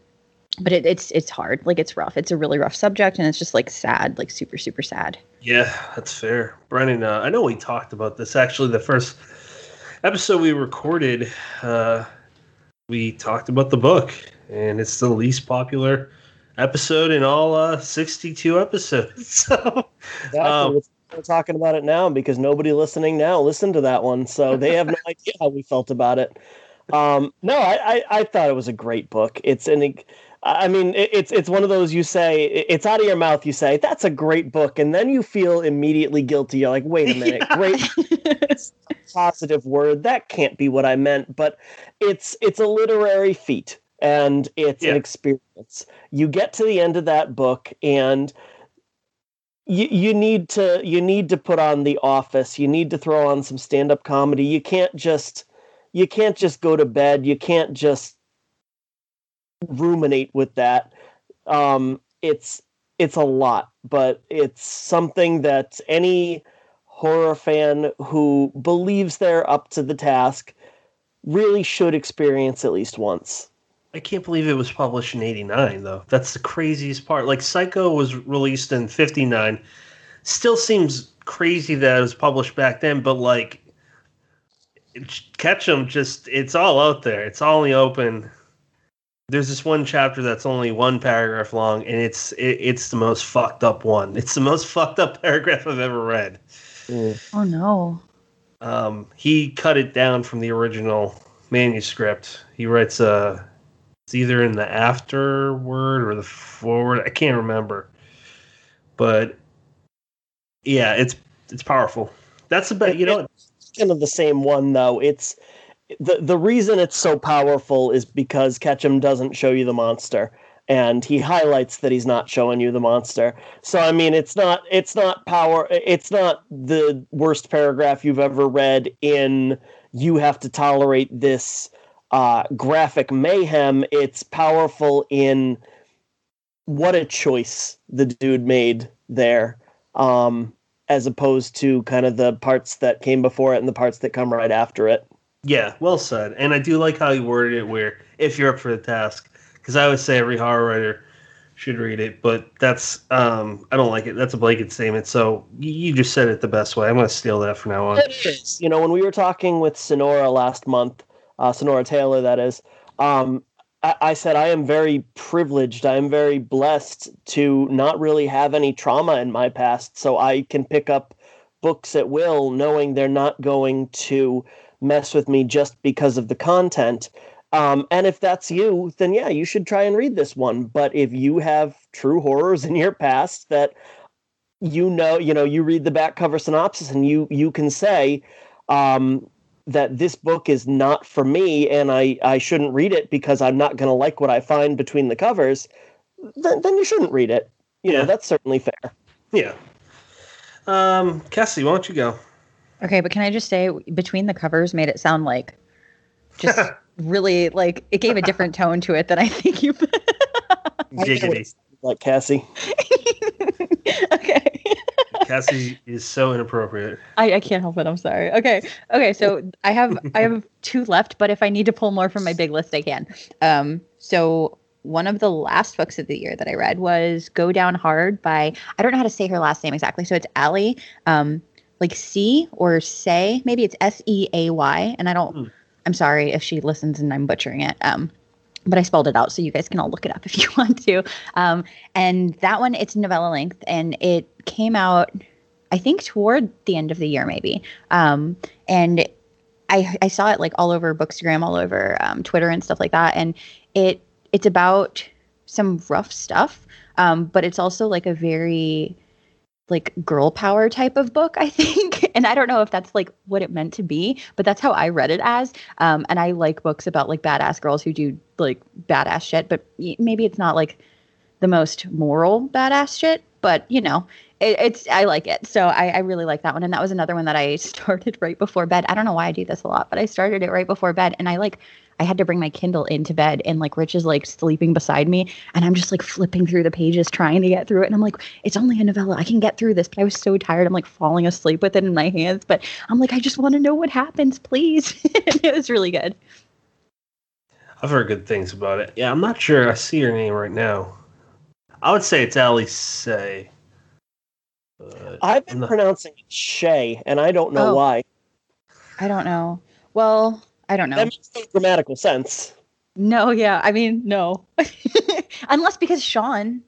Speaker 4: but it, it's it's hard. Like it's rough. It's a really rough subject, and it's just like sad, like super super sad.
Speaker 1: Yeah, that's fair. Brennan, uh, I know we talked about this actually. The first episode we recorded, uh, we talked about the book, and it's the least popular episode in all uh, 62 episodes. So,
Speaker 2: Exactly.
Speaker 1: Um,
Speaker 2: We're talking about it now because nobody listening now listened to that one, so they have no idea how we felt about it. Um, no, I, I, I thought it was a great book. It's an, I mean, it's it's one of those you say it's out of your mouth. You say that's a great book, and then you feel immediately guilty. You're like, wait a minute,
Speaker 1: Yeah.
Speaker 2: great positive word that can't be what i meant but it's it's a literary feat and it's
Speaker 1: Yeah.
Speaker 2: an experience you get to the end of that book and you, you need to you need to put on the office. You need to throw on some stand-up comedy. You can't just you can't just go to bed. You can't just ruminate with that. Um it's it's a lot but it's something that any horror fan who believes they're up to the task really should experience at least once.
Speaker 1: I can't believe it was published in 89, though. That's the craziest part. Like, Psycho was released in 59. Still seems crazy that it was published back then, but, like, Ketchum just, it's all out there. It's all in the open. There's this one chapter that's only one paragraph long, and it's it, it's the most fucked up one. It's the most fucked up paragraph I've ever read.
Speaker 4: Oh no.
Speaker 1: Um, he cut it down from the original manuscript. He writes a, it's either in the afterword or the forward. I can't remember, but yeah, it's it's powerful. That's about you know.
Speaker 2: It's kind of the same one though. It's the the reason it's so powerful is because Ketchum doesn't show you the monster. And he highlights that he's not showing you the monster. So I mean it's not it's not power it's not the worst paragraph you've ever read in you have to tolerate this uh, graphic mayhem. It's powerful in what a choice the dude made there, um, as opposed to kind of the parts that came before it and the parts that come right after it.
Speaker 1: Yeah, well said. And I do like how you worded it. Where if you're up for the task, because I would say every horror writer should read it, but that's um, I don't like it. That's a blanket statement. So you, you just said it the best way. I'm going to steal that from now on.
Speaker 2: It is. You know, when we were talking with Sonora last month, uh, Sonora Taylor, that is, um, I, I said I am very privileged. I am very blessed to not really have any trauma in my past, so I can pick up books at will, knowing they're not going to mess with me just because of the content. Um, and if that's you, then yeah, you should try and read this one. But if you have true horrors in your past that you know, you know, you read the back cover synopsis and you you can say um, that this book is not for me, and I I shouldn't read it because I'm not going to like what I find between the covers. Then then you shouldn't read it. You
Speaker 1: Yeah.
Speaker 2: know, that's certainly fair.
Speaker 1: Yeah. Um, Cassie, why don't you go?
Speaker 4: Okay, but can I just say between the covers made it sound like just really like it gave a different tone to it than I think you
Speaker 1: Giggity.
Speaker 2: Like Cassie.
Speaker 4: Okay.
Speaker 1: Cassie is so inappropriate.
Speaker 4: I, I can't help it. I'm sorry. Okay. Okay. So I have I have two left, but if I need to pull more from my big list, I can. Um. So one of the last books of the year that I read was Go Down Hard by I don't know how to say her last name exactly. So it's Allie, um, like C or Say. Maybe it's S E A Y. And I don't.
Speaker 1: Hmm.
Speaker 4: I'm sorry if she listens and I'm butchering it. Um. But I spelled it out, so you guys can all look it up if you want to. Um, and that one, it's novella length, and it came out I think toward the end of the year, maybe. Um, and I I saw it like all over Bookstagram, all over um, Twitter and stuff like that. And it it's about some rough stuff, um, but it's also like a very like girl power type of book, I think. and I don't know if that's like what it meant to be, but that's how I read it as. Um, and I like books about like badass girls who do like badass shit, but maybe it's not like the most moral badass shit, but you know, it, it's I like it. So I, I really like that one, and that was another one that I started right before bed. I don't know why I do this a lot, but I started it right before bed, and I like I had to bring my Kindle into bed and like Rich is like sleeping beside me and I'm just like flipping through the pages trying to get through it. And I'm like, it's only a novella. I can get through this. But I was so tired. I'm like falling asleep with it in my hands. But I'm like, I just want to know what happens, please. it was really good.
Speaker 1: I've heard good things about it. Yeah, I'm not sure. I see your name right now. I would say it's Ali Say.
Speaker 2: I've been not... pronouncing it Shay, and I don't know oh. why.
Speaker 4: I don't know. Well, I don't know.
Speaker 2: That makes no grammatical sense.
Speaker 4: No, yeah. I mean, no. Unless because Sean,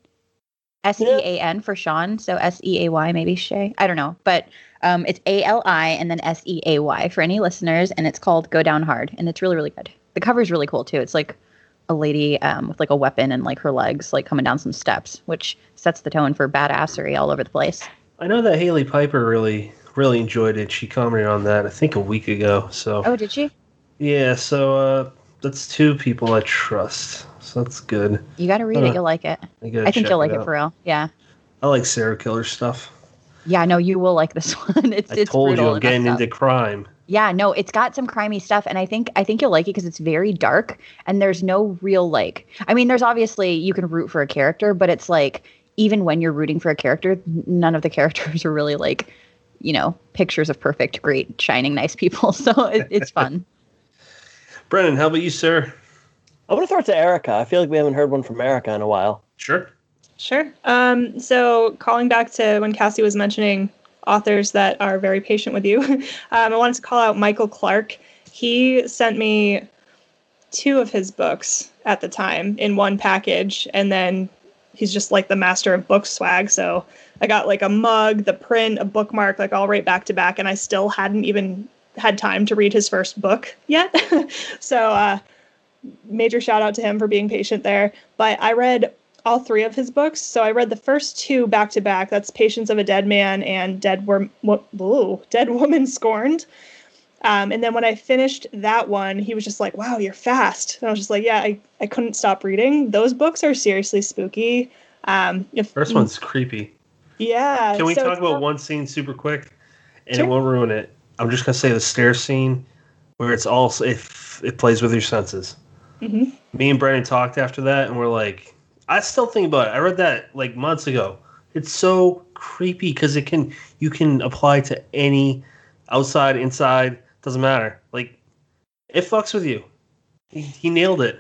Speaker 4: S E A N for Sean, so S E A Y, maybe Shay. I don't know. But um, it's A L I and then S E A Y for any listeners, and it's called Go Down Hard, and it's really, really good. The cover is really cool too. It's like a lady um, with like a weapon and like her legs like coming down some steps, which sets the tone for badassery all over the place.
Speaker 1: I know that Hailey Piper really, really enjoyed it. She commented on that I think a week ago. So.
Speaker 4: Oh, did she?
Speaker 1: Yeah, so uh, that's two people I trust. So that's good.
Speaker 4: You got to read uh, it. You'll like it. I, I think you'll like it, it, for real. Yeah.
Speaker 1: I like serial killer stuff.
Speaker 4: Yeah, no, you will like this one. It's
Speaker 1: I
Speaker 4: it's
Speaker 1: told you I'm getting into crime.
Speaker 4: Yeah, no, it's got some crimey stuff, and I think I think you'll like it because it's very dark, and there's no real like. I mean, there's obviously you can root for a character, but it's like even when you're rooting for a character, none of the characters are really like, you know, pictures of perfect, great, shining, nice people. So it, it's fun.
Speaker 1: Brennan, how about you, sir?
Speaker 2: I'm gonna throw it to Erica. I feel like we haven't heard one from Erica in a while.
Speaker 1: Sure.
Speaker 5: Sure. Um, so calling back to when Cassie was mentioning authors that are very patient with you, um, I wanted to call out Michael Clark. He sent me two of his books at the time in one package, and then he's just like the master of book swag. So I got like a mug, the print, a bookmark, like all right back to back, and I still hadn't even had time to read his first book yet. so, uh, major shout out to him for being patient there. But I read all three of his books. So I read the first two back to back. That's Patience of a Dead Man and Dead, Worm- Wo- Dead Woman Scorned. Um, and then when I finished that one, he was just like, wow, you're fast. And I was just like, yeah, I, I couldn't stop reading. Those books are seriously spooky. Um,
Speaker 1: if, First one's creepy.
Speaker 5: Yeah.
Speaker 1: Can we so talk about one scene super quick? And sure. it won't ruin it. I'm just gonna say the stair scene where it's all if it plays with your senses. Mm-hmm. Me and Brandon talked after that, and we're like, I still think about it. I read that like months ago. It's so creepy because it can you can apply to any outside, inside, doesn't matter. Like it fucks with you. He, he nailed it.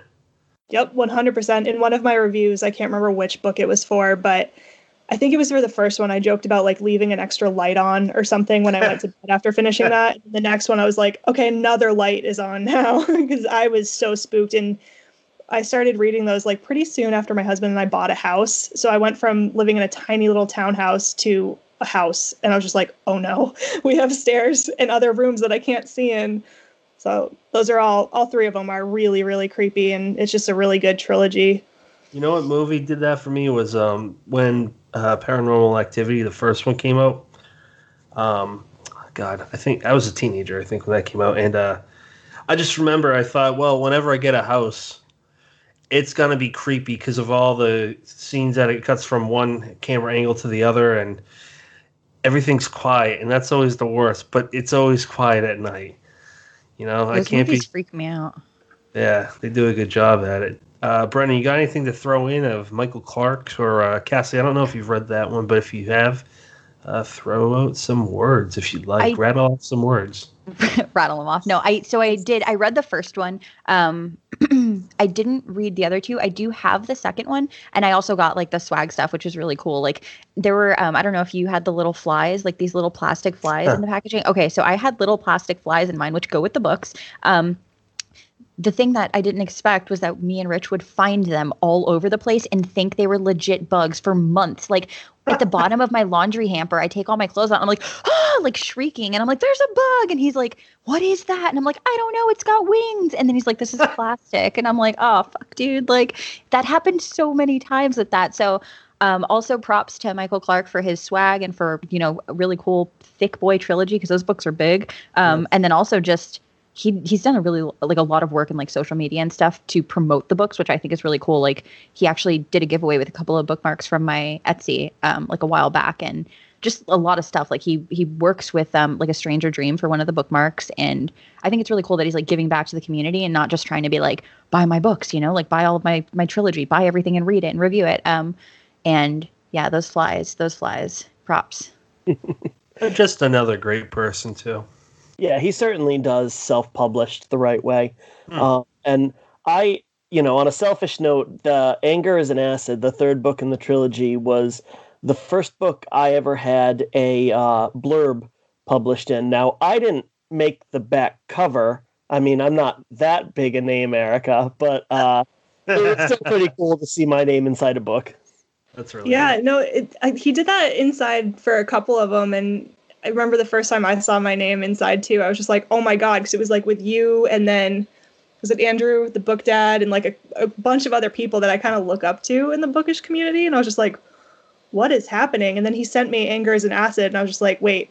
Speaker 5: Yep, 100%. In one of my reviews, I can't remember which book it was for, but I think it was for the first one. I joked about like leaving an extra light on or something when I went to bed after finishing that. The next one, I was like, okay, another light is on now because I was so spooked. And I started reading those like pretty soon after my husband and I bought a house. So I went from living in a tiny little townhouse to a house. And I was just like, oh no, we have stairs and other rooms that I can't see in. So those are all, all three of them are really, really creepy. And it's just a really good trilogy.
Speaker 1: You know what movie did that for me was um, when uh, Paranormal Activity, the first one came out. Um, God, I think I was a teenager. I think when that came out, and uh, I just remember I thought, well, whenever I get a house, it's gonna be creepy because of all the scenes that it cuts from one camera angle to the other, and everything's quiet, and that's always the worst. But it's always quiet at night. You know,
Speaker 4: Those
Speaker 1: I can't be.
Speaker 4: Freak me out.
Speaker 1: Yeah, they do a good job at it. Uh, Brennan, you got anything to throw in of Michael Clark or uh, Cassie? I don't know if you've read that one, but if you have, uh, throw out some words if you'd like. I, rattle off some words.
Speaker 4: rattle them off. No, I so I did. I read the first one. Um, I didn't read the other two. I do have the second one, and I also got like the swag stuff, which was really cool. Like there were, um, I don't know if you had the little flies, like these little plastic flies huh. in the packaging. Okay, so I had little plastic flies in mine, which go with the books. Um, the thing that I didn't expect was that me and Rich would find them all over the place and think they were legit bugs for months. Like at the bottom of my laundry hamper, I take all my clothes out. I'm like, ah, like shrieking. And I'm like, there's a bug. And he's like, what is that? And I'm like, I don't know. It's got wings. And then he's like, this is plastic. And I'm like, oh, fuck, dude. Like that happened so many times with that. So, um, also props to Michael Clark for his swag and for, you know, a really cool thick boy trilogy because those books are big. Um, and then also just, he he's done a really like a lot of work in like social media and stuff to promote the books, which I think is really cool. Like he actually did a giveaway with a couple of bookmarks from my Etsy um like a while back and just a lot of stuff. Like he he works with um like a Stranger Dream for one of the bookmarks, and I think it's really cool that he's like giving back to the community and not just trying to be like buy my books, you know, like buy all of my my trilogy, buy everything and read it and review it. Um, and yeah, those flies, those flies, props.
Speaker 1: Just another great person too.
Speaker 2: Yeah, he certainly does self-published the right way, hmm. uh, and I. You know, on a selfish note, the Anger is an Acid, the third book in the trilogy, was the first book I ever had a uh, blurb published in. Now, I didn't make the back cover. I mean, I'm not that big a name, Erica, but uh, it's still pretty cool to see my name inside a book.
Speaker 1: That's really
Speaker 5: yeah. No, it, I, he did that inside for a couple of them, and I remember the first time I saw my name inside too. I was just like, oh my god, because it was like with you, and then was it Andrew, the book dad, and like a, a bunch of other people that I kind of look up to in the bookish community, and I was just like, what is happening? And then he sent me Anger is an Acid, and I was just like, wait,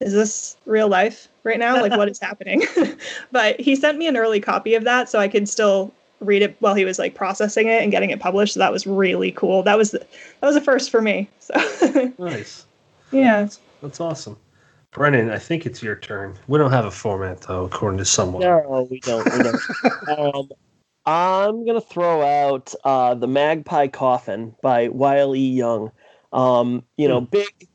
Speaker 5: is this real life right now? Like, what is happening? but he sent me an early copy of that so I could still read it while he was like processing it and getting it published. So that was really cool. That was the, that was a first for me. So
Speaker 1: nice.
Speaker 5: Yeah,
Speaker 1: that's, that's awesome. Brennan, I think it's your turn. We don't have a format though, according to someone.
Speaker 2: No, we don't. We don't. um, I'm gonna throw out uh, the Magpie Coffin by Wile E. Young. Um, you know, mm. big,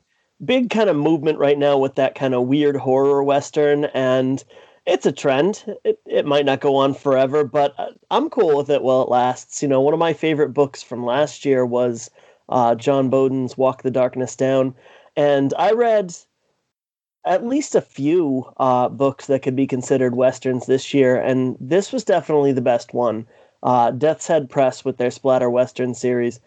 Speaker 2: big kind of movement right now with that kind of weird horror western, and it's a trend. It it might not go on forever, but uh, I'm cool with it while it lasts. You know, one of my favorite books from last year was uh, John Boden's Walk the Darkness Down, and I read at least a few uh, books that could be considered westerns this year, and this was definitely the best one. Uh, Death's Head Press with their splatter western series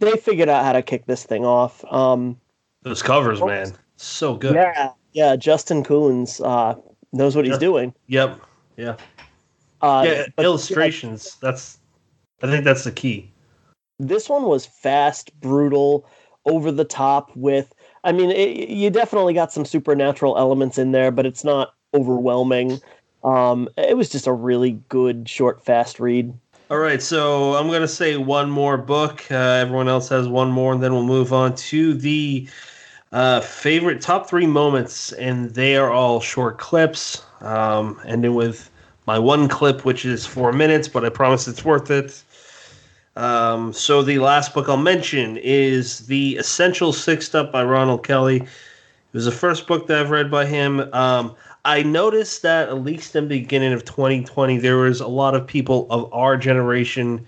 Speaker 2: they figured out how to kick this thing off. Um,
Speaker 1: Those covers, man, so good.
Speaker 2: Yeah, yeah. Justin Coons uh, knows what he's doing.
Speaker 1: Yep. Yeah. Uh, yeah. Illustrations. Yeah, that's. I think that's the key.
Speaker 2: This one was fast, brutal, over the top. With, I mean, it, you definitely got some supernatural elements in there, but it's not overwhelming. Um, it was just a really good, short, fast read.
Speaker 1: All right, so I'm going to say one more book. Uh, everyone else has one more, and then we'll move on to the uh, favorite top three moments, and they are all short clips. Um, ending with my one clip, which is four minutes, but I promise it's worth it. Um, so the last book I'll mention is The Essential Sick Stuff by Ronald Kelly. It was the first book that I've read by him. Um, I noticed that at least in the beginning of 2020, there was a lot of people of our generation,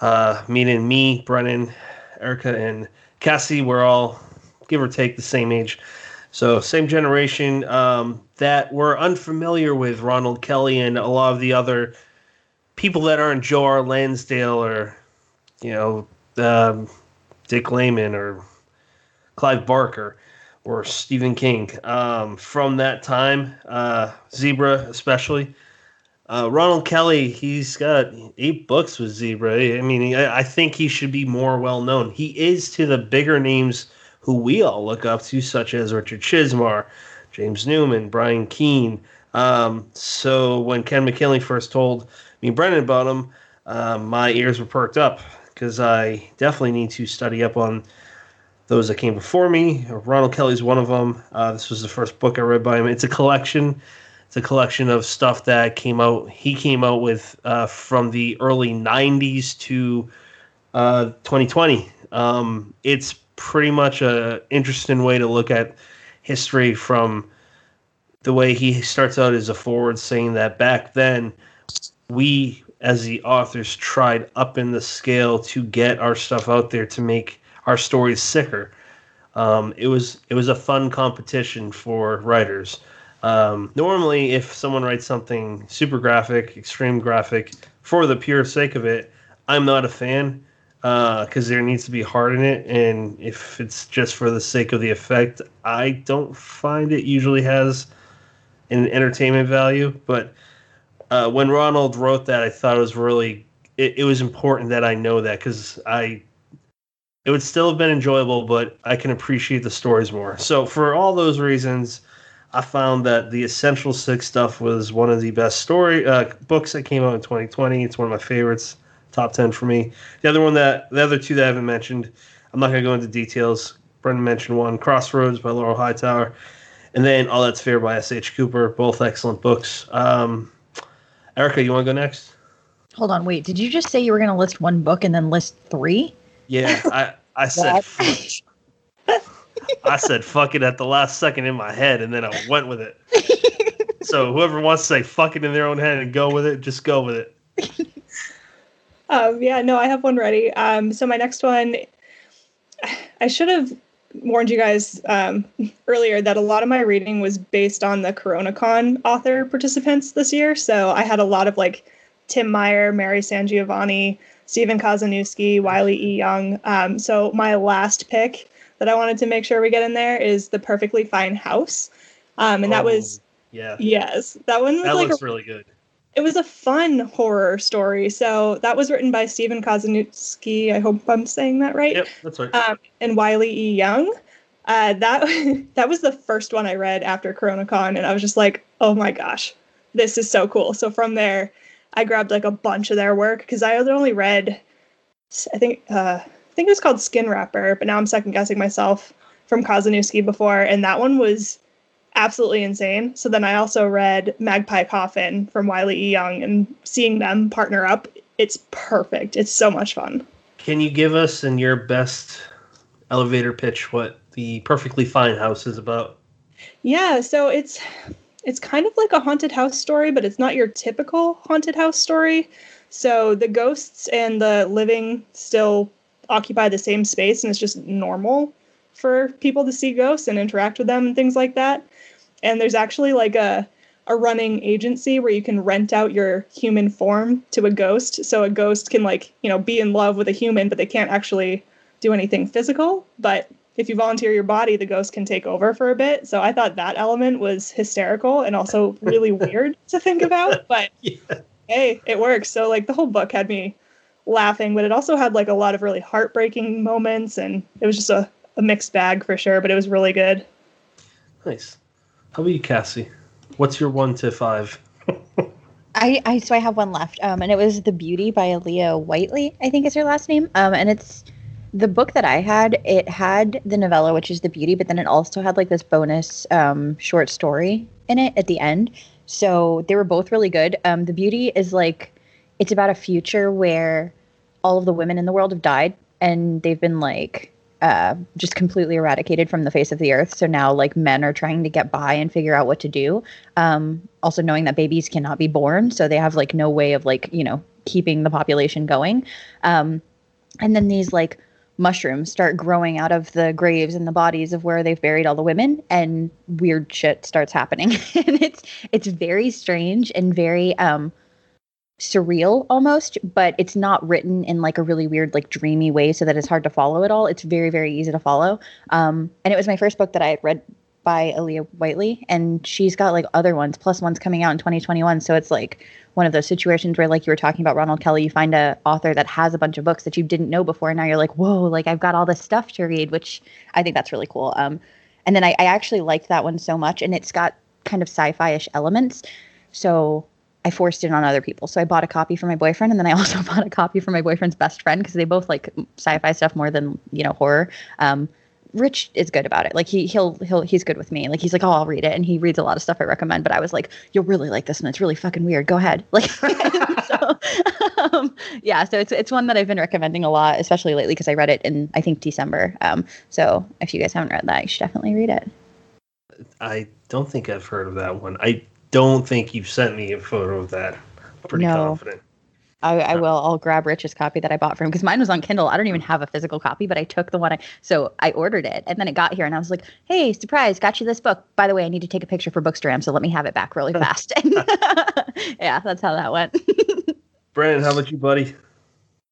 Speaker 1: uh, meaning me, Brennan, Erica, and Cassie. We're all give or take the same age, so same generation. Um, that were unfamiliar with Ronald Kelly and a lot of the other people that aren't Joe. Lansdale or you know um, Dick Laymon or Clive Barker or Stephen King um, from that time, uh, Zebra especially. Uh, Ronald Kelly, he's got eight books with Zebra. I mean, I, I, think he should be more well known. He is to the bigger names who we all look up to, such as Richard Chizmar, James Newman, Brian Keene. Um, so when Ken McKinley first told me Brennan about him, uh, my ears were perked up because I definitely need to study up on those that came before me. Ronald Kelly's one of them. Uh, this was the first book I read by him. It's a collection. It's a collection of stuff that came out. He came out with uh, from the early '90s to uh, 2020. Um, it's pretty much a interesting way to look at history from the way he starts out as a forward, saying that back then we as the authors tried up in the scale to get our stuff out there to make our stories sicker. Um, it was it was a fun competition for writers. Um, normally, if someone writes something super graphic, extreme graphic, for the pure sake of it, I'm not a fan because uh, there needs to be heart in it. And if it's just for the sake of the effect, I don't find it usually has an entertainment value. But uh, when Ronald wrote that, I thought it was really it, it was important that I know that because I it would still have been enjoyable, but I can appreciate the stories more. So for all those reasons, I found that the Essential Sick Stuff was one of the best story uh, books that came out in 2020. It's one of my favorites, top 10 for me. The other one that, the other two that I haven't mentioned, I'm not to go into details. Brennan mentioned one, Crossroads by Laurel Hightower, and then All That's Fair by S.H. Cooper, both excellent books. Um, Erica, you want to go next?
Speaker 4: Hold on, wait. Did you just say you were going to list one book and then list three?
Speaker 1: Yeah, I, I said. I said fuck it at the last second in my head, and then I went with it. so whoever wants to say fuck it in their own head and go with it, just go with it.
Speaker 5: Um, yeah, no, I have one ready. Um, so my next one, I should have warned you guys um, earlier that a lot of my reading was based on the CoronaCon author participants this year. So I had a lot of like Tim Meyer, Mary San Giovanni, Stephen Kozeniewski, Wile E. Young. Um, so my last pick that I wanted to make sure we get in there is the Perfectly Fine House, um, and that was
Speaker 1: yeah,
Speaker 5: yes, that one was
Speaker 1: that
Speaker 5: like
Speaker 1: looks
Speaker 5: a,
Speaker 1: really good.
Speaker 5: It was a fun horror story. So that was written by Stephen Kozeniewski. I hope I'm saying that right.
Speaker 1: Yep, that's right.
Speaker 5: Um, and Wile E. Young. Uh, that that was the first one I read after CoronaCon, and I was just like, oh my gosh, this is so cool. So from there, I grabbed like a bunch of their work because I had only read, I think, uh, I think it was called Skin Wrapper, but now I'm second guessing myself from Kozeniewski before, and that one was absolutely insane. So then I also read Magpie Coffin from Wile E. Young, and seeing them partner up, it's perfect. It's so much fun.
Speaker 1: Can you give us in your best elevator pitch what the Perfectly Fine House is about?
Speaker 5: Yeah, so it's it's kind of like a haunted house story, but it's not your typical haunted house story. So the ghosts and the living still occupy the same space and it's just normal for people to see ghosts and interact with them and things like that. And there's actually like a a running agency where you can rent out your human form to a ghost. So a ghost can like, you know, be in love with a human, but they can't actually do anything physical. But if you volunteer your body, the ghost can take over for a bit. So I thought that element was hysterical and also really weird to think about. But
Speaker 1: Yeah.
Speaker 5: hey, it works. So like the whole book had me laughing, but it also had like a lot of really heartbreaking moments and it was just a, a mixed bag for sure, but it was really good.
Speaker 1: Nice. How about you, Cassie? What's your one to five?
Speaker 4: I, I so I have one left, um, and it was The Beauty by Aliya Whiteley, I think is her last name. Um, and it's the book that I had. It had the novella, which is The Beauty, but then it also had like this bonus um, short story in it at the end. So they were both really good. Um, the Beauty is like it's about a future where all of the women in the world have died, and they've been like uh, just completely eradicated from the face of the earth. So now, like, men are trying to get by and figure out what to do. Um, also, knowing that babies cannot be born, so they have like no way of like you know keeping the population going. Um, and then these like mushrooms start growing out of the graves and the bodies of where they've buried all the women, and weird shit starts happening. and it's it's very strange and very um, surreal almost, but it's not written in like a really weird, like dreamy way so that it's hard to follow at all. It's very, very easy to follow. Um, and it was my first book that I had read by Aliya Whiteley, and she's got like other ones, plus ones coming out in 2021. So it's like one of those situations where, like you were talking about Ronald Kelly, you find a author that has a bunch of books that you didn't know before, and now you're like, whoa, like I've got all this stuff to read, which I think that's really cool. Um, and then I, I actually liked that one so much, and it's got kind of sci-fi-ish elements. So I forced it on other people. So I bought a copy for my boyfriend, and then I also bought a copy for my boyfriend's best friend because they both like sci-fi stuff more than you know horror. Um, Rich is good about it. Like he he'll he'll he's good with me. Like he's like, oh, I'll read it, and he reads a lot of stuff I recommend. But I was like, you'll really like this one. It's really fucking weird. Go ahead. Like, so, um, yeah. So it's it's one that I've been recommending a lot, especially lately because I read it in I think December. Um, so if you guys haven't read that, you should definitely read it.
Speaker 1: I don't think I've heard of that one. I don't think you've sent me a photo of that. I'm pretty
Speaker 4: No.
Speaker 1: confident.
Speaker 4: I, I will. I'll grab Rich's copy that I bought for him because mine was on Kindle. I don't even have a physical copy, but I took the one I so I ordered it and then it got here and I was like, "Hey, surprise! Got you this book. By the way, I need to take a picture for Bookstagram, so let me have it back really fast." yeah, that's how that went.
Speaker 1: Brennan, how about you, buddy?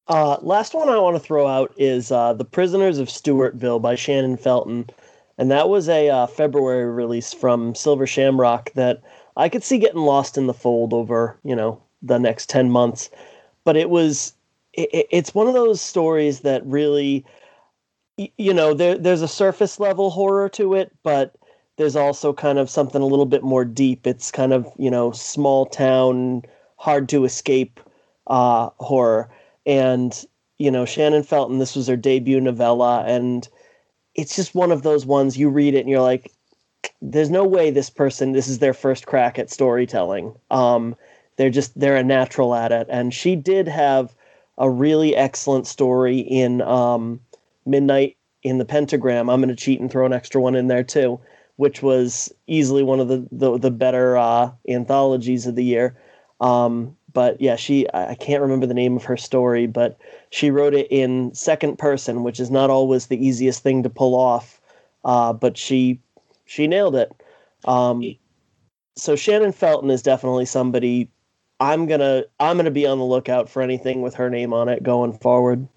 Speaker 2: Uh, last one I want to throw out is uh, The Prisoners of Stewartville by Shannon Felton. And that was a uh, February release from Silver Shamrock that I could see getting lost in the fold over, you know, the next 10 months. But it was, it, it's one of those stories that really, you know, there, there's a surface level horror to it, but there's also kind of something a little bit more deep. It's kind of you know small town, hard to escape uh, horror, and you know Shannon Felton. This was her debut novella, and it's just one of those ones you read it and you're like, there's no way this person this is their first crack at storytelling. Um, they're just they're a natural at it, and she did have a really excellent story in um, Midnight in the Pentagram. I'm going to cheat and throw an extra one in there too, which was easily one of the the, the better uh, anthologies of the year. Um, but yeah, she I can't remember the name of her story, but she wrote it in second person, which is not always the easiest thing to pull off. Uh, but she she nailed it. Um, so Shannon Felton is definitely somebody I'm gonna I'm gonna be on the lookout for anything with her name on it going forward.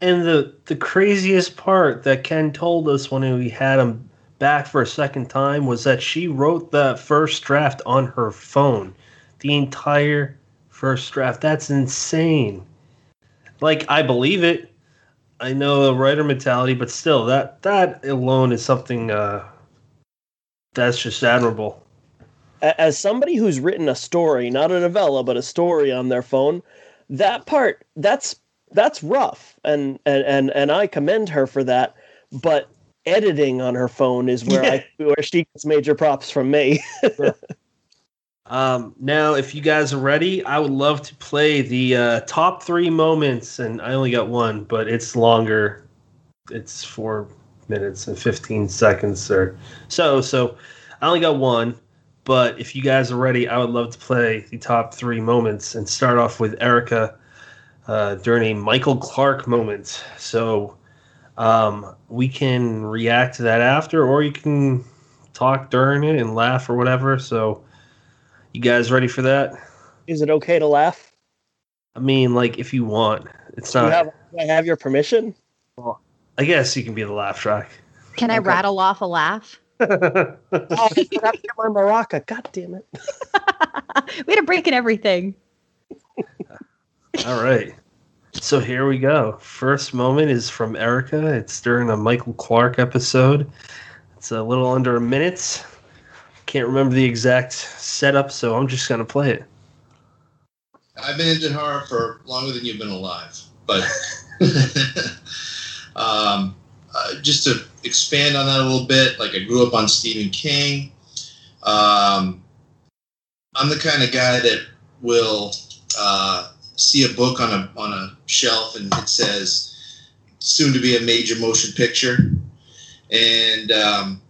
Speaker 1: And the the craziest part that Ken told us when we had him back for a second time was that she wrote that first draft on her phone. The entire first draft. That's insane. Like I believe it. I know a writer mentality, but still that that alone is something uh that's just admirable.
Speaker 2: As somebody who's written a story, not a novella, but a story on their phone, that part that's that's rough and and and, and I commend her for that. But editing on her phone is where I where she gets major props from me.
Speaker 1: um, now, if you guys are ready, I would love to play the uh, top three moments, and I only got one, but it's longer. It's four minutes and fifteen seconds or so. So I only got one. But if you guys are ready, I would love to play the top three moments and start off with Erica uh, during a Michael Clark moment. So um, we can react to that after, or you can talk during it and laugh or whatever. So you guys ready for that?
Speaker 2: Is it okay to laugh?
Speaker 1: I mean, like if you want, it's not.
Speaker 2: Do, have, do I have your permission?
Speaker 1: Well, I guess you can be the laugh track.
Speaker 4: Can I
Speaker 2: Okay.
Speaker 4: rattle off a laugh?
Speaker 2: oh, I forgot to my maraca. God damn it!
Speaker 4: we had a break in everything.
Speaker 1: All right. So here we go. First moment is from Erica. It's during a Michael Clark episode. It's a little under a minute. Can't remember the exact setup, so I'm just going to play it.
Speaker 6: I've been into horror for longer than you've been alive, but um, uh, just to expand on that a little bit, like I grew up on Stephen King. Um, I'm the kind of guy that will uh, see a book on a on a shelf and it says soon to be a major motion picture, and um,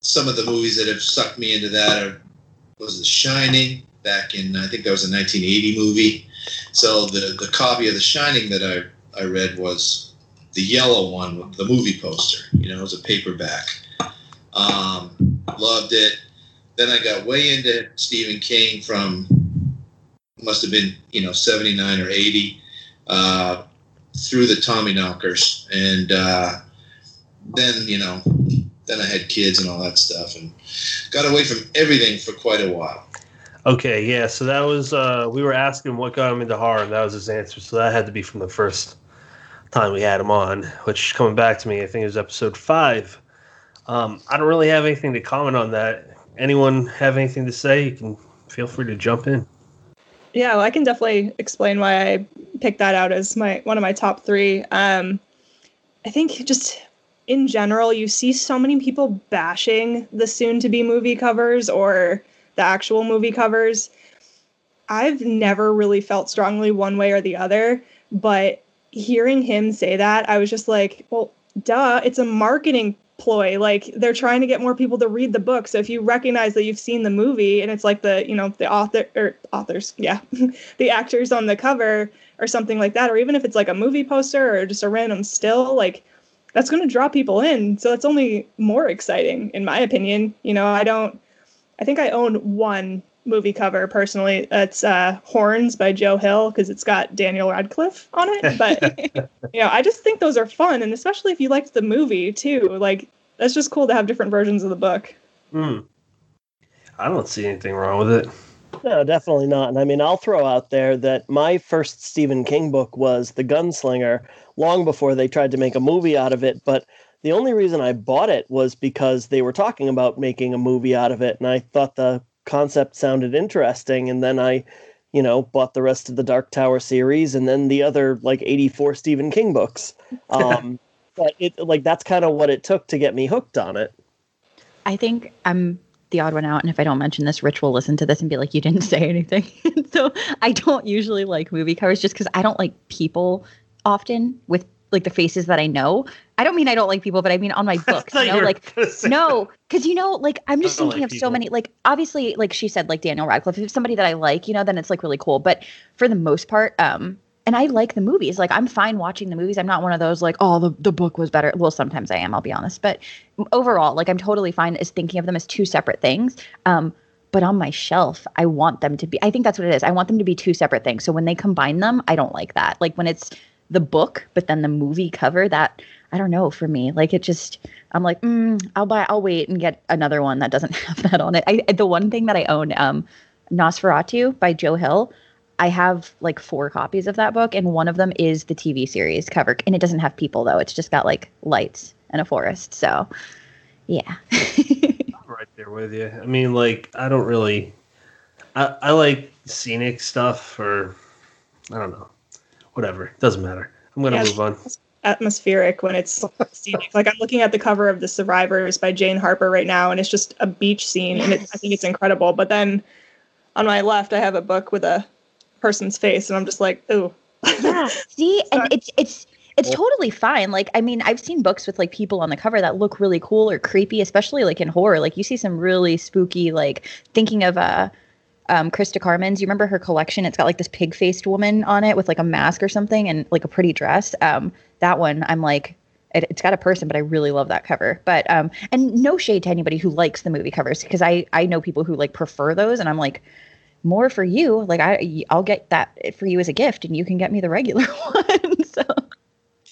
Speaker 6: some of the movies that have sucked me into that are was The Shining back in I think that was a 1980 movie. So the the copy of The Shining that I I read was the yellow one the movie poster. You know, it was a paperback. Um, loved it. Then I got way into Stephen King from must have been you know 79 or 80 uh, through the Tommy Knockers, and uh, then you know then I had kids and all that stuff, and got away from everything for quite a while.
Speaker 1: Okay, yeah. So that was uh, we were asking what got him into horror, and that was his answer. So that had to be from the first time we had him on, which coming back to me, I think it was episode five. Um, I don't really have anything to comment on that. Anyone have anything to say? You can feel free to jump in.
Speaker 5: Yeah, well, I can definitely explain why I picked that out as my one of my top three. Um, I think just in general, you see so many people bashing the soon-to-be movie covers or the actual movie covers. I've never really felt strongly one way or the other, but hearing him say that, I was just like, well, duh, it's a marketing ploy. Like they're trying to get more people to read the book. So if you recognize that you've seen the movie and it's like the, you know, the author or authors, yeah, the actors on the cover or something like that, or even if it's like a movie poster or just a random still, like that's going to draw people in. So it's only more exciting, in my opinion. You know, I don't, I think I own one movie cover personally. It's uh, Horns by Joe Hill because it's got Daniel Radcliffe on it. But you know, I just think those are fun, and especially if you liked the movie too. Like that's just cool to have different versions of the book.
Speaker 1: Hmm. I don't see anything wrong with it.
Speaker 2: No, definitely not. And I mean, I'll throw out there that my first Stephen King book was The Gunslinger, long before they tried to make a movie out of it. But the only reason I bought it was because they were talking about making a movie out of it, and I thought the concept sounded interesting. And then I, you know, bought the rest of the Dark Tower series, and then the other like eighty-four Stephen King books. Um, but it like that's kind of what it took to get me hooked on it.
Speaker 4: I think I'm the odd one out, and if I don't mention this, Rich will listen to this and be like, "You didn't say anything." so I don't usually like movie covers just because I don't like people often with like the faces that I know. I don't mean I don't like people, but I mean on my books. You know, like no, because you know, like I'm just thinking
Speaker 1: like
Speaker 4: of so many. Like obviously, like she said, like Daniel Radcliffe. If it's somebody that I like, you know, then it's like really cool. But for the most part, um, and I like the movies. Like I'm fine watching the movies. I'm not one of those like, oh, the the book was better. Well, sometimes I am. I'll be honest, but overall, like I'm totally fine as thinking of them as two separate things. Um, but on my shelf, I want them to be. I think that's what it is. I want them to be two separate things. So when they combine them, I don't like that. Like when it's the book, but then the movie cover. That I don't know for me. Like it just. I'm like, mm, I'll buy. I'll wait and get another one that doesn't have that on it. I the one thing that I own, um, NOS4A2 by Joe Hill. I have like four copies of that book, and one of them is the TV series cover, and it doesn't have people though. It's just got like lights and a forest. So, yeah.
Speaker 1: Right there with you. I mean, like, I don't really. I, I like scenic stuff, or I don't know, whatever. Doesn't matter. I'm gonna
Speaker 5: Yeah.
Speaker 1: move on.
Speaker 5: atmospheric when it's scenic. Like I'm looking at the cover of The Survivors by Jane Harper right now, and it's just a beach scene, and it, I think it's incredible. But then on my left, I have a book with a person's face, and I'm just like, ooh.
Speaker 4: yeah. See, and it's it's it's totally fine. Like, I mean, I've seen books with like people on the cover that look really cool or creepy, especially like in horror. Like, you see some really spooky. Like, thinking of uh, um, Christa Carmen's. You remember her collection? It's got like this pig faced woman on it with like a mask or something and like a pretty dress. Um, that one, I'm like. It, it's got a person, but I really love that cover. But um, and no shade to anybody who likes the movie covers because I I know people who like prefer those, and I'm like, more for you. Like I I'll get that for you as a gift and you can get me the regular one. so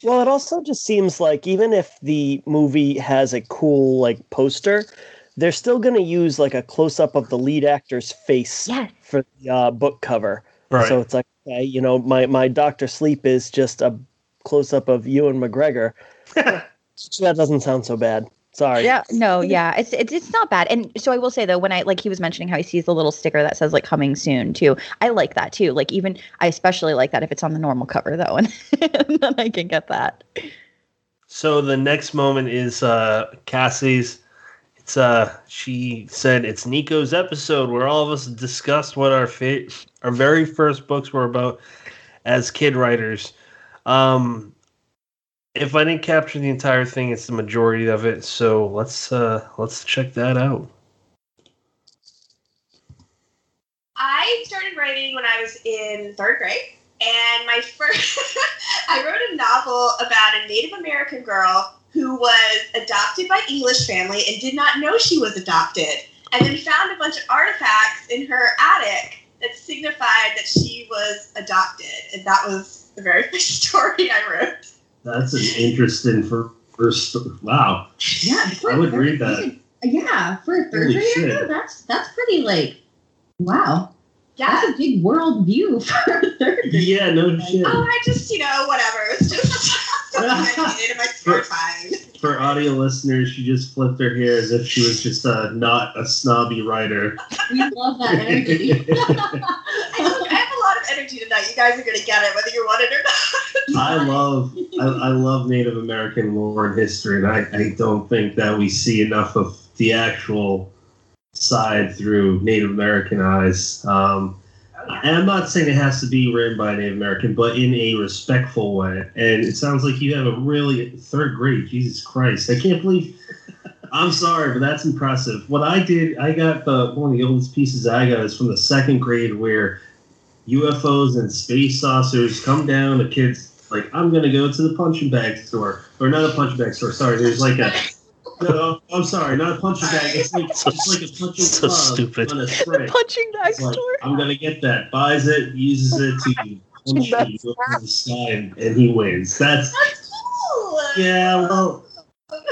Speaker 2: Well, it also just seems like even if the movie has a cool like poster, they're still going to use like a close up of the lead actor's face
Speaker 4: yeah.
Speaker 2: for the uh, book cover.
Speaker 1: Right.
Speaker 2: So it's like, okay, you know, my my Doctor Sleep is just a close up of Ewan McGregor. so that doesn't sound so bad. Sorry.
Speaker 4: Yeah, no, yeah. It's, it's it's not bad. And so I will say though, when I like he was mentioning how he sees the little sticker that says like coming soon too. I like that too. Like even I especially like that if it's on the normal cover though, and, then I can get that.
Speaker 1: So the next moment is uh, Cassie's. Uh, she said it's Nico's episode where all of us discussed what our fa- our very first books were about as kid writers. Um, if I didn't capture the entire thing, it's the majority of it. So let's uh, let's check that out.
Speaker 7: I started writing when I was in third grade, and my first, I wrote a novel about a Native American girl who was adopted by English family and did not know she was adopted, and then found a bunch of artifacts in her attic that signified that she was adopted, and that was the very first story I wrote.
Speaker 1: That's an interesting for first. Wow,
Speaker 8: Yeah, for
Speaker 1: I
Speaker 8: a
Speaker 1: would read that.
Speaker 8: Yeah, for a third
Speaker 1: Holy
Speaker 8: grader,
Speaker 1: shit.
Speaker 8: that's that's pretty like, wow,
Speaker 7: Yeah.
Speaker 8: that's a big world view for a third grader.
Speaker 1: Yeah, no shit.
Speaker 7: Oh, I just, you know, whatever. It's just something I needed my spare time.
Speaker 1: For audio listeners, she just flipped her hair as if she was just a not a snobby writer.
Speaker 8: We love that energy.
Speaker 7: I, look, I have a lot of energy tonight. You guys are gonna get it, whether you want it or not.
Speaker 1: I love I, I love Native American lore and history, and I, I don't think that we see enough of the actual side through Native American eyes. Um, and I'm not saying it has to be written by a Native American, but in a respectful way. And it sounds like you have a really third grade. Jesus Christ, I can't believe. I'm sorry, but that's impressive. What I did, I got the one of the oldest pieces I got is from the second grade where UFOs and space saucers come down. The kids like, I'm gonna go to the punching bag store, or not a punching bag store. Sorry, there's like a. No, I'm sorry, not a punching bag. It's like
Speaker 2: So
Speaker 1: it's like a punching so club stupid. on a spray.
Speaker 4: Punching bag
Speaker 1: like,
Speaker 4: store.
Speaker 1: I'm gonna get that. Buys it, uses it to punch
Speaker 2: That's
Speaker 1: the UFO the sky, and, and he wins. That's
Speaker 7: That's cool.
Speaker 1: yeah. Well,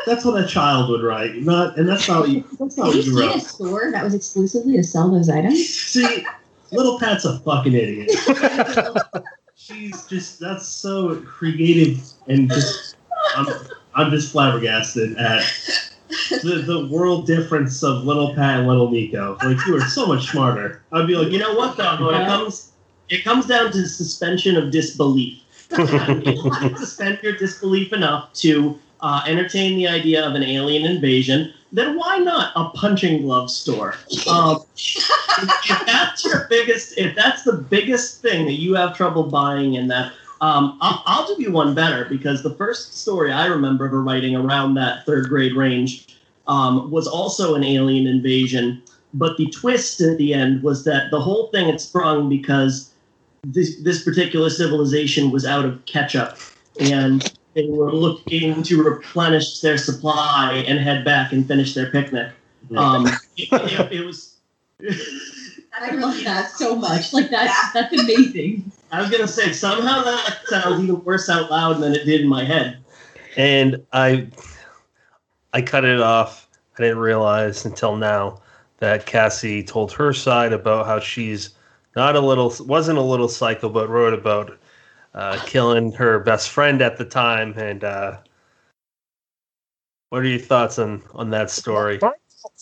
Speaker 1: that's what a child would write. Not, and that's not what you. That's not
Speaker 8: Have
Speaker 1: what
Speaker 8: you
Speaker 1: you
Speaker 8: seen a store that was exclusively to sell those items?
Speaker 1: See, little Pat's a fucking idiot. She's just that's so creative and just. I'm, I'm just flabbergasted at the, the world difference of little Pat and little Nico. Like you are so much smarter. I'd be like, you know what though? When it comes it comes down to suspension of disbelief. Suspend your disbelief enough to uh, entertain the idea of an alien invasion. Then why not a punching glove store? Um, if that's your biggest, if that's the biggest thing that you have trouble buying in that, um, I'll, I'll give you one better because the first story I remember her writing around that third grade range um, was also an alien invasion. But the twist at the end was that the whole thing had sprung because this, this particular civilization was out of ketchup and they were looking to replenish their supply and head back and finish their picnic. Um, it, it- it was.
Speaker 8: I love that so much. Like that's that's amazing.
Speaker 1: I was gonna say somehow that sounds even worse out loud than it did in my head. And I, I cut it off. I didn't realize until now that Cassie told her side about how she's not a little, wasn't a little psycho, but wrote about uh, killing her best friend at the time. And uh, what are your thoughts on on that story?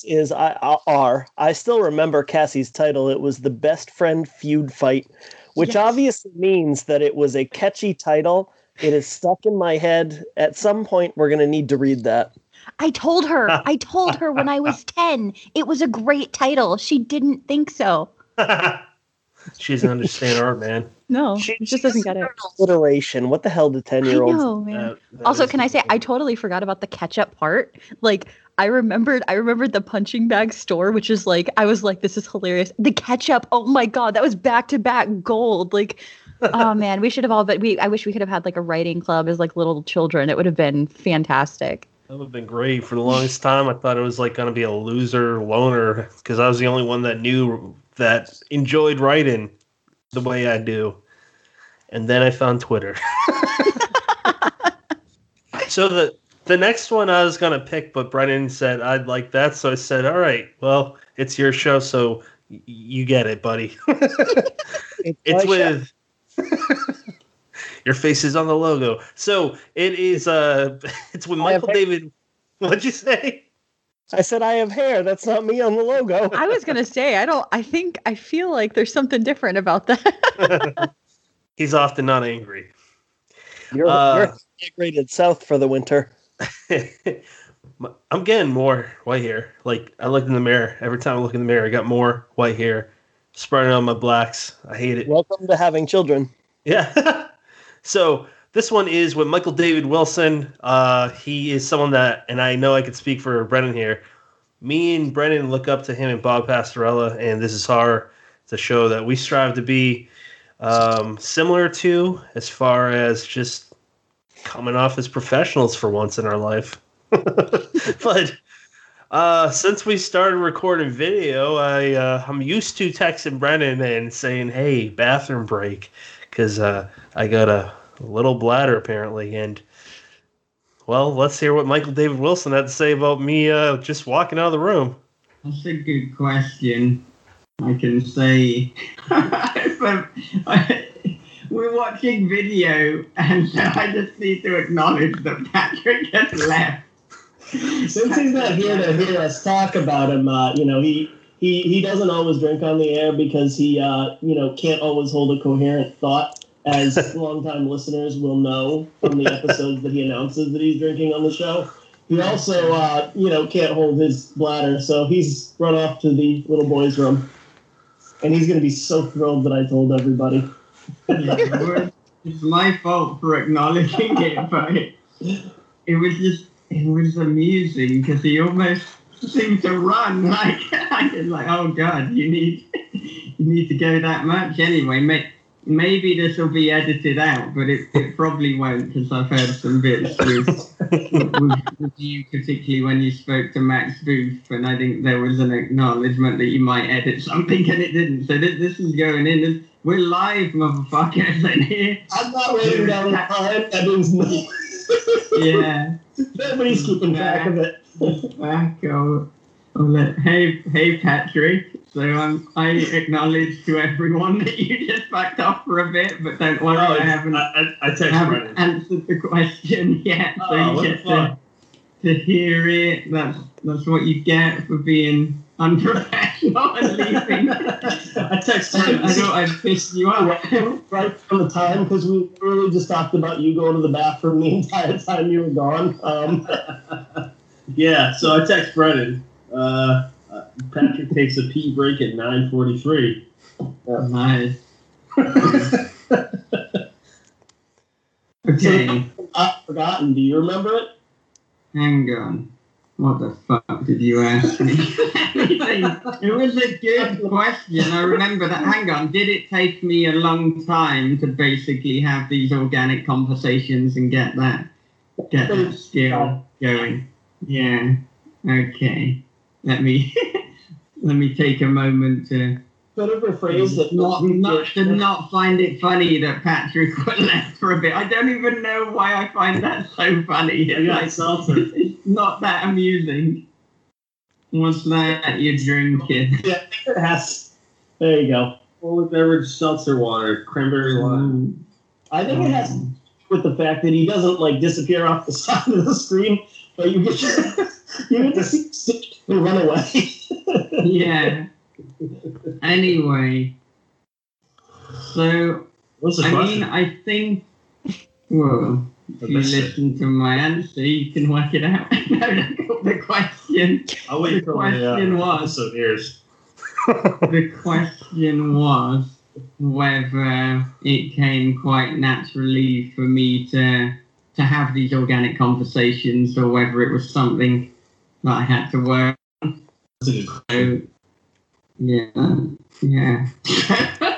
Speaker 2: Is I, I are I still remember Cassie's title. It was the best friend feud fight, which
Speaker 4: Yes.
Speaker 2: obviously means that it was a catchy title. It is stuck in my head. At some point, we're going to need to read that.
Speaker 4: I told her. I told her when I was 10. It was a great title. She didn't think so.
Speaker 1: she doesn't understand art, man.
Speaker 4: No,
Speaker 2: She
Speaker 4: she just doesn't get it.
Speaker 2: Alliteration. What the hell do ten year olds?
Speaker 4: know, man.
Speaker 1: That- that
Speaker 4: also, can I say I totally forgot about the ketchup part? Like I remembered I remembered the punching bag store, which is like I was like, this is hilarious. The ketchup, oh my god, that was back to back gold. Like oh man, we should have all but we I wish we could have had like a writing club as like little children. It would have been fantastic.
Speaker 1: That would have been great. For the longest time, I thought it was like going to be a loser loner because I was the only one that knew that enjoyed writing the way I do. And then I found Twitter. so the the next one I was going to pick, but Brennan said I'd like that, so I said, "All right, well, it's your show, so y- you get it, buddy." it's
Speaker 2: my
Speaker 1: with your face is on the logo. So it is uh it's with
Speaker 2: I
Speaker 1: Michael David what'd you say?
Speaker 2: I said I have hair. That's not me on the logo.
Speaker 4: I was gonna say, I don't I think I feel like there's something different about that.
Speaker 1: He's often not angry.
Speaker 2: You're,
Speaker 1: Uh,
Speaker 2: you're migrated south for the winter.
Speaker 1: I'm getting more white hair. Like I look in the mirror. Every time I look in the mirror, I got more white hair spreading on my blacks. I hate it.
Speaker 2: Welcome to having children.
Speaker 1: Yeah. so this one is with Michael David Wilson. Uh, he is someone that, and I know I could speak for Brennan here. Me and Brennan look up to him and Bob Pastorella, and this is our. It's a show that we strive to be um, similar to, as far as just coming off as professionals for once in our life. but uh, since we started recording video, I uh, I'm used to texting Brennan and saying, "Hey, bathroom break," because uh, I got a little bladder apparently. And well, let's hear what Michael David Wilson had to say about me uh, just walking out of the room.
Speaker 9: That's a good question. I can say I- we're watching video, and I just need to acknowledge that Patrick has left.
Speaker 2: Since he's not here to hear us talk about him, uh, you know, he, he he doesn't always drink on the air because he uh, you know can't always hold a coherent thought, as longtime listeners will know from the episodes that he announces that he's drinking on the show. He also uh, you know can't hold his bladder, so he's run off to the little boy's room, and he's gonna be so thrilled that I told everybody.
Speaker 9: It's my fault for acknowledging it, but it, it was just it was amusing because he almost seemed to run like like, oh god, you need you need to go that much anyway. May, maybe this will be edited out, but it, it probably won't because I've heard some bits with, with, with you, particularly when you spoke to Max Booth, and I think there was an acknowledgement that you might edit something and it didn't. So this, this is going in. This, we're live, motherfuckers, in here.
Speaker 2: I'm not waiting the time. That means no.
Speaker 9: Yeah.
Speaker 2: Nobody's keeping track of it.
Speaker 9: Back. Oh, let- hey, hey, Patrick. So um, I acknowledge to everyone that you just backed off for a bit, but don't worry,
Speaker 1: Oh,
Speaker 9: I haven't,
Speaker 1: I, I, I
Speaker 9: haven't answered the question yet. So
Speaker 1: Oh,
Speaker 9: you get to, to hear it. That's that's what you get for being unprofessional and leaving.
Speaker 1: I text
Speaker 9: I,
Speaker 1: Brennan.
Speaker 9: I thought I'd pissed you off.
Speaker 2: right from the time because we really just talked about you going to the bathroom the entire time you were gone. Um,
Speaker 1: Yeah, so I text Brennan. Uh, uh, Patrick takes a pee break at 9:43.
Speaker 9: nice. Okay.
Speaker 2: I've forgotten. Do you remember it?
Speaker 9: Hang on. What the fuck did you ask me? it was a good question. I remember that. Hang on. Did it take me a long time to basically have these organic conversations and get that get that skill going? Yeah. Okay. Let me let me take a moment to
Speaker 2: Could have rephrased it.
Speaker 9: not, not to not find it funny that Patrick left for a bit. I don't even know why I find that so funny.
Speaker 1: I got
Speaker 9: Like,
Speaker 1: seltzer.
Speaker 9: it's not that amusing. What's that you're drinking?
Speaker 2: Yeah, I it has. There you go.
Speaker 1: Full beverage seltzer water, cranberry mm. lime.
Speaker 2: I think it has with the fact that he doesn't like disappear off the side of the screen, but you get to, you get to see sit and run away.
Speaker 9: Yeah. Anyway, so I
Speaker 1: question?
Speaker 9: mean, I think. Well, if you listen to my answer, you can work it out. no, the question.
Speaker 1: I'll wait
Speaker 9: the
Speaker 1: till the uh,
Speaker 9: question was-
Speaker 1: airs.
Speaker 9: the question was whether it came quite naturally for me to to have these organic conversations or whether it was something that I had to work.
Speaker 1: Good
Speaker 9: So, yeah, yeah.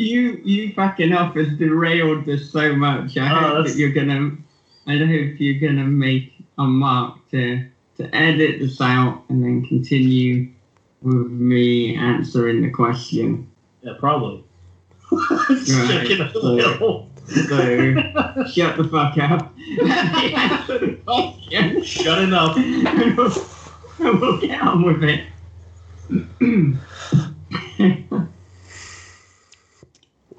Speaker 9: you you fucking off has derailed this so much. I
Speaker 1: Oh,
Speaker 9: hope
Speaker 1: that's-
Speaker 9: that you're gonna. I hope you're gonna make a mark to to edit this out and then continue with me answering the question.
Speaker 1: Yeah, probably.
Speaker 9: Right.
Speaker 1: Checking out the middle.
Speaker 9: So shut the fuck up. The.
Speaker 1: Shut it up.
Speaker 9: and we'll, and we'll get on with it.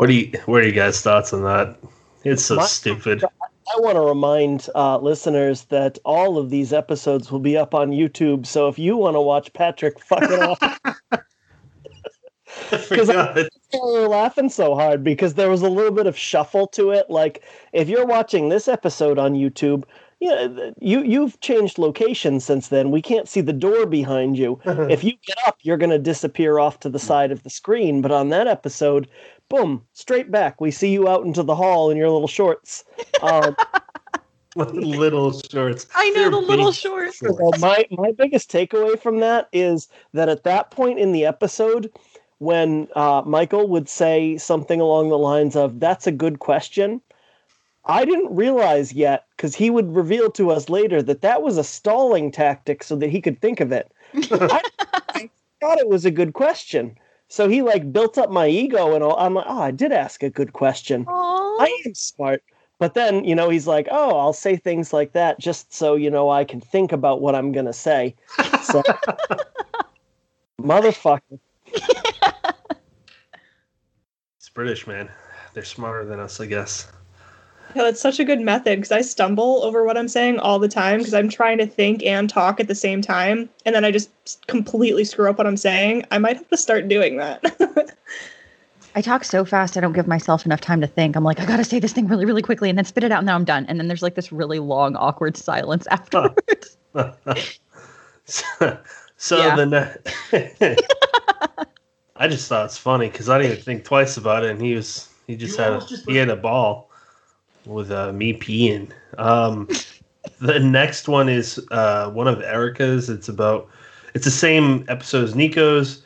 Speaker 1: What do you? What are you guys' thoughts on that? It's so
Speaker 2: My-
Speaker 1: stupid.
Speaker 2: I want to remind uh, listeners that all of these episodes will be up on YouTube. So if you want to watch Patrick fucking off,
Speaker 1: Because
Speaker 2: we were laughing so hard because there was a little bit of shuffle to it. Like if you're watching this episode on YouTube, yeah, th- you you've changed location since then. We can't see the door behind you. if you get up, you're going to disappear off to the side of the screen. But on that episode, boom, straight back. We see you out into the hall in your little shorts. Um,
Speaker 1: little shorts.
Speaker 4: I know
Speaker 1: They're
Speaker 4: the little
Speaker 1: big
Speaker 4: shorts.
Speaker 2: well, my my biggest takeaway from that is that at that point in the episode, when uh, Michael would say something along the lines of "That's a good question," I didn't realize yet because he would reveal to us later that that was a stalling tactic so that he could think of it. I, I thought it was a good question, so he like built up my ego, and all, I'm like, "Oh, I did ask a good question.
Speaker 4: Aw.
Speaker 2: I am smart." But then, you know, he's like, "Oh, I'll say things like that just so you know I can think about what I'm gonna say." So, motherfucker.
Speaker 1: It's British, man. They're smarter than us, I guess.
Speaker 5: Yeah, that's such a good method because I stumble over what I'm saying all the time because I'm trying to think and talk at the same time, and then I just completely screw up what I'm saying. I might have to start doing that.
Speaker 4: I talk so fast, I don't give myself enough time to think. I'm like, I gotta say this thing really, really quickly and then spit it out, and then I'm done. And then there's like this really long, awkward silence afterwards.
Speaker 1: so so
Speaker 4: Yeah.
Speaker 1: the ne- I just thought it's funny because I didn't even think twice about it, and he was he just
Speaker 2: You
Speaker 1: had a,
Speaker 2: just
Speaker 1: he had a ball with uh, me peeing. Um, the next one is uh, one of Erica's. It's about it's the same episode as Nico's,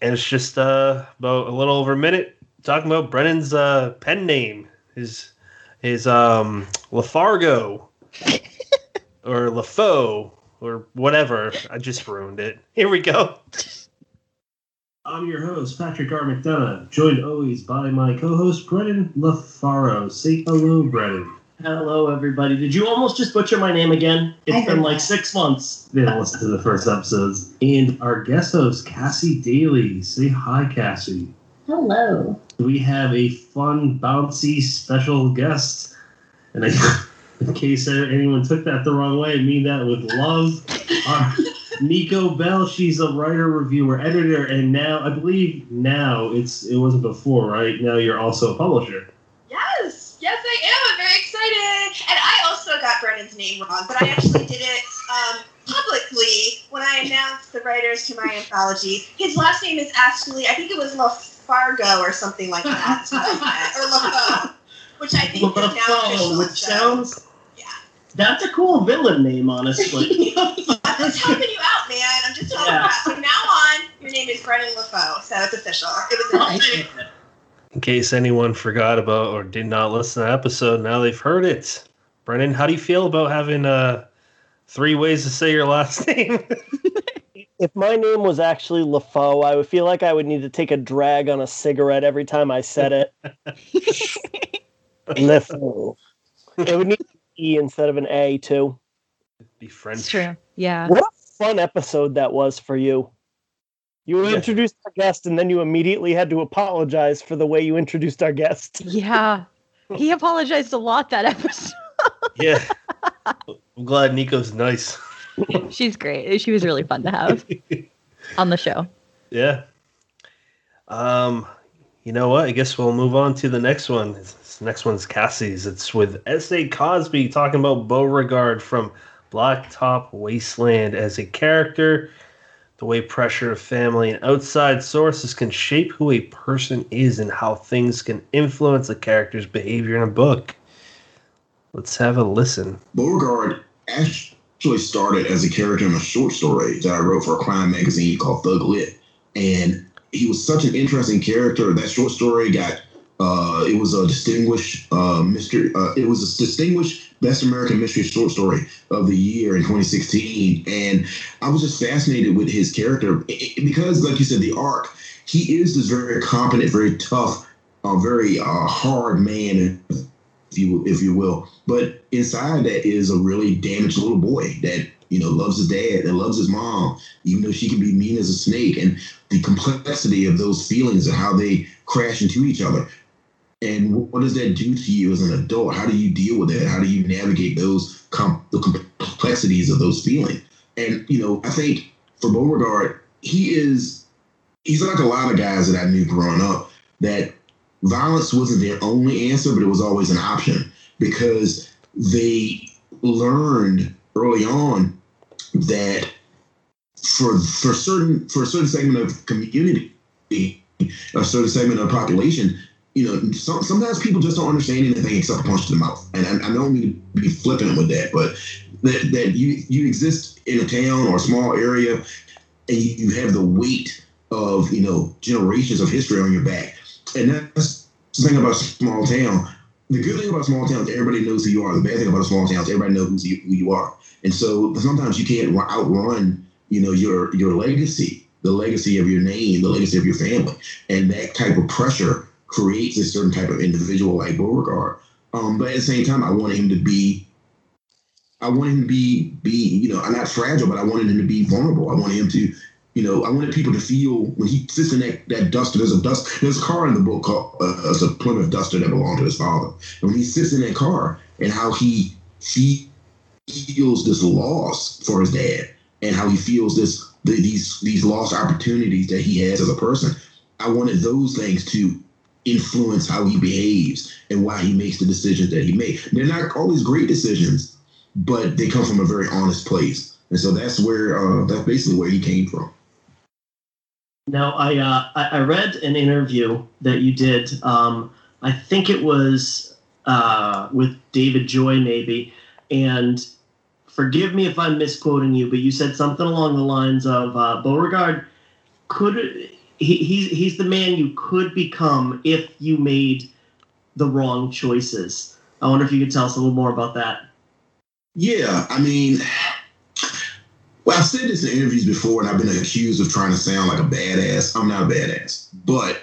Speaker 1: and it's just uh, about a little over a minute talking about Brennan's uh, pen name, his his um, Lafargo or LaFoe or whatever. I just ruined it. Here we go. I'm your host, Patrick R. McDonough, joined always by my co host, Brennan LaFaro. Say hello, Brennan.
Speaker 10: Hello, everybody. Did you almost just butcher my name again?
Speaker 8: I
Speaker 10: It's been like six months.
Speaker 1: Didn't listen to the first episodes. And our guest host, Cassie Daley. Say hi, Cassie.
Speaker 8: Hello.
Speaker 1: We have a fun, bouncy, special guest. And I, in case anyone took that the wrong way, I mean that with love. Our Nico Bell, she's a writer, reviewer, editor, and now I believe now it's it wasn't before, right? Now you're also a publisher.
Speaker 7: Yes, yes, I am. I'm very excited. And I also got Brennan's name wrong, but I actually did it um, publicly when I announced the writers to my anthology. His last name is actually, I think it was LaFargo or something like that, is what I said. or LaFo, which I think is now
Speaker 10: LaFo,
Speaker 7: official.
Speaker 10: which
Speaker 7: so-
Speaker 10: sounds
Speaker 7: Yeah.
Speaker 10: that's a cool villain name, honestly.
Speaker 7: I'm just helping you out, man. I'm just helping
Speaker 10: Yeah.
Speaker 7: you out. So now on, your name is Brennan LaFo, so it's official. It was announced.
Speaker 1: In case anyone forgot about or did not listen to the episode, now they've heard it. Brennan, how do you feel about having uh, three ways to say your last name?
Speaker 2: If my name was actually LaFoe, I would feel like I would need to take a drag on a cigarette every time I said it. LaFoe. It would need an E instead of an A, too.
Speaker 1: Be French.
Speaker 4: It's true. Yeah.
Speaker 2: What a fun episode that was for you. You
Speaker 1: Yeah.
Speaker 2: introduced our guest, and then you immediately had to apologize for the way you introduced our guest.
Speaker 4: Yeah. He apologized a lot that episode.
Speaker 1: Yeah. I'm glad Nico's nice.
Speaker 4: She's great. She was really fun to have on the show.
Speaker 1: Yeah. Um, you know what? I guess we'll move on to the next one. This next one's Cassie's. It's with S.A. Cosby talking about Beauregard from Blacktop Wasteland as a character, the way pressure of family and outside sources can shape who a person is and how things can influence a character's behavior in a book. Let's have a listen.
Speaker 11: Beauregard actually started as a character in a short story that I wrote for a crime magazine called Thuglit. And he was such an interesting character. That short story got uh, it was a distinguished uh, mystery. Uh, it was a distinguished Best American Mystery Short Story of the year in 2016, and I was just fascinated with his character I- I- because, like you said, the arc. He is this very competent, very tough, uh, very uh, hard man, if you if you will. But inside that is a really damaged little boy that you know loves his dad and loves his mom, even though she can be mean as a snake. And the complexity of those feelings and how they crash into each other. And what does that do to you as an adult? How do you deal with it? How do you navigate those com- the complexities of those feelings? And you know, I think for Beauregard, he is he's like a lot of guys that I knew growing up that violence wasn't their only answer, but it was always an option because they learned early on that for for certain for a certain segment of community, a certain segment of population, you know, some, sometimes people just don't understand anything except a punch to the mouth. And I, I don't mean to be flippant with that, but that, that you you exist in a town or a small area, and you, you have the weight of you know generations of history on your back, and that's the thing about small town. The good thing about small towns, everybody knows who you are. The bad thing about a small town is everybody knows you, who you are, and so sometimes you can't outrun you know your your legacy, the legacy of your name, the legacy of your family, and that type of pressure creates a certain type of individual like Beauregard. Um, but at the same time, I wanted him to be I wanted him to be be you know I'm not fragile, but I wanted him to be vulnerable. I wanted him to you know I wanted people to feel when he sits in that, that duster. There's a dust. There's a car in the book called uh, it's a Plymouth Duster that belonged to his father. And when he sits in that car and how he feels this loss for his dad and how he feels this the, these these lost opportunities that he has as a person. I wanted those things to influence how he behaves and why he makes the decisions that he made. They're not always great decisions, but they come from a very honest place. And so that's where uh, that's basically where he came from.
Speaker 10: Now, I, uh, I I read an interview that you did. Um, I think it was uh, with David Joy, maybe. And forgive me if I'm misquoting you, but you said something along the lines of uh, Beauregard could he, he's he's the man you could become if you made the wrong choices. I wonder if you could tell us a little more about that.
Speaker 11: Yeah, I mean, well, I've said this in interviews before, and I've been accused of trying to sound like a badass. I'm not a badass, but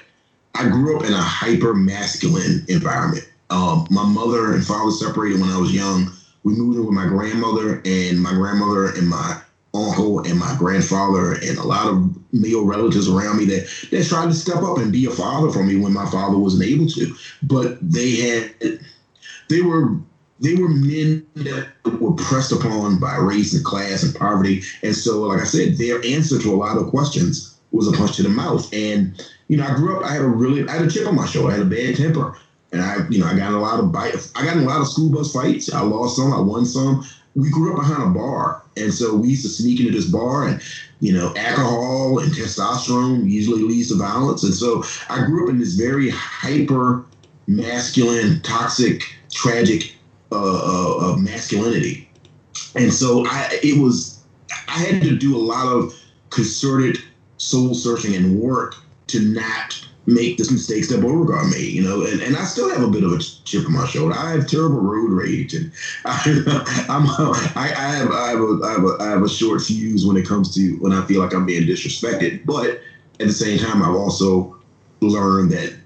Speaker 11: I grew up in a hyper masculine environment. Um, my mother and father separated when I was young. We moved in with my grandmother, and my grandmother and my uncle and my grandfather and a lot of male relatives around me that that tried to step up and be a father for me when my father wasn't able to. But they had they were they were men that were pressed upon by race and class and poverty. And so, like I said, their answer to a lot of questions was a punch to the mouth. And, you know, I grew up, I had a really, I had a chip on my shoulder. I had a bad temper. And I, you know, I got a lot of bite. I got in a lot of school bus fights. I lost some, I won some. We grew up behind a bar. And so we used to sneak into this bar and, you know, alcohol and testosterone usually leads to violence. And so I grew up in this very hyper masculine, toxic, tragic uh, uh, masculinity. And so I, it was, I had to do a lot of concerted soul searching and work to not make the mistakes that Beauregard made, you know, and, and I still have a bit of a chip on my shoulder. I have terrible road rage, and I, I'm I, have I have a I have a I have a short fuse when it comes to when I feel like I'm being disrespected. But at the same time, I've also learned that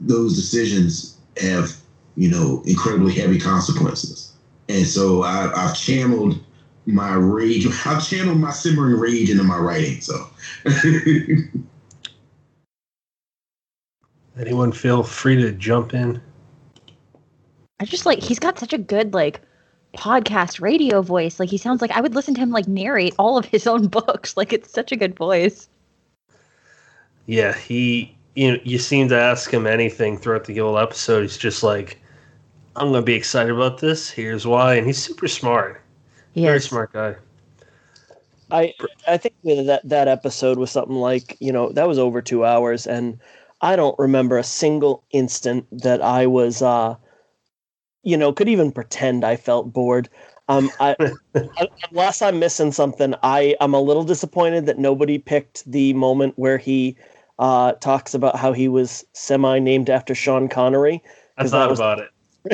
Speaker 11: those decisions have you know incredibly heavy consequences, and so I, I've channeled my rage. I've channeled my simmering rage into my writing. So.
Speaker 1: Anyone feel free to jump in?
Speaker 4: I just like he's got such a good like podcast radio voice. Like he sounds like I would listen to him like narrate all of his own books. Like it's such a good voice.
Speaker 1: Yeah, he you know, you seem to ask him anything throughout the whole episode. He's just like, I'm gonna be excited about this. Here's why, and he's super smart.
Speaker 4: He
Speaker 1: Very
Speaker 4: is.
Speaker 1: smart guy.
Speaker 2: I I think that that episode was something like you know that was over two hours, and I don't remember a single instant that I was, uh, you know, could even pretend I felt bored. Um, I, unless I'm missing something, I I'm a little disappointed that nobody picked the moment where he uh, talks about how he was semi named after Sean Connery.
Speaker 1: I
Speaker 2: 'cause
Speaker 1: thought
Speaker 2: that was-
Speaker 1: about it.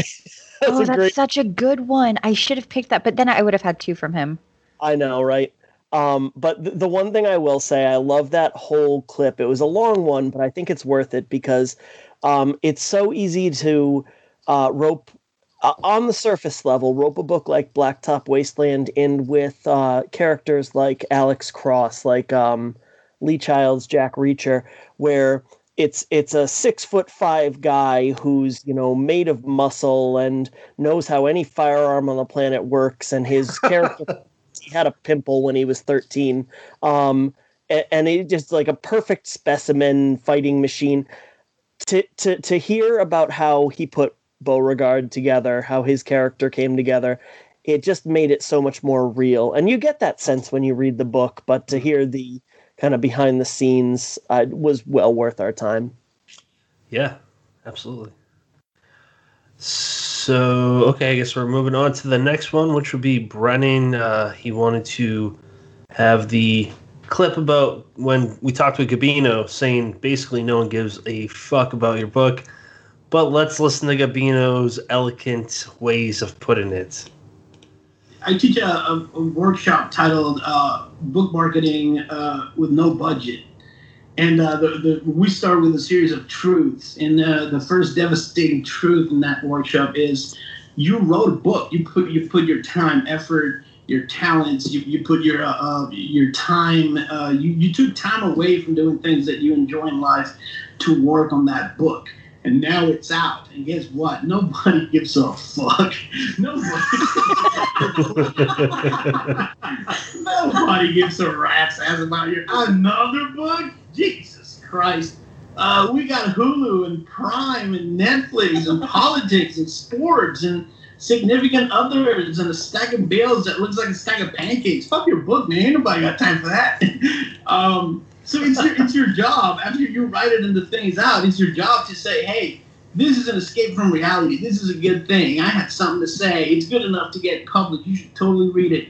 Speaker 2: That's
Speaker 4: oh, that's
Speaker 2: great-
Speaker 4: such a good one. I should have picked that, but then I would have had two from him.
Speaker 2: I know, right? Um, but th- the one thing I will say, I love that whole clip. It was a long one, but I think it's worth it because um, it's so easy to uh, rope uh, on the surface level, rope a book like Blacktop Wasteland in with uh, characters like Alex Cross, like um, Lee Child's Jack Reacher, where it's it's a six foot five guy who's you know made of muscle and knows how any firearm on the planet works, and his character he had a pimple when he was 13 um and he just like a perfect specimen fighting machine. To to to hear about how he put Beauregard together how his character came together it just made it so much more real. And you get that sense when you read the book but to hear the kind of behind the scenes uh, was well worth our time.
Speaker 1: Yeah, absolutely. So, okay, I guess we're moving on to the next one, which would be Brennan. Uh, he wanted to have the clip about when we talked with Gabino saying basically no one gives a fuck about your book. But let's listen to Gabino's elegant ways of putting it.
Speaker 12: I teach a, a, a workshop titled uh, "Book Marketing uh, with No Budget," and uh, the, the, we start with a series of truths. And uh, the first devastating truth in that workshop is: you wrote a book. You put you put your time, effort, your talents. You, you put your uh, uh, your time. Uh, you you took time away from doing things that you enjoy in life to work on that book. And now it's out. And guess what? Nobody gives a fuck. Nobody. Nobody gives a rat's ass about your another book. Jesus Christ. Uh, we got Hulu and Prime and Netflix and politics and sports and significant others and a stack of bills that looks like a stack of pancakes. Fuck your book, man. Ain't nobody got time for that. um, so it's your, it's your job after you write it and the thing's out. It's your job to say, hey, this is an escape from reality. This is a good thing. I had something to say. It's good enough to get published. You should totally read it.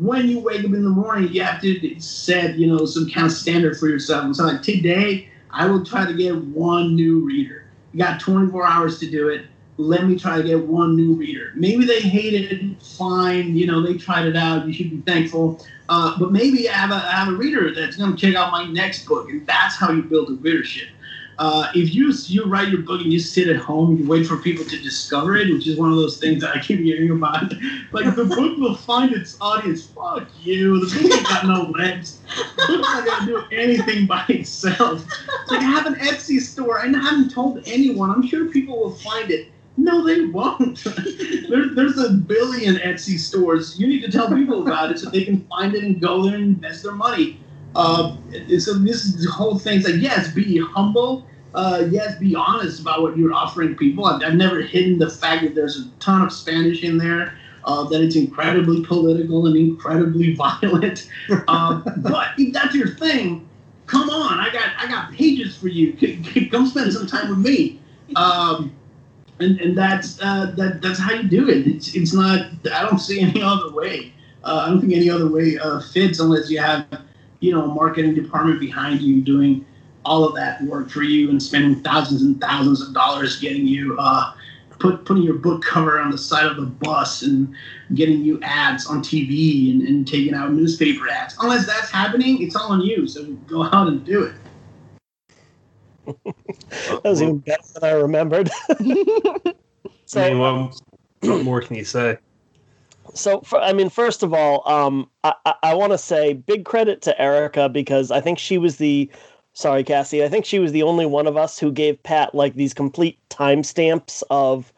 Speaker 12: When you wake up in the morning, you have to set, you know, some kind of standard for yourself. And so, like today, I will try to get one new reader. You got 24 hours to do it. Let me try to get one new reader. Maybe they hated it. Fine. You know, they tried it out. You should be thankful. Uh, but maybe I have, a, I have a reader that's going to check out my next book, and that's how you build a readership. Uh, if you you write your book and you sit at home, and you wait for people to discover it, which is one of those things that I keep hearing about. Like the book will find its audience. Fuck you. The book ain't got no legs. The book's not gonna do anything by itself. It's like I have an Etsy store and I haven't told anyone. I'm sure people will find it. No, they won't. there's, there's a billion Etsy stores. You need to tell people about it so they can find it and go there and invest their money. Uh, so this is the whole thing. It's like, yes, be humble. Uh, yes, be honest about what you're offering people. I've, I've, never hidden the fact that there's a ton of Spanish in there, uh, that it's incredibly political and incredibly violent. Uh, but if that's your thing, come on, I got I got pages for you. Come spend some time with me. Um, and and that's uh, that that's how you do it. It's it's not. I don't see any other way. Uh, I don't think any other way uh, fits unless you have you know marketing department behind you doing all of that work for you and spending thousands and thousands of dollars getting you uh, put putting your book cover on the side of the bus and getting you ads on TV and, and taking out newspaper ads. Unless that's happening, it's all on you. So go out and do it.
Speaker 2: that was even better than I remembered.
Speaker 1: so, I mean, what, what more can you say?
Speaker 2: So, for, I mean, first of all, um, I, I, I want to say big credit to Erica because I think she was the, sorry, Cassie, I think she was the only one of us who gave Pat like these complete timestamps of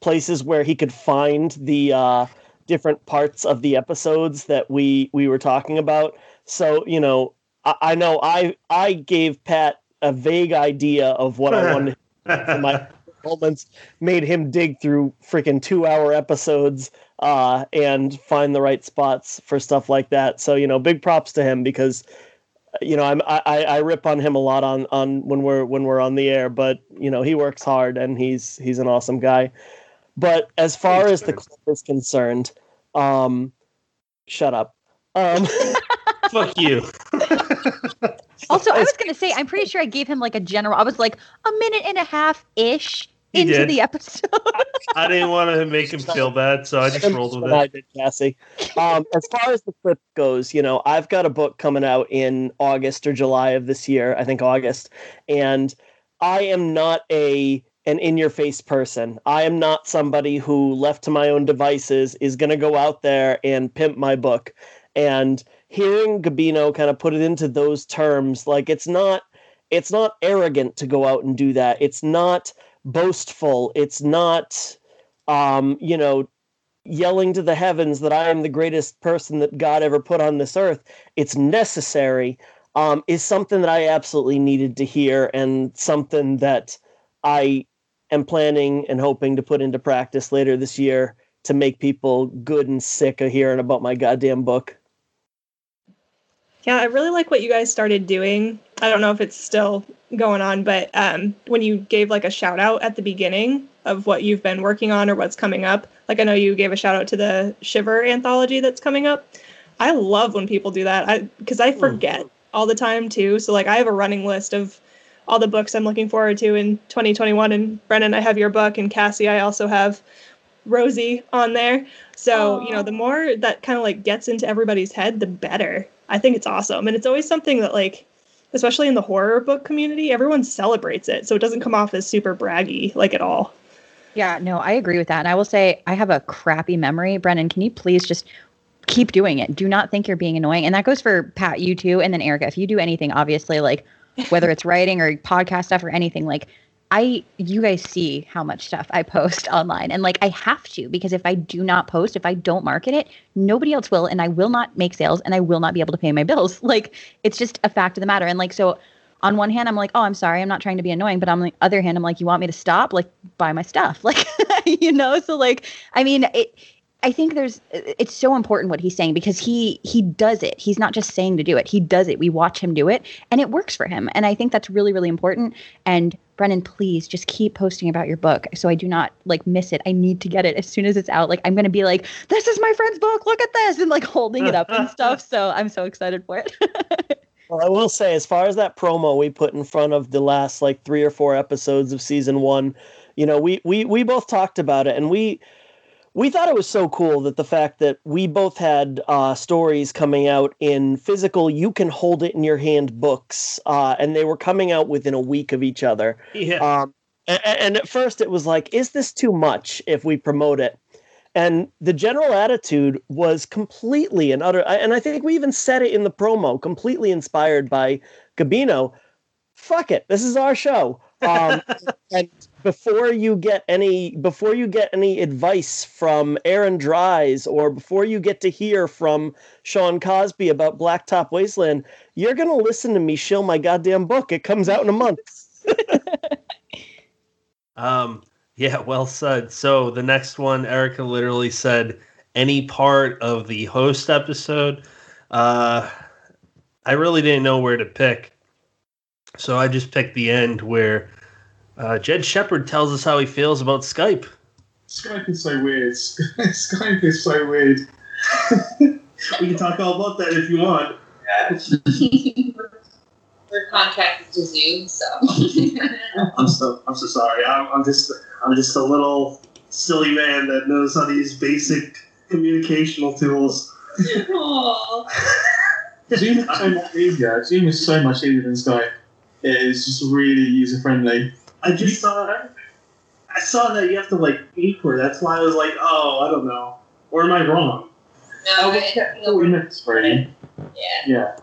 Speaker 2: places where he could find the uh, different parts of the episodes that we we were talking about. So, you know, I, I know I I gave Pat a vague idea of what I wanted for my moments, made him dig through freaking two hour episodes uh, and find the right spots for stuff like that. So you know, big props to him because you know I'm I, I rip on him a lot on on when we're when we're on the air, but you know he works hard and he's he's an awesome guy. But as far as the clip is concerned, um, shut up. Um,
Speaker 1: Fuck you.
Speaker 4: also, I was going to say, I'm pretty sure I gave him like a general. I was like a minute and a half ish into
Speaker 1: did.
Speaker 4: the episode.
Speaker 1: I didn't want to make him feel bad, so I just rolled with
Speaker 2: I
Speaker 1: it.
Speaker 2: did, Cassie. Um, as far as the clip goes, you know, I've got a book coming out in August or July of this year. I think August, and I am not a an in your face person. I am not somebody who, left to my own devices, is going to go out there and pimp my book. And hearing Gabino kind of put it into those terms, like it's not it's not arrogant to go out and do that. It's not boastful. It's not um, you know, yelling to the heavens that I am the greatest person that God ever put on this earth. It's necessary. Um, is something that I absolutely needed to hear and something that I am planning and hoping to put into practice later this year to make people good and sick of hearing about my goddamn book.
Speaker 5: Yeah, I really like what you guys started doing. I don't know if it's still going on, but um, when you gave like a shout out at the beginning of what you've been working on or what's coming up, like I know you gave a shout out to the Shiver anthology that's coming up. I love when people do that. I because I forget all the time too. So like I have a running list of all the books I'm looking forward to in 2021. And Brennan, I have your book, and Cassie, I also have Rosie on there. So, you know, the more that kind of like gets into everybody's head, the better. I think it's awesome. And it's always something that like especially in the horror book community, everyone celebrates it. So it doesn't come off as super braggy like at all.
Speaker 4: Yeah, no, I agree with that. And I will say I have a crappy memory. Brennan, can you please just keep doing it? Do not think you're being annoying. And that goes for Pat, you too, and then Erica. If you do anything, obviously, like whether it's writing or podcast stuff or anything, like I you guys see how much stuff I post online and like I have to because if I do not post, if I don't market it, nobody else will and I will not make sales and I will not be able to pay my bills. Like it's just a fact of the matter. And like so on one hand I'm like, "Oh, I'm sorry. I'm not trying to be annoying." But on the other hand, I'm like, "You want me to stop? Like buy my stuff." Like you know, so like I mean, it I think there's it's so important what he's saying because he he does it. He's not just saying to do it. He does it. We watch him do it and it works for him. And I think that's really really important and Brennan, please just keep posting about your book so I do not like miss it. I need to get it as soon as it's out. Like I'm going to be like, "This is my friend's book. Look at this." and like holding it up and stuff. So I'm so excited for it.
Speaker 2: Well, I will say, as far as that promo we put in front of the last like three or four episodes of season one, you know, we we we both talked about it, and we we thought it was so cool that the fact that we both had uh, stories coming out in physical, you can hold it in your hand books, uh, and they were coming out within a week of each other.
Speaker 1: Yeah.
Speaker 2: Um, and, and at first, it was like, is this too much if we promote it? And the general attitude was completely and utter, and I think we even said it in the promo, completely inspired by Gabino. Fuck it, this is our show. Um, and before you get any, before you get any advice from Aaron Dries, or before you get to hear from Shawn Cosby about Blacktop Wasteland, you're gonna listen to me shill my goddamn book. It comes out in a month.
Speaker 1: Um, yeah, well said. So the next one, Erica literally said any part of the host episode. Uh, I really didn't know where to pick, so I just picked the end where uh, Jed Shepherd tells us how he feels about Skype.
Speaker 13: Skype is so weird. Skype is so weird. we can talk all about that if you want.
Speaker 14: We're contracted to Zoom, so.
Speaker 13: I'm so I'm so sorry. I'm, I'm just I'm just a little silly man that knows how to use basic communicational tools. Zoom is so much easier. Zoom is so much easier than Skype. It is just really user friendly. I just saw that. I saw that you have to like pay for. That's why I was like, oh, I don't know. Or am I wrong?
Speaker 14: No,
Speaker 13: oh,
Speaker 14: it,
Speaker 13: Oh, and it's free.
Speaker 14: yeah.
Speaker 13: Yeah.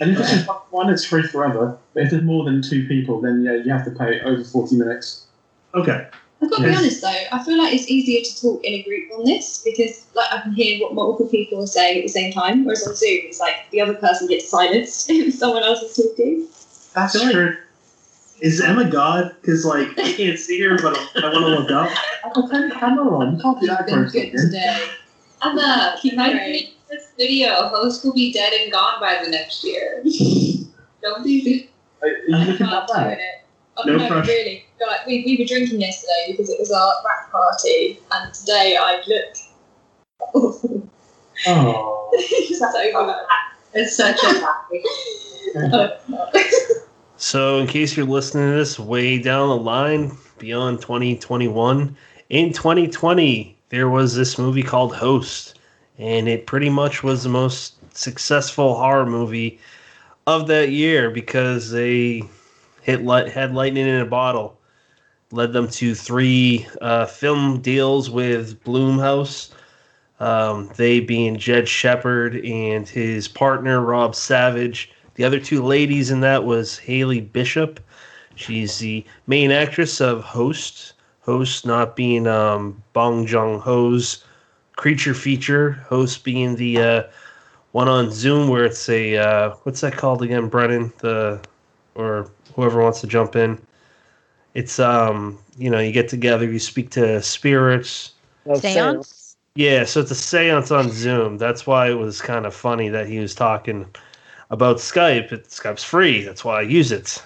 Speaker 13: And if it's just one, it's free forever. But if there's more than two people, then yeah, you have to pay over 40 minutes. Okay.
Speaker 8: I've got to be honest though, I feel like it's easier to talk in a group on this because like I can hear what multiple people are saying at the same time, whereas on Zoom it's like the other person gets silenced if someone else is talking.
Speaker 13: That's true. Is Emma God? Because like I can't see her, but I want to look up. I'll turn the camera on. You can't do that for a second.
Speaker 8: today.
Speaker 14: Emma,
Speaker 8: Keep
Speaker 14: can I
Speaker 8: going.
Speaker 14: make this video? Host will be dead and gone by the next year. Don't do this.
Speaker 13: Are you looking at that?
Speaker 8: Oh,
Speaker 13: No
Speaker 8: no,
Speaker 13: pressure.
Speaker 8: really. Like, we, we were drinking yesterday because it was our rap party, and today I look awful.
Speaker 13: Oh.
Speaker 8: so bad.
Speaker 14: It's such a oh,
Speaker 1: So, in case you're listening to this way down the line, beyond 2021, in 2020, there was this movie called Host, and it pretty much was the most successful horror movie of that year because they hit light, had lightning in a bottle, led them to three uh, film deals with Blumhouse. Um, they being Jed Shepherd and his partner Rob Savage. The other two ladies in that was Haley Bishop. She's the main actress of Host. Host not being um, Bong Joon Ho's creature feature. Host being the uh, one on Zoom where it's a uh, what's that called again, Brennan? The or whoever wants to jump in. It's um you know you get together, you speak to spirits.
Speaker 2: Oh,
Speaker 4: Seance?
Speaker 1: Yeah, so it's a seance on Zoom. That's why it was kind of funny that he was talking about Skype. It, Skype's free. That's why I use it.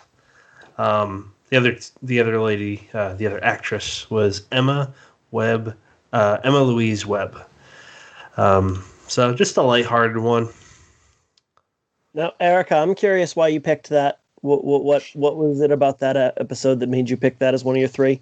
Speaker 1: Um, the other the other lady, uh, the other actress was Emma Webb, uh, Emma Louise Webb. Um, so just a lighthearted one.
Speaker 2: Now, Erica, I'm curious why you picked that. What what what, what was it about that uh, episode that made you pick that as one of your three?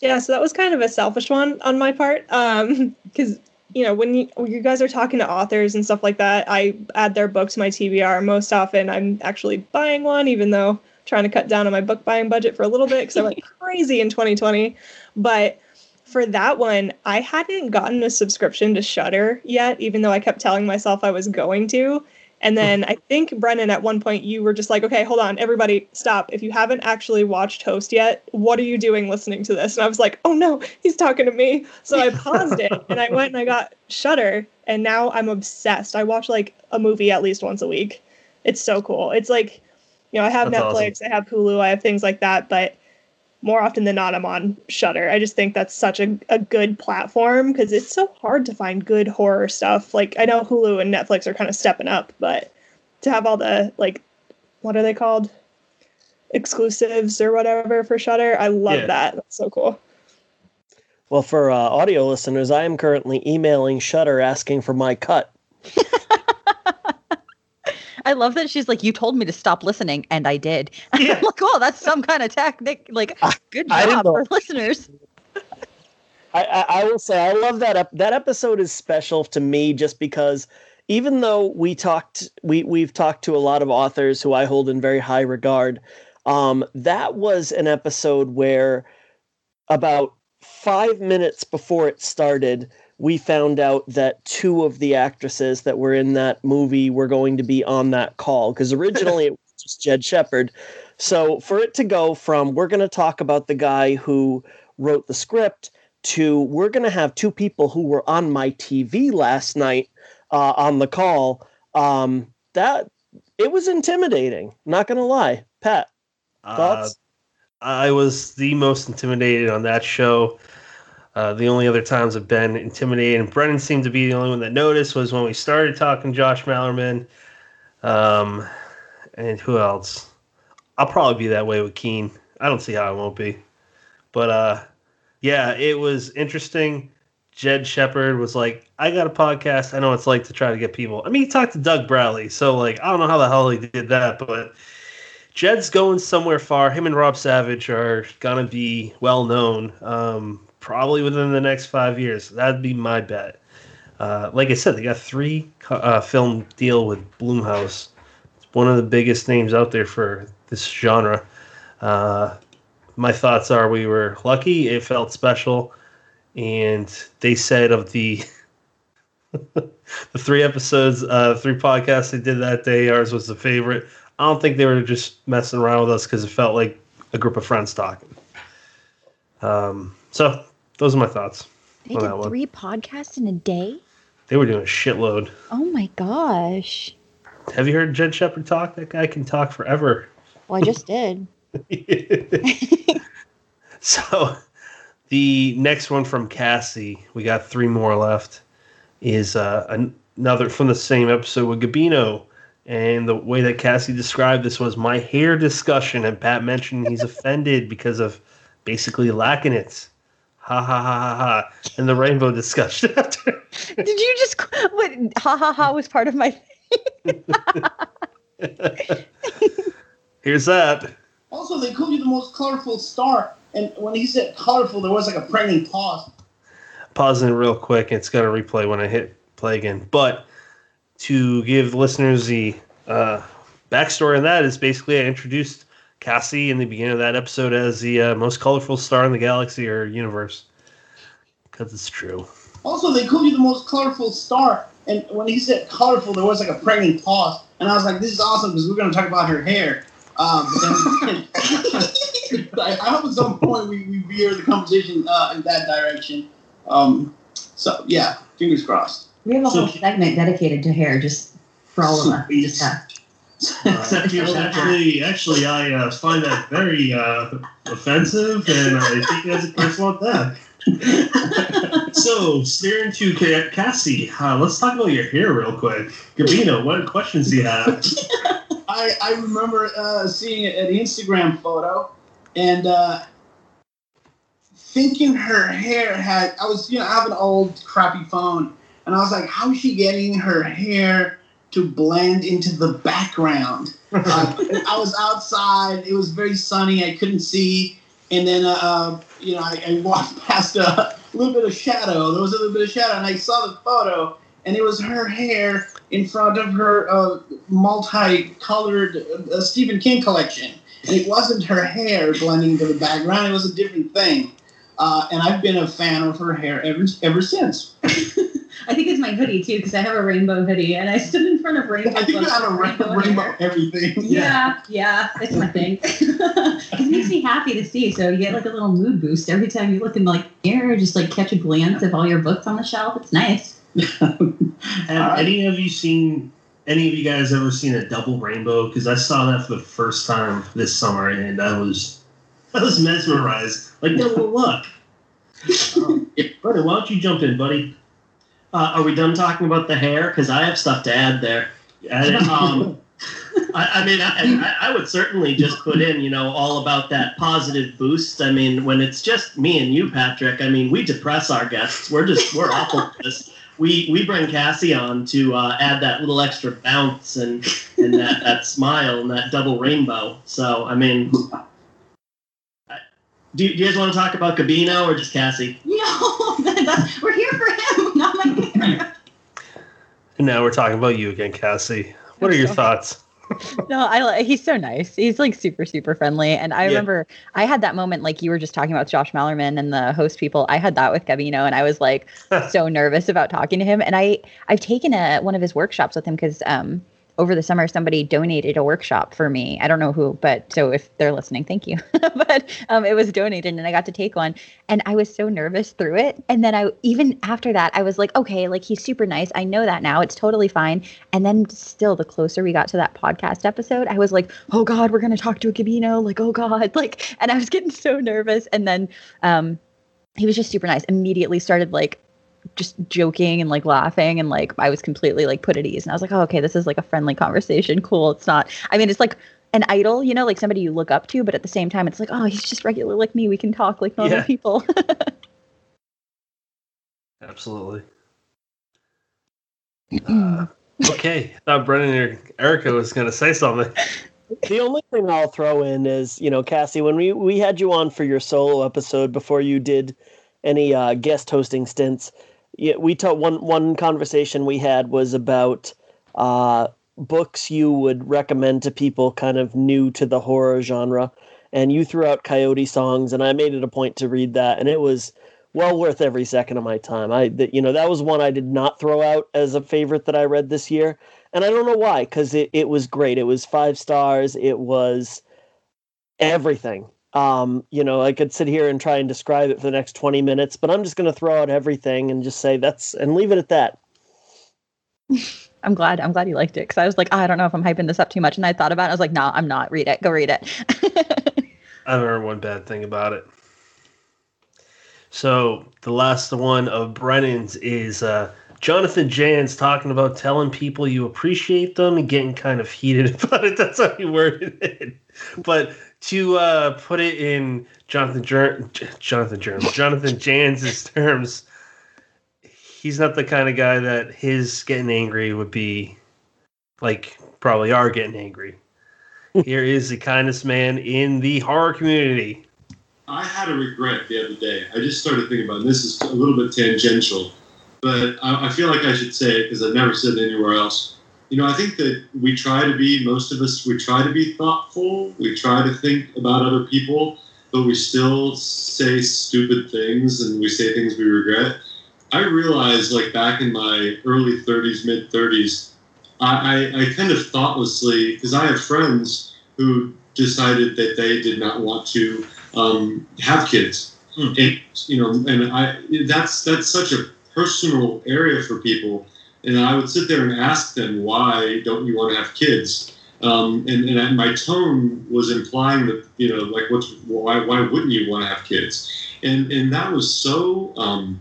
Speaker 5: Yeah, so that was kind of a selfish one on my part. Um, because you know, when you when you guys are talking to authors and stuff like that, I add their book to my TBR. Most often, I'm actually buying one, even though I'm trying to cut down on my book buying budget for a little bit because I went crazy in 2020. But for that one, I hadn't gotten a subscription to Shudder yet, even though I kept telling myself I was going to. And hmm. then I think Brennan, at one point, you were just like, "Okay, hold on, everybody, stop! If you haven't actually watched Host yet, what are you doing listening to this?" And I was like, "Oh no, he's talking to me!" So I paused it and I went and I got Shudder, and now I'm obsessed. I watch like a movie at least once a week. It's so cool. It's like, you know, I have
Speaker 1: That's
Speaker 5: Netflix, I have Hulu, I have things like that, but more often than not, I'm on Shudder. I just think that's such a, a good platform because it's so hard to find good horror stuff. Like I know Hulu and Netflix are kind of stepping up, but to have all the like, what are they called? Exclusives or whatever for Shudder. I love
Speaker 2: Yeah.
Speaker 5: that. That's so cool.
Speaker 2: Well, for uh, audio listeners, I am currently emailing Shudder asking for my cut.
Speaker 4: I love that she's like, you told me to stop listening, and I did. I'm like, oh, that's some kind of tactic. Like, good job for listeners.
Speaker 2: I, I, I will say I love that ep- that episode is special to me just because even though we talked we we've talked to a lot of authors who I hold in very high regard, um, that was an episode where about five minutes before it started, we found out that two of the actresses that were in that movie were going to be on that call because originally it was just Jed Shepherd. So for it to go from we're going to talk about the guy who wrote the script to we're going to have two people who were on my TV last night uh, on the call, um, that it was intimidating. Not going to lie, Pat. Thoughts?
Speaker 1: Uh, I was the most intimidated on that show. Uh, the only other times I've been intimidated, and Brennan seemed to be the only one that noticed, was when we started talking Josh Malerman. Um, and who else? I'll probably be that way with Keene. I don't see how I won't be. But uh, yeah, it was interesting. Jed Shepherd was like, I got a podcast. I know it's like to try to get people. I mean, he talked to Doug Bradley. So, like, I don't know how the hell he did that, but Jed's going somewhere far. Him and Rob Savage are to be well known. Um, probably within the next five years. That'd be my bet. Uh, like I said, they got three uh, film deal with Blumhouse. It's one of the biggest names out there for this genre. Uh, my thoughts are we were lucky. It felt special, and they said of the the three episodes, uh, three podcasts they did that day, ours was the favorite. I don't think they were just messing around with us because it felt like a group of friends talking. Um, so those are my thoughts.
Speaker 4: They did
Speaker 1: that one.
Speaker 4: three podcasts in a day.
Speaker 1: They were doing a shitload.
Speaker 4: Oh my gosh!
Speaker 1: Have you heard Jed Shepherd talk? That guy can talk forever.
Speaker 4: Well, I just did.
Speaker 1: So the next one from Cassie, we got three more left, is uh, an- another from the same episode with Gabino. And the way that Cassie described this was my hair discussion, and Pat mentioned he's offended because of basically lacking it. Ha ha ha ha ha. And the rainbow discussion after.
Speaker 4: Did you just what? Ha ha ha was part of my. Thing?
Speaker 1: Here's that.
Speaker 12: Also, they called you the most colorful star, and when he said colorful, there was like a pregnant pause.
Speaker 1: pausing real quick. It's going to replay when I hit play again. But to give listeners the uh, backstory on that is basically I introduced Cassie in the beginning of that episode as the uh, most colorful star in the galaxy or universe. Because it's true.
Speaker 12: Also, they called you the most colorful star, and when he said colorful, there was like a pregnant pause, and I was like, "This is awesome because we're going to talk about her hair." Um, but then, I, I hope at some point we, we veer the conversation uh, in that direction. Um, so yeah, fingers crossed.
Speaker 15: We have a whole segment dedicated to hair, just for all of us. We just have.
Speaker 1: Actually, actually, I uh, find that very uh, offensive, and I think that's a personal attack. so, steering to Cassie, uh, let's talk about your hair real quick. Gabino, what questions do you have?
Speaker 12: I, I remember uh, seeing an Instagram photo and uh, thinking her hair had. I was, you know, I have an old crappy phone, and I was like, how is she getting her hair to blend into the background? uh, I was outside. It was very sunny. I couldn't see, and then uh, uh, you know, I, I walked past a little bit of shadow. There was a little bit of shadow, and I saw the photo, and it was her hair in front of her uh, multi-colored uh, Stephen King collection. And it wasn't her hair blending into the background; it was a different thing. Uh, and I've been a fan of her hair ever ever since.
Speaker 15: I think it's my hoodie too, because I have a rainbow hoodie, and I stood in front of rainbow.
Speaker 12: I think you have a rainbow,
Speaker 15: rainbow
Speaker 12: rainbow everything.
Speaker 15: Yeah, yeah, it's my thing. it makes me happy to see. So you get like a little mood boost every time you look in like mirror, just like catch a glance of all your books on the shelf. It's nice.
Speaker 1: Have any of you seen? Any of you guys ever seen a double rainbow? Because I saw that for the first time this summer, and I was I was mesmerized. Like, no, look. Um, Brennan, why don't you jump in, buddy?
Speaker 10: Uh, are we done talking about the hair? Because I have stuff to add there. And, um, I, I mean, I, I I would certainly just put in, you know, all about that positive boost. I mean, when it's just me and you, Patrick, I mean, we depress our guests. We're just, we're awful at this. We, we bring Cassie on to uh, add that little extra bounce and, and that, that smile and that double rainbow. So, I mean, I- do, do you guys want to talk about Gabino or just Cassie?
Speaker 15: No. That's, we're here for him, not my hair.
Speaker 1: And now we're talking about you again, Cassie. What are your thoughts?
Speaker 4: no, I li- he's so nice. He's like super super friendly. And I
Speaker 1: Yeah.
Speaker 4: remember I had that moment like you were just talking about Josh Malerman and the host people. I had that with Gabino and I was like so nervous about talking to him. And I I've taken a one of his workshops with him because um over the summer somebody donated a workshop for me. I don't know who, but so if they're listening, thank you. but um it was donated and I got to take one and I was so nervous through it. And then I even after that I was like, okay, like he's super nice. I know that now. It's totally fine. And then still the closer we got to that podcast episode, I was like, oh God, we're gonna talk to a Gabino. Like, oh God. Like, and I was getting so nervous. And then um he was just super nice. Immediately started like just joking and like laughing and like I was completely like put at ease. And I was like, oh, okay, this is like a friendly conversation. Cool. It's not I mean, it's like an idol, you know, like somebody you look up to, but at the same time, it's like, oh, he's just regular like me. We can talk like normal
Speaker 1: Yeah.
Speaker 4: people.
Speaker 1: Absolutely. Uh, okay. I thought Brennan or Erica was going to say something.
Speaker 2: The only thing I'll throw in is, you know, Cassie, when we we had you on for your solo episode before you did any uh, guest hosting stints, yeah, we talked one one conversation we had was about uh, books you would recommend to people kind of new to the horror genre, and you threw out Coyote songs, and I made it a point to read that, and it was well worth every second of my time. I, that you know, that was one I did not throw out as a favorite that I read this year, and I don't know why, because it, it was great. It was five stars. It was everything. Um, you know, I could sit here and try and describe it for the next 20 minutes, but I'm just going to throw out everything and just say that's and leave it at that.
Speaker 4: I'm glad. I'm glad you liked it because I was like, "Ah, I don't know if I'm hyping this up too much. And I thought about it. I was like, no, I'm not. Read it. Go read it.
Speaker 1: I haven't one bad thing about it. So the last one of Brennan's is uh, Jonathan Janz talking about telling people you appreciate them and getting kind of heated about it. That's how he worded it. But to uh, put it in Jonathan Jer- Jonathan Jerms, Jonathan Janz's terms, he's not the kind of guy that his getting angry would be like probably are getting angry. Here is the kindest man in the horror community.
Speaker 16: I had a regret the other day. I just started thinking about it. this is a little bit tangential, but I, I feel like I should say it because I've never said it anywhere else. You know, I think that we try to be, most of us, we try to be thoughtful. We try to think about other people, but we still say stupid things and we say things we regret. I realized, like back in my early 30s, mid 30s, I, I, I kind of thoughtlessly, because I have friends who decided that they did not want to um, have kids, and you know, and I that's that's such a personal area for people, and I would sit there and ask them why don't you want to have kids, um, and and my tone was implying that you know like what's why why wouldn't you want to have kids, and and that was so. Um,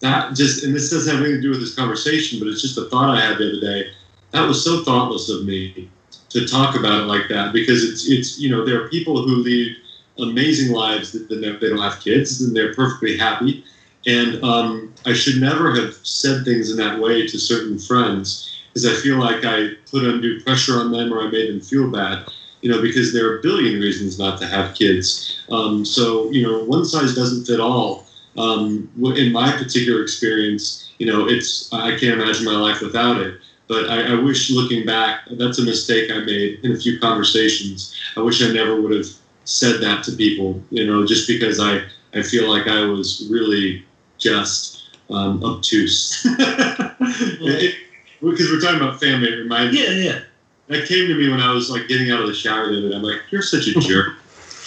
Speaker 16: that just and this doesn't have anything to do with this conversation, but it's just a thought I had the other day. That was so thoughtless of me to talk about it like that because it's it's you know there are people who lead amazing lives that they don't have kids and they're perfectly happy, and um, I should never have said things in that way to certain friends because I feel like I put undue pressure on them or I made them feel bad. You know, because there are a billion reasons not to have kids. Um, so, you know, one size doesn't fit all um, in my particular experience, you know, it's I can't imagine my life without it. But I, I wish, looking back, that's a mistake I made in a few conversations. I wish I never would have said that to people, you know, just because I I feel like I was really just um, obtuse. Because we're talking about family, it reminds
Speaker 13: Yeah, yeah.
Speaker 16: That came to me when I was like getting out of the shower the other day. I'm like, you're such a jerk.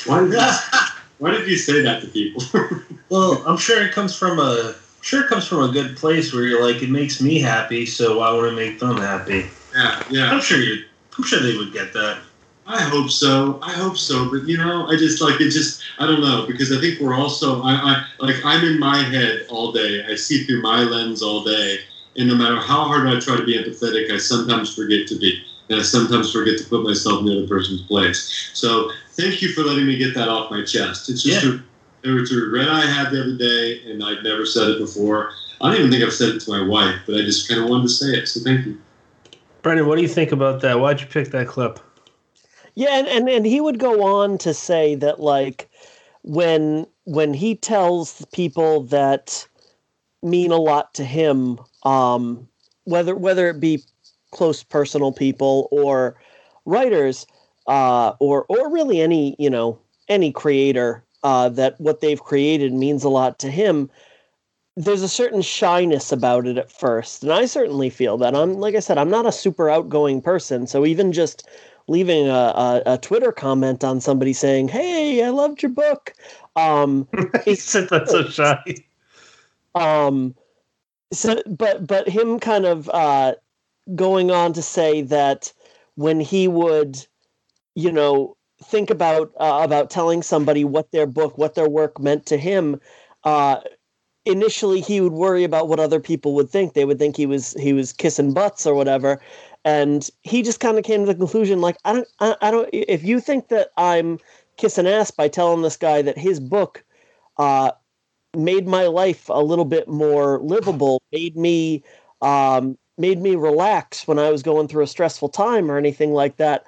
Speaker 16: Why did you, why did you say that to people?
Speaker 1: Well, I'm sure it comes from a sure it comes from a good place where you're like, it makes me happy, so why would it make them happy?
Speaker 16: Yeah, yeah.
Speaker 1: I'm sure you. I'm sure they would get that.
Speaker 16: I hope so. I hope so. But you know, I just like it. Just I don't know because I think we're also. I, I like I'm in my head all day. I see through my lens all day, and no matter how hard I try to be empathetic, I sometimes forget to be, and I sometimes forget to put myself in the other person's place. So thank you for letting me get that off my chest. It's just a, it was a regret I had the other day, and I've never said it before. I don't even think I've said it to my wife, but I just kind of wanted to say it. So thank you.
Speaker 1: Brennan, what do you think about that? Why'd you pick that clip?
Speaker 2: Yeah, and, and and he would go on to say that like when when he tells people that mean a lot to him, um, whether whether it be close personal people or writers, uh, or or really any you know any creator uh, that what they've created means a lot to him. There's a certain shyness about it at first, and I certainly feel that. I'm like I said, I'm not a super outgoing person, so even just leaving a, a, a Twitter comment on somebody saying, "Hey, I loved your book," um,
Speaker 1: he said that's so shy.
Speaker 2: um, so, but but him kind of uh, going on to say that when he would, you know, think about uh, about telling somebody what their book, what their work meant to him, uh, initially he would worry about what other people would think. They would think he was he was kissing butts or whatever, and he just kind of came to the conclusion like I don't I, I don't if you think that I'm kissing ass by telling this guy that his book uh, made my life a little bit more livable, made me um, made me relax when I was going through a stressful time or anything like that.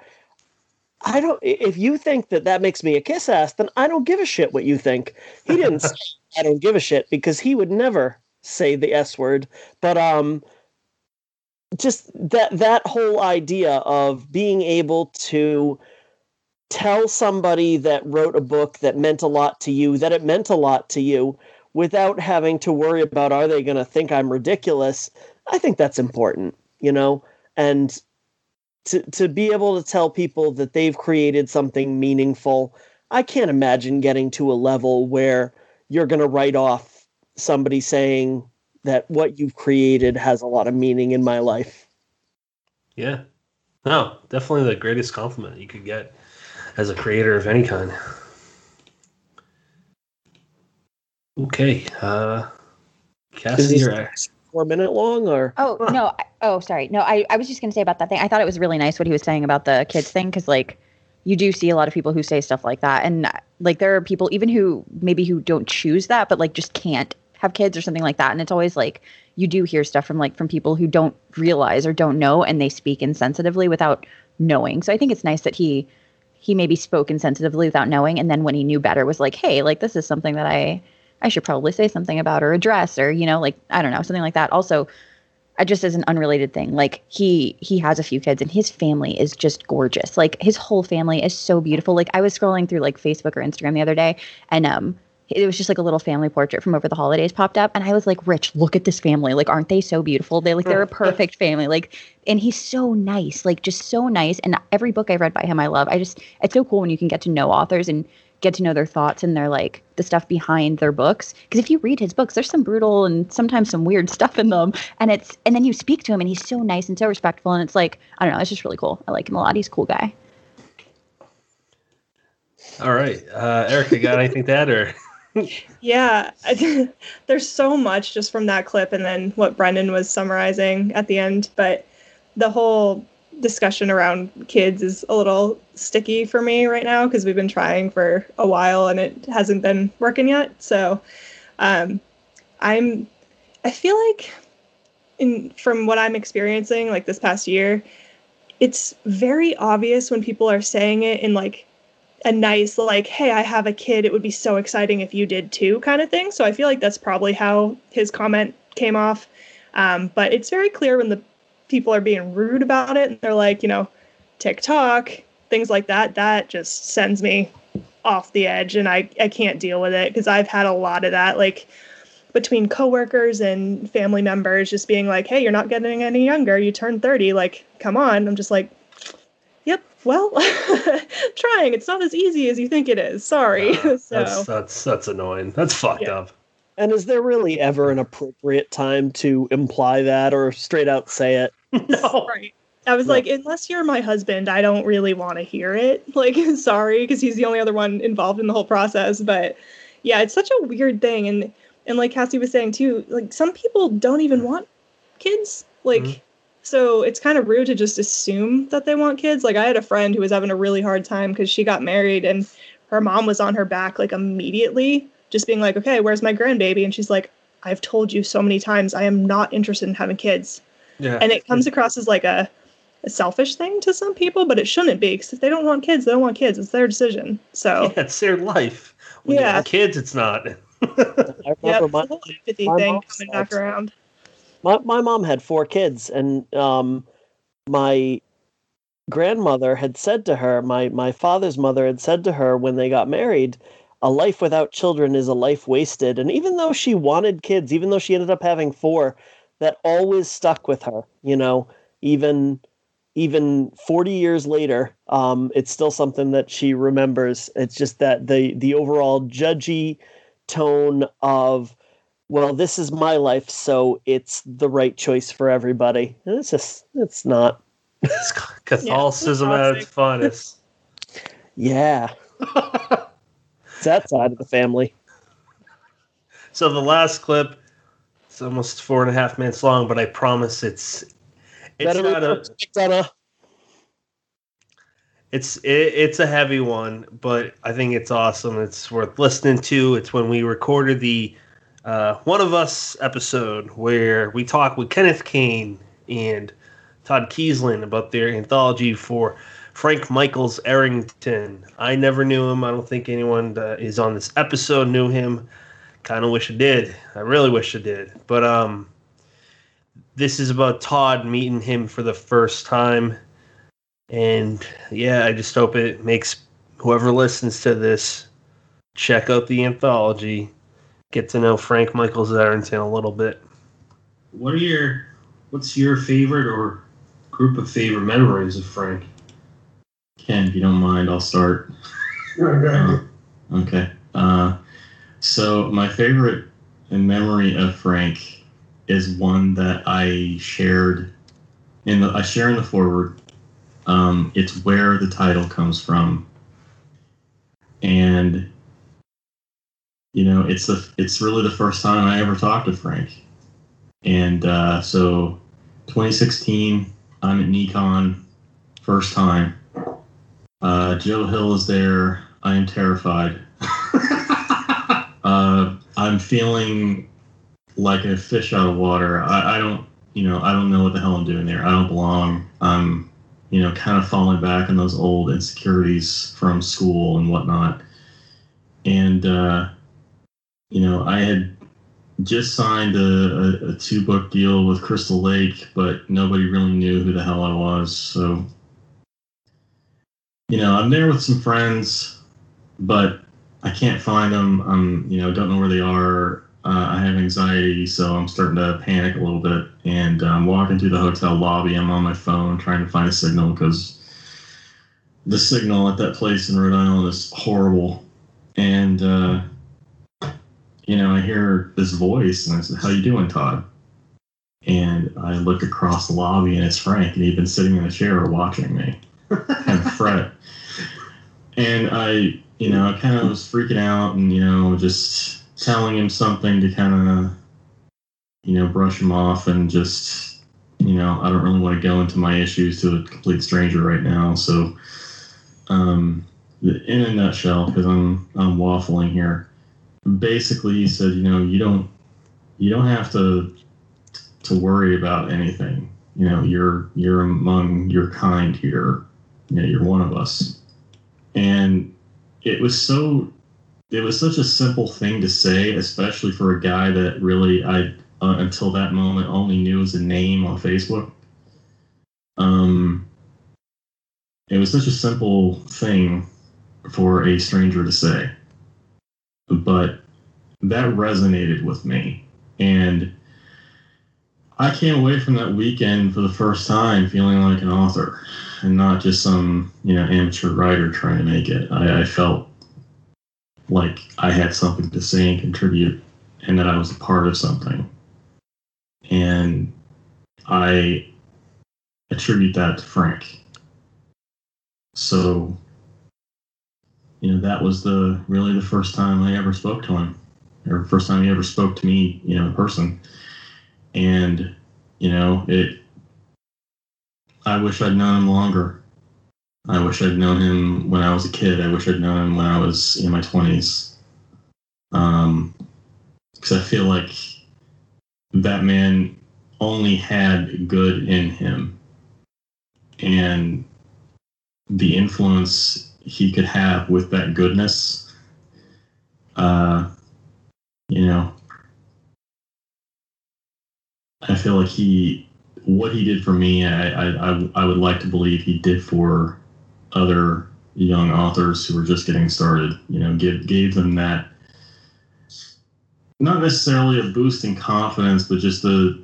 Speaker 2: I don't. If you think that that makes me a kiss ass, then I don't give a shit what you think. He didn't say I don't give a shit because he would never say the s word. But um, just that that whole idea of being able to tell somebody that wrote a book that meant a lot to you that it meant a lot to you without having to worry about are they going to think I'm ridiculous. I think that's important, you know, and to to be able to tell people that they've created something meaningful. I can't imagine getting to a level where you're going to write off somebody saying that what you've created has a lot of meaning in my life.
Speaker 1: Yeah. No, definitely the greatest compliment you could get as a creator of any kind. Okay. Uh Cassie, you're
Speaker 2: four minute long or
Speaker 4: Oh no! I- Oh, sorry. No, I, I was just gonna say about that thing. I thought it was really nice what he was saying about the kids thing because like you do see a lot of people who say stuff like that, and like there are people even who maybe who don't choose that, but like just can't have kids or something like that. And it's always like you do hear stuff from like from people who don't realize or don't know, and they speak insensitively without knowing. So I think it's nice that he he maybe spoke insensitively without knowing, and then when he knew better, was like, hey, like this is something that I I should probably say something about or address or you know like I don't know something like that. Also, I just as an unrelated thing, like he he has a few kids and his family is just gorgeous. Like his whole family is so beautiful. Like I was scrolling through like Facebook or Instagram the other day and um it was just like a little family portrait from over the holidays popped up and I was like, "Rich, look at this family. Like aren't they so beautiful? They like they're a perfect family." Like and he's so nice. Like just so nice and every book I've read by him I love. I just it's so cool when you can get to know authors and get to know their thoughts and their like the stuff behind their books because if you read his books there's some brutal and sometimes some weird stuff in them and it's and then you speak to him and he's so nice and so respectful and it's like i don't know it's just really cool i like him a lot he's a cool guy
Speaker 1: all right. Uh Erica, got anything to add or
Speaker 5: Yeah, there's so much just from that clip and then what Brennan was summarizing at the end. But the whole discussion around kids is a little sticky for me right now because we've been trying for a while and it hasn't been working yet. So um, I'm, I feel like in from what I'm experiencing like this past year, it's very obvious when people are saying it in like a nice like hey i have a kid. It would be so exciting if you did too kind of thing. So i feel like that's probably how his comment came off. Um, but it's very clear when the people are being rude about it and they're like you know tiktok things like that that just sends me off the edge and i, I can't deal with it because i've had a lot of that like between coworkers and family members just being like hey you're not getting any younger. You turned 30 like come on. I'm just like well trying it's not as easy as you think it is sorry so
Speaker 1: that's that's that's annoying. That's fucked
Speaker 5: Yeah.
Speaker 1: up.
Speaker 2: And is there really ever an appropriate time to imply that or straight out say it?
Speaker 1: no.
Speaker 5: Right. I was like, unless you're my husband, I don't really want to hear it. Like, sorry, because he's the only other one involved in the whole process. But yeah, it's such a weird thing. And and like Cassie was saying too, like some people don't even mm. want kids. Like, mm-hmm. So it's kind of rude to just assume that they want kids. Like, I had a friend who was having a really hard time because she got married and her mom was on her back like immediately, just being like, okay, where's my grandbaby? And she's like, I've told you so many times I am not interested in having kids
Speaker 1: Yeah.
Speaker 5: and it comes hmm. across as like a, a selfish thing to some people, but it shouldn't be because if they don't want kids, they don't want kids. It's their decision. So
Speaker 1: Yeah, it's their life. When you
Speaker 5: Yeah.
Speaker 1: have kids, it's not.
Speaker 2: I
Speaker 5: Yeah,
Speaker 2: remember
Speaker 5: it's
Speaker 2: my,
Speaker 5: a whole empathy
Speaker 2: my
Speaker 5: thing coming back around.
Speaker 2: My, my mom had four kids and um my grandmother had said to her my my father's mother had said to her when they got married a life without children is a life wasted. And even though she wanted kids even though she ended up having four that always stuck with her you know? Even even 40 years later um it's still something that she remembers. It's just that the the overall judgy tone of well, this is my life, so it's the right choice for everybody. And it's just, it's not.
Speaker 1: Catholicism at its finest.
Speaker 2: Yeah. it's that side of the family.
Speaker 1: So the last clip, it's almost four and a half minutes long, but I promise it's it's
Speaker 2: Better
Speaker 1: not a
Speaker 2: respect on a-
Speaker 1: it's it, it's a heavy one, but I think it's awesome. It's worth listening to. It's when we recorded the uh, One of Us episode where we talk with Kenneth Cain and Todd Keisling about their anthology for Frank Michaels Errington. I never knew him. I don't think anyone that is on this episode knew him. Kind of wish I did. I really wish I did. But um, this is about Todd meeting him for the first time. And yeah, I just hope it makes whoever listens to this check out the anthology, get to know Frank Michaels Errington a little bit. What are your what's your favorite or group of favorite memories of Frank?
Speaker 17: Ken, if you don't mind, I'll start. Uh, okay. Uh, so my favorite memory of Frank is one that I shared in the I share in the forward. Um, it's where the title comes from, and you know it's the it's really the first time I ever talked to Frank, and uh, so 2016 I'm at NeCon, first time. Uh, Joe Hill is there. I am terrified. uh, I'm feeling like a fish out of water. I, I don't, you know, I don't know what the hell I'm doing there. I don't belong. I'm, you know, kind of falling back on those old insecurities from school and whatnot. And, uh, you know, I had just signed a, a, a two book deal with Crystal Lake, but nobody really knew who the hell I was. So, you know, I'm there with some friends, but I can't find them. I'm, you know, don't know where they are. Uh, I have anxiety, so I'm starting to panic a little bit. And I'm walking through the hotel lobby. I'm on my phone trying to find a signal because the signal at that place in Rhode Island is horrible. And, uh, you know, I hear this voice, and I said, "How you doing, Todd?" And I look across the lobby, and it's Frank, and he'd been sitting in a chair watching me, of fret. And I, you know, I kind of was freaking out, and you know, just telling him something to kind of, you know, brush him off, and just, you know, I don't really want to go into my issues to a complete stranger right now. So, um, in a nutshell, because I'm I'm waffling here basically he said you know you don't you don't have to to worry about anything. You know you're you're among your kind here. You know you're one of us. And it was so it was such a simple thing to say especially for a guy that really i uh, until that moment only knew as a name on facebook. Um it was such a simple thing for a stranger to say but that resonated with me. And i came away from that weekend for the first time feeling like an author and not just some you know amateur writer trying to make it. I, I felt like i had something to say and contribute and that i was a part of something. And i attribute that to frank. So you know that was the really the first time I ever spoke to him, or first time he ever spoke to me, you know, in person. And you know, it. I wish I'd known him longer. I wish I'd known him when I was a kid. I wish I'd known him when I was in my twenties. Um, because I feel like that man only had good in him, and the influence he could have with that goodness uh, you know, I feel like he, what he did for me, I, I, I, would like to believe he did for other young authors who are just getting started. You know, give gave them that not necessarily a boost in confidence, but just a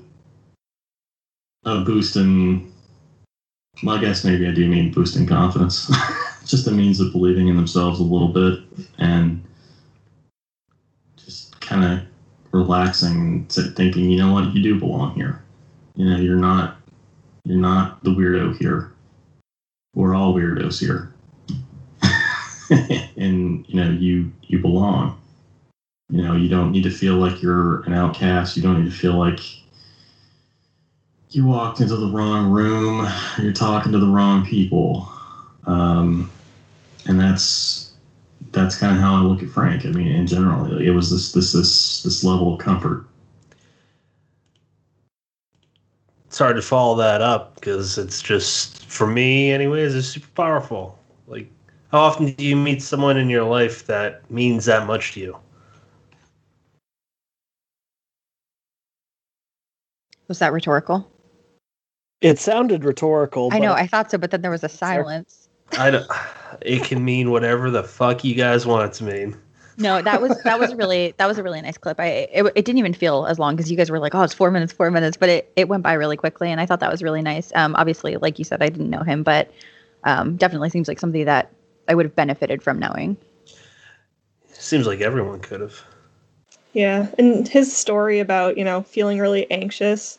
Speaker 17: a boost in. Well, I guess maybe I do mean boost in confidence. just a means of believing in themselves a little bit and just kind of relaxing, and thinking, you know what, you do belong here. You know, you're not you're not the weirdo here. We're all weirdos here. and you know, you you belong. You know, you don't need to feel like you're an outcast. You don't need to feel like you walked into the wrong room. You're talking to the wrong people. Um, and that's that's kind of how I look at Frank. I mean, in general, it was this this this this level of comfort.
Speaker 1: It's hard to follow that up because it's just for me, anyways. It's super powerful. Like, how often do you meet someone in your life that means that much to you?
Speaker 4: Was that rhetorical?
Speaker 2: It sounded rhetorical.
Speaker 4: I know, I thought so, but then there was a silence.
Speaker 1: I don't. It can mean whatever the fuck you guys want it to mean.
Speaker 4: No, that was that was really that was a really nice clip. I it, it didn't even feel as long because you guys were like, oh, it's four minutes, four minutes, but it, it went by really quickly, and I thought that was really nice. Um, obviously, like you said, I didn't know him, but um, definitely seems like somebody that I would have benefited from knowing.
Speaker 1: Seems like everyone could have.
Speaker 5: Yeah, and his story about, you know, feeling really anxious,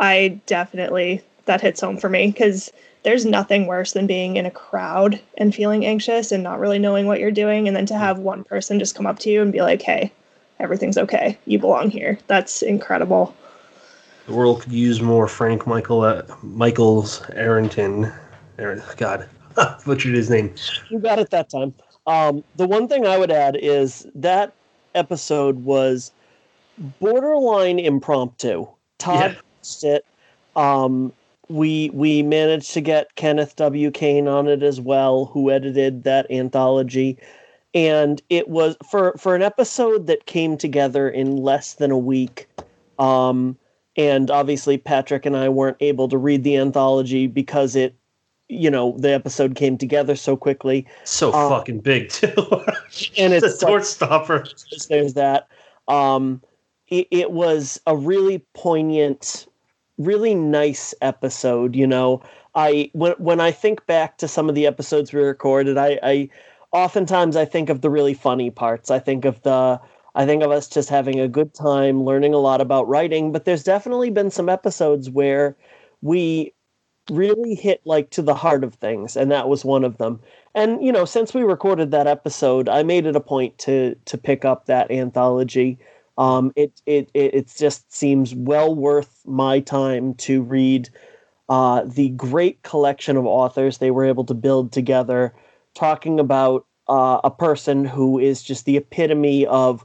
Speaker 5: I definitely that hits home for me because there's nothing worse than being in a crowd and feeling anxious and not really knowing what you're doing and then to have one person just come up to you and be like, "Hey, everything's okay. You belong here." That's incredible.
Speaker 1: The world could use more Frank Michael uh, Michaels Errington. God, butchered his name.
Speaker 2: You got it that time. Um, the one thing I would add is that episode was borderline impromptu. Todd
Speaker 1: Yeah.
Speaker 2: it. Um, we we managed to get Kenneth W. Cain on it as well, who edited that anthology. And it was for for an episode that came together in less than a week. Um, and obviously Patrick and I weren't able to read the anthology because it you know the episode came together so quickly
Speaker 1: So
Speaker 2: Um,
Speaker 1: fucking big too.
Speaker 2: and
Speaker 1: it's a torch stopper.
Speaker 2: there's that um it, it was a really poignant really nice episode you know? I when, when i think back to some of the episodes we recorded i i oftentimes i think of the really funny parts. I think of the i think of us just having a good time learning a lot about writing but there's definitely been some episodes where we really hit like to the heart of things and that was one of them. And you know since we recorded that episode i made it a point to to pick up that anthology um it it it, it just seems well worth my time to read uh the great collection of authors they were able to build together talking about uh, a person who is just the epitome of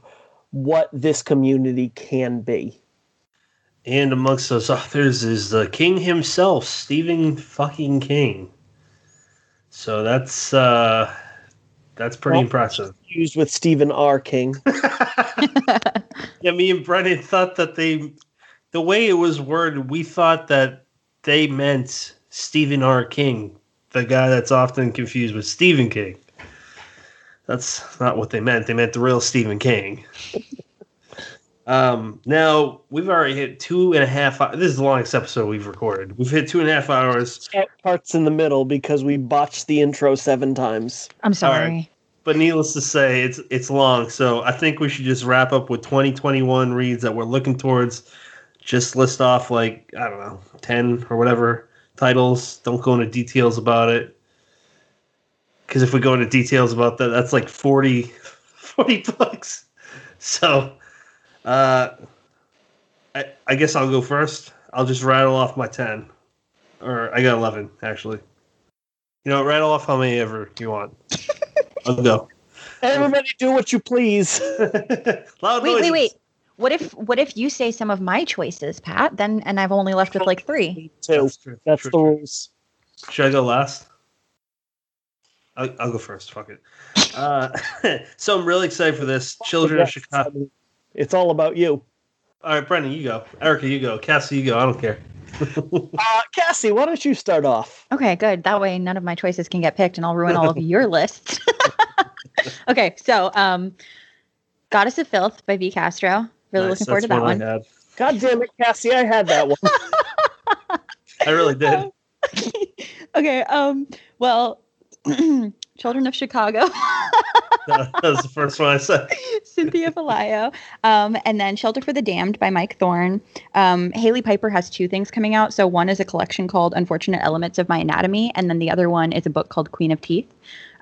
Speaker 2: what this community can be
Speaker 1: And amongst those authors is the king himself, Stephen fucking King. So that's uh that's pretty
Speaker 2: Well,
Speaker 1: impressive.
Speaker 2: Used with stephen r king
Speaker 1: Yeah, me and Brennan thought that they the way it was worded, we thought that they meant Stephen R. King, the guy that's often confused with Stephen King. That's not what they meant. They meant the real Stephen King. Um, now we've already hit two and a half. hou- This is the longest episode we've recorded. We've hit two and a half hours.
Speaker 2: parts in the middle because we botched the intro seven times
Speaker 4: I'm sorry.
Speaker 1: But needless to say, it's it's long. So I think we should just wrap up with 2021 reads that we're looking towards. Just list off like I don't know, 10 or whatever titles. Don't go into details about it. Because if we go into details about that, that's like 40, 40 books. So uh, I, I guess I'll go first. I'll just rattle off my 10. Or I got 11, actually. You know, rattle off how many ever you want. I'll go.
Speaker 2: everybody do what you please
Speaker 1: Loud
Speaker 4: Wait, wait,
Speaker 1: noises.
Speaker 4: wait. What if what if you say some of my choices, Pat? Then and I've only left with like three.
Speaker 2: two that's, the rules
Speaker 1: Should I go last? I'll, I'll go first. Fuck it. Uh, so I'm really excited for this. Children of Chicago.
Speaker 2: It's all about you.
Speaker 1: All right, Brennan, you go. Erica, you go. Cassie, you go. I don't care.
Speaker 2: Uh, Cassie, why don't you start off?
Speaker 4: Okay, good. That way, none of my choices can get picked, and I'll ruin all of your lists. okay, so um, Goddess of Filth by V. Castro. Really
Speaker 1: Nice,
Speaker 4: looking forward to that one.
Speaker 1: I had.
Speaker 2: God damn it, Cassie, I had that one.
Speaker 1: I really did.
Speaker 4: Okay, um, well, Children of Chicago.
Speaker 1: that was the first one I said.
Speaker 4: Cynthia Pelayo. Um, and then Shelter for the Damned by Mike Thorn. Um, Hailey Piper has two things coming out. So one is a collection called Unfortunate Elements of My Anatomy, and then the other one is a book called Queen of Teeth.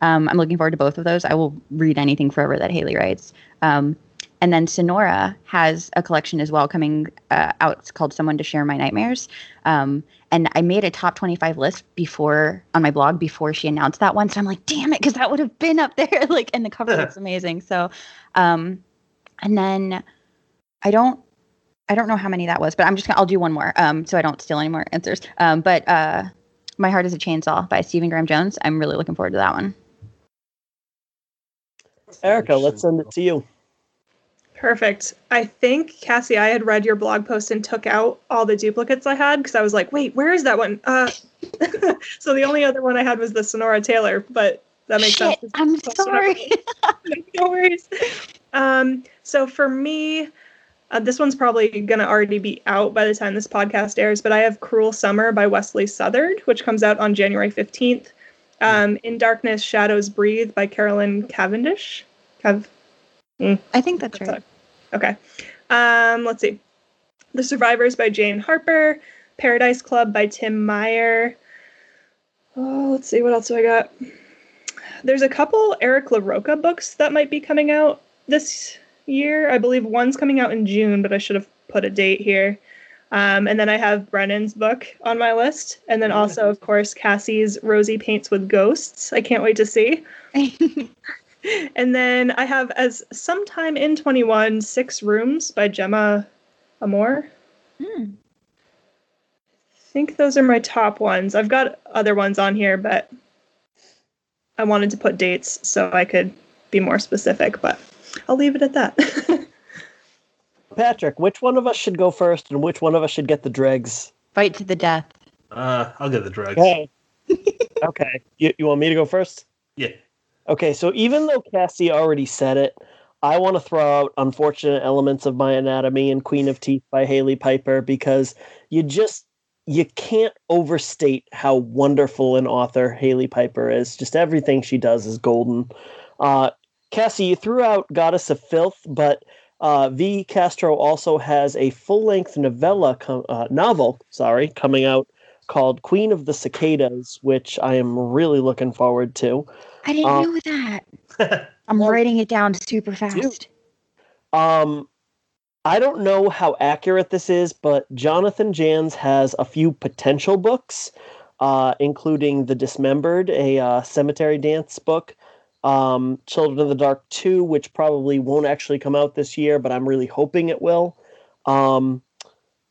Speaker 4: Um, I'm looking forward to both of those. I will read anything forever that Hailey writes. Um, and then Sonora has a collection as well coming uh, out. It's called Someone to Share My Nightmares. Um, and I made a top 25 list before on my blog before she announced that one. So I'm like, damn it, because that would have been up there. like, and the cover looks amazing. So, um, and then I don't, I don't know how many that was, but I'm just gonna, I'll do one more. Um, so I don't steal any more answers. Um, but uh, My Heart is a Chainsaw by Stephen Graham Jones. I'm really looking forward to that one.
Speaker 2: Erica, let's send it to you.
Speaker 5: Perfect. I think Cassie, I had read your blog post and took out all the duplicates I had because I was like, wait, where is that one? Uh, so the only other one I had was the Sonora Taylor, but that makes
Speaker 4: Shit,
Speaker 5: sense.
Speaker 4: I'm sorry.
Speaker 5: no worries. Um, so for me, uh, this one's probably going to already be out by the time this podcast airs, but I have Cruel Summer by Wesley Southard, which comes out on January 15th. Um, In Darkness, Shadows Breathe by Carolyn Cavendish. Cav- mm.
Speaker 4: I think that's right.
Speaker 5: Okay. Um, let's see. The Survivors by Jane Harper. Paradise Club by Tim Meyer. Oh, let's see. What else do I got? There's a couple Eric LaRocca books that might be coming out this year. I believe one's coming out in June, but I should have put a date here. Um, and then I have Brennan's book on my list. And then also, of course, Cassie's Rosie Paints with Ghosts. I can't wait to see. and then I have as sometime in 21 Six Rooms by Gemma Amor.
Speaker 4: Hmm.
Speaker 5: I think those are my top ones. I've got other ones on here, but I wanted to put dates so I could be more specific, but I'll leave it at that.
Speaker 2: Patrick, which one of us should go first and which one of us should get the dregs?
Speaker 4: Fight to the death.
Speaker 1: Uh, I'll get the drugs.
Speaker 2: Okay. okay. You, you want me to go first?
Speaker 1: Yeah.
Speaker 2: Okay, so even though Cassie already said it, I want to throw out Unfortunate Elements of My Anatomy and Queen of Teeth by Hailey Piper because you just you can't overstate how wonderful an author Hailey Piper is. Just everything she does is golden. Uh, Cassie, you threw out Goddess of Filth, but uh, V. Castro also has a full-length novella com- uh, novel, sorry, coming out called Queen of the Cicadas, which I am really looking forward to.
Speaker 4: I didn't
Speaker 2: Um,
Speaker 4: know that. I'm writing it down super fast.
Speaker 2: Um, I don't know how accurate this is, but Jonathan Janz has a few potential books, uh, including The Dismembered, a uh, cemetery dance book, um, Children of the Dark 2, which probably won't actually come out this year, but I'm really hoping it will. Um,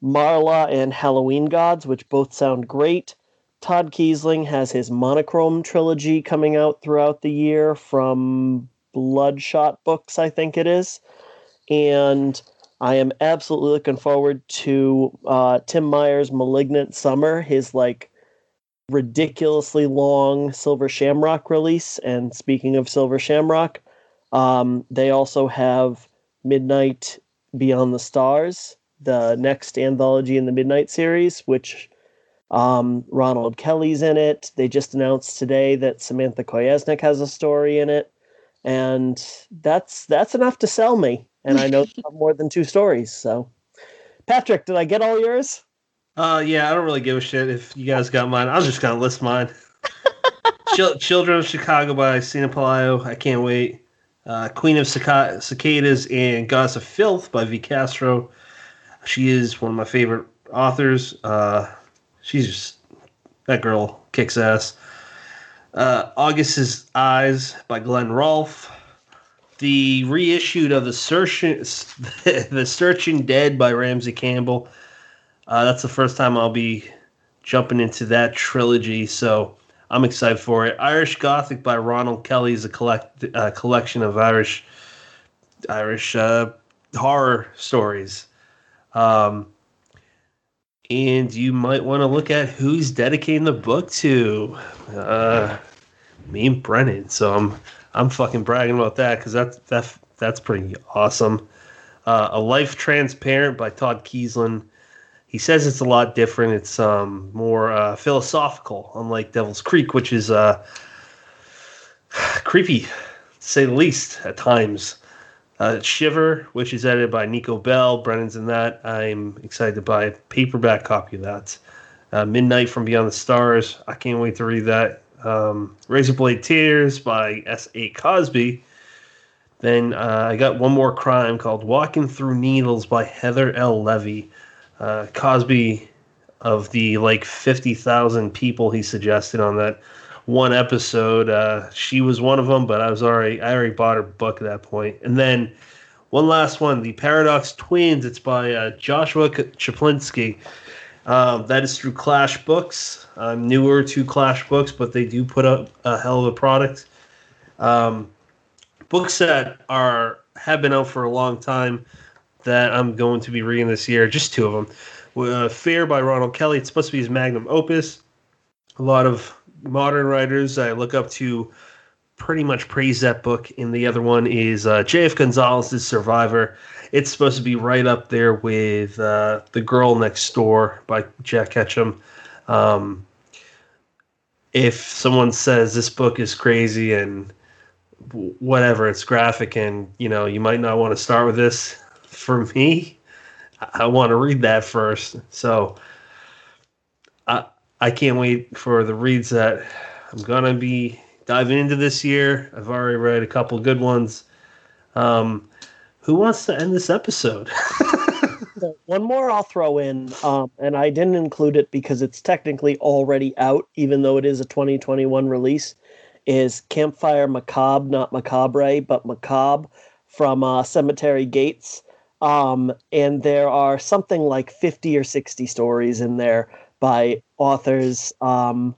Speaker 2: Marla and Halloween Gods, which both sound great. Todd Keisling has his monochrome trilogy coming out throughout the year from Bloodshot Books, I think it is. And I am absolutely looking forward to uh, Tim Meyer's Malignant Summer, his like ridiculously long Silver Shamrock release. And speaking of Silver Shamrock, um, they also have Midnight Beyond the Stars, the next anthology in the Midnight series, which um, Ronald Kelly's in it. They just announced today that Samantha Kolesnik has a story in it, and that's that's enough to sell me. And I know more than two stories. So, Patrick, did I get all yours?
Speaker 1: Uh, yeah, I don't really give a shit if you guys got mine. I'm just gonna list mine. Chil- Children of Chicago by Cina Pelayo. I can't wait. Uh, Queen of Cica- Cicadas and Goddess of Filth by V. Castro. She is one of my favorite authors. Uh, she's just that girl kicks ass. Uh, August's Eyes by Glenn Rolfe. The reissued of the Searching, the Searching Dead by Ramsey Campbell. Uh, that's the first time I'll be jumping into that trilogy, so I'm excited for it. Irish Gothic by Ronald Kelly is a collect uh, collection of Irish Irish uh, horror stories. Um, and you might want to look at who's dedicating the book to. Uh, me and Brennan. So I'm I'm fucking bragging about that because that's that that's pretty awesome. Uh, a Life Transparent by Todd Keisling. He says it's a lot different. It's um, more uh, philosophical, unlike Devil's Creek, which is uh, creepy, to say the least, at times. Uh, Shiver, which is edited by Nico Bell. Brennan's in that. I'm excited to buy a paperback copy of that. Uh, Midnight from Beyond the Stars. I can't wait to read that. Um, Razorblade Tears by S.A. Cosby. Then uh, I got one more crime called Walking Through Needles by Heather L. Levy. Uh, Cosby, of the like 50,000 people he suggested on that one episode, uh, she was one of them, but I was already, I already bought her book at that point. And then one last one, The Paradox Twins. It's by uh, Joshua Chaplinsky. Um, that is through Clash Books. I'm newer to Clash Books, but they do put up a hell of a product. Um, books that are have been out for a long time that I'm going to be reading this year. Just two of them. Uh, by Ronald Kelly. It's supposed to be his magnum opus. A lot of modern writers I look up to pretty much praise that book. And the other one is uh, J.F. Gonzalez's Survivor. It's supposed to be right up there with uh, The Girl Next Door by Jack Ketchum. Um, if someone says this book is crazy and whatever, it's graphic and you know you might not want to start with this. For me, I, I want to read that first. So I I can't wait for the reads that I'm gonna be diving into this year. I've already read a couple good ones. Um, who wants to end this episode?
Speaker 2: One more I'll throw in, um, and I didn't include it because it's technically already out, even though it is a 2021 release. Is Campfire Macabre, not Macabre, but Macabre from uh, Cemetery Gates. Um, and there are something like 50 or 60 stories in there by authors um,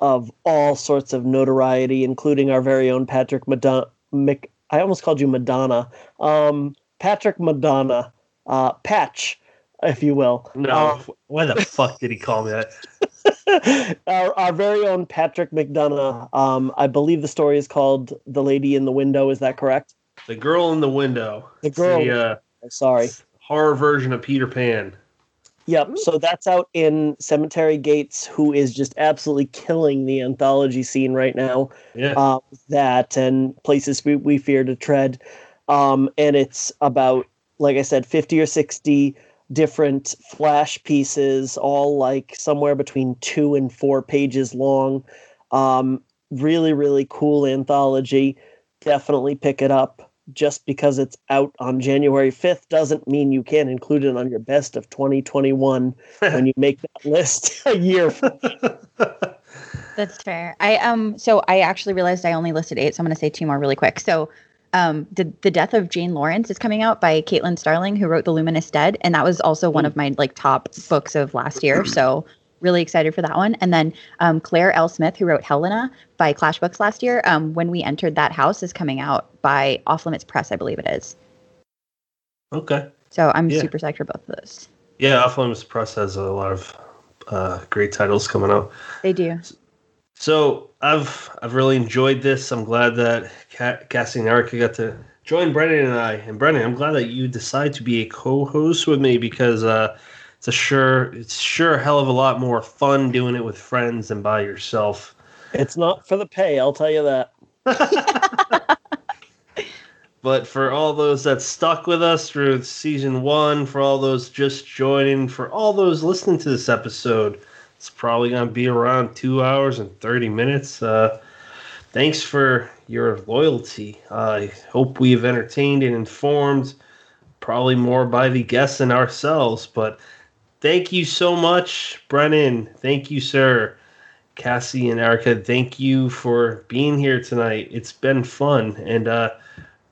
Speaker 2: of all sorts of notoriety, including our very own Patrick Madonna. Mc, I almost called you Madonna. Um, Patrick Madonna uh, Patch, if you will.
Speaker 1: No,
Speaker 2: Um,
Speaker 1: why the fuck did he call me that?
Speaker 2: our, our very own Patrick McDonough. Um, I believe the story is called "The Lady in the Window." Is that correct?
Speaker 1: The Girl in the Window.
Speaker 2: The girl.
Speaker 1: the, uh,
Speaker 2: Sorry.
Speaker 1: horror version of Peter Pan.
Speaker 2: Yep. So that's out in Cemetery Gates, who is just absolutely killing the anthology scene right now.
Speaker 1: Yeah.
Speaker 2: Uh, that and places we, we fear to tread. Um, and it's about, like I said, 50 or 60 different flash pieces, all like somewhere between two and four pages long. Um, really, really cool anthology. Definitely pick it up. Just because it's out on January 5th doesn't mean you can't include it on your best of 2021 when you make that list a year from
Speaker 4: That's fair. I um so I actually realized I only listed eight, so I'm gonna say two more really quick. So um the the death of Jane Lawrence is coming out by Caitlin Starling, who wrote The Luminous Dead, and that was also one of my like top books of last year. So really excited for that one. And then um, Claire L. Smith, who wrote Helena by Clash Books last year, um, when we entered that house is coming out by Off Limits Press, I believe it is.
Speaker 1: Okay.
Speaker 4: So I'm
Speaker 1: Yeah.
Speaker 4: super psyched for both of those.
Speaker 1: Yeah, Off Limits Press has a lot of uh, great titles coming out.
Speaker 4: They do.
Speaker 1: So I've I've really enjoyed this. I'm glad that Ca- Cassie and Erica got to join Brennan and I. And Brennan, I'm glad that you decided to be a co-host with me because uh, it's a sure it's sure a hell of a lot more fun doing it with friends than by yourself.
Speaker 2: It's not for the pay, I'll tell you that.
Speaker 1: But for all those that stuck with us through season one, for all those just joining, for all those listening to this episode, it's probably going to be around two hours and 30 minutes. Uh, thanks for your loyalty. I hope we've entertained and informed, probably more by the guests than ourselves. But thank you so much, Brennan. Thank you, sir. Cassie and Erica, thank you for being here tonight. It's been fun. And, uh,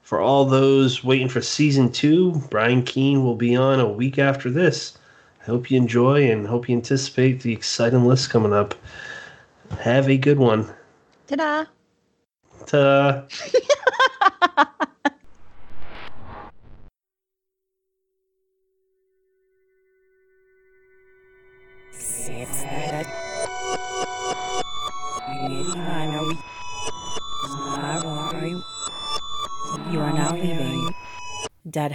Speaker 1: for all those waiting for season two, Brian Keene will be on a week after this. I hope you enjoy and hope you anticipate the exciting list coming up. Have a good one.
Speaker 4: Ta-da!
Speaker 1: Ta.
Speaker 18: You are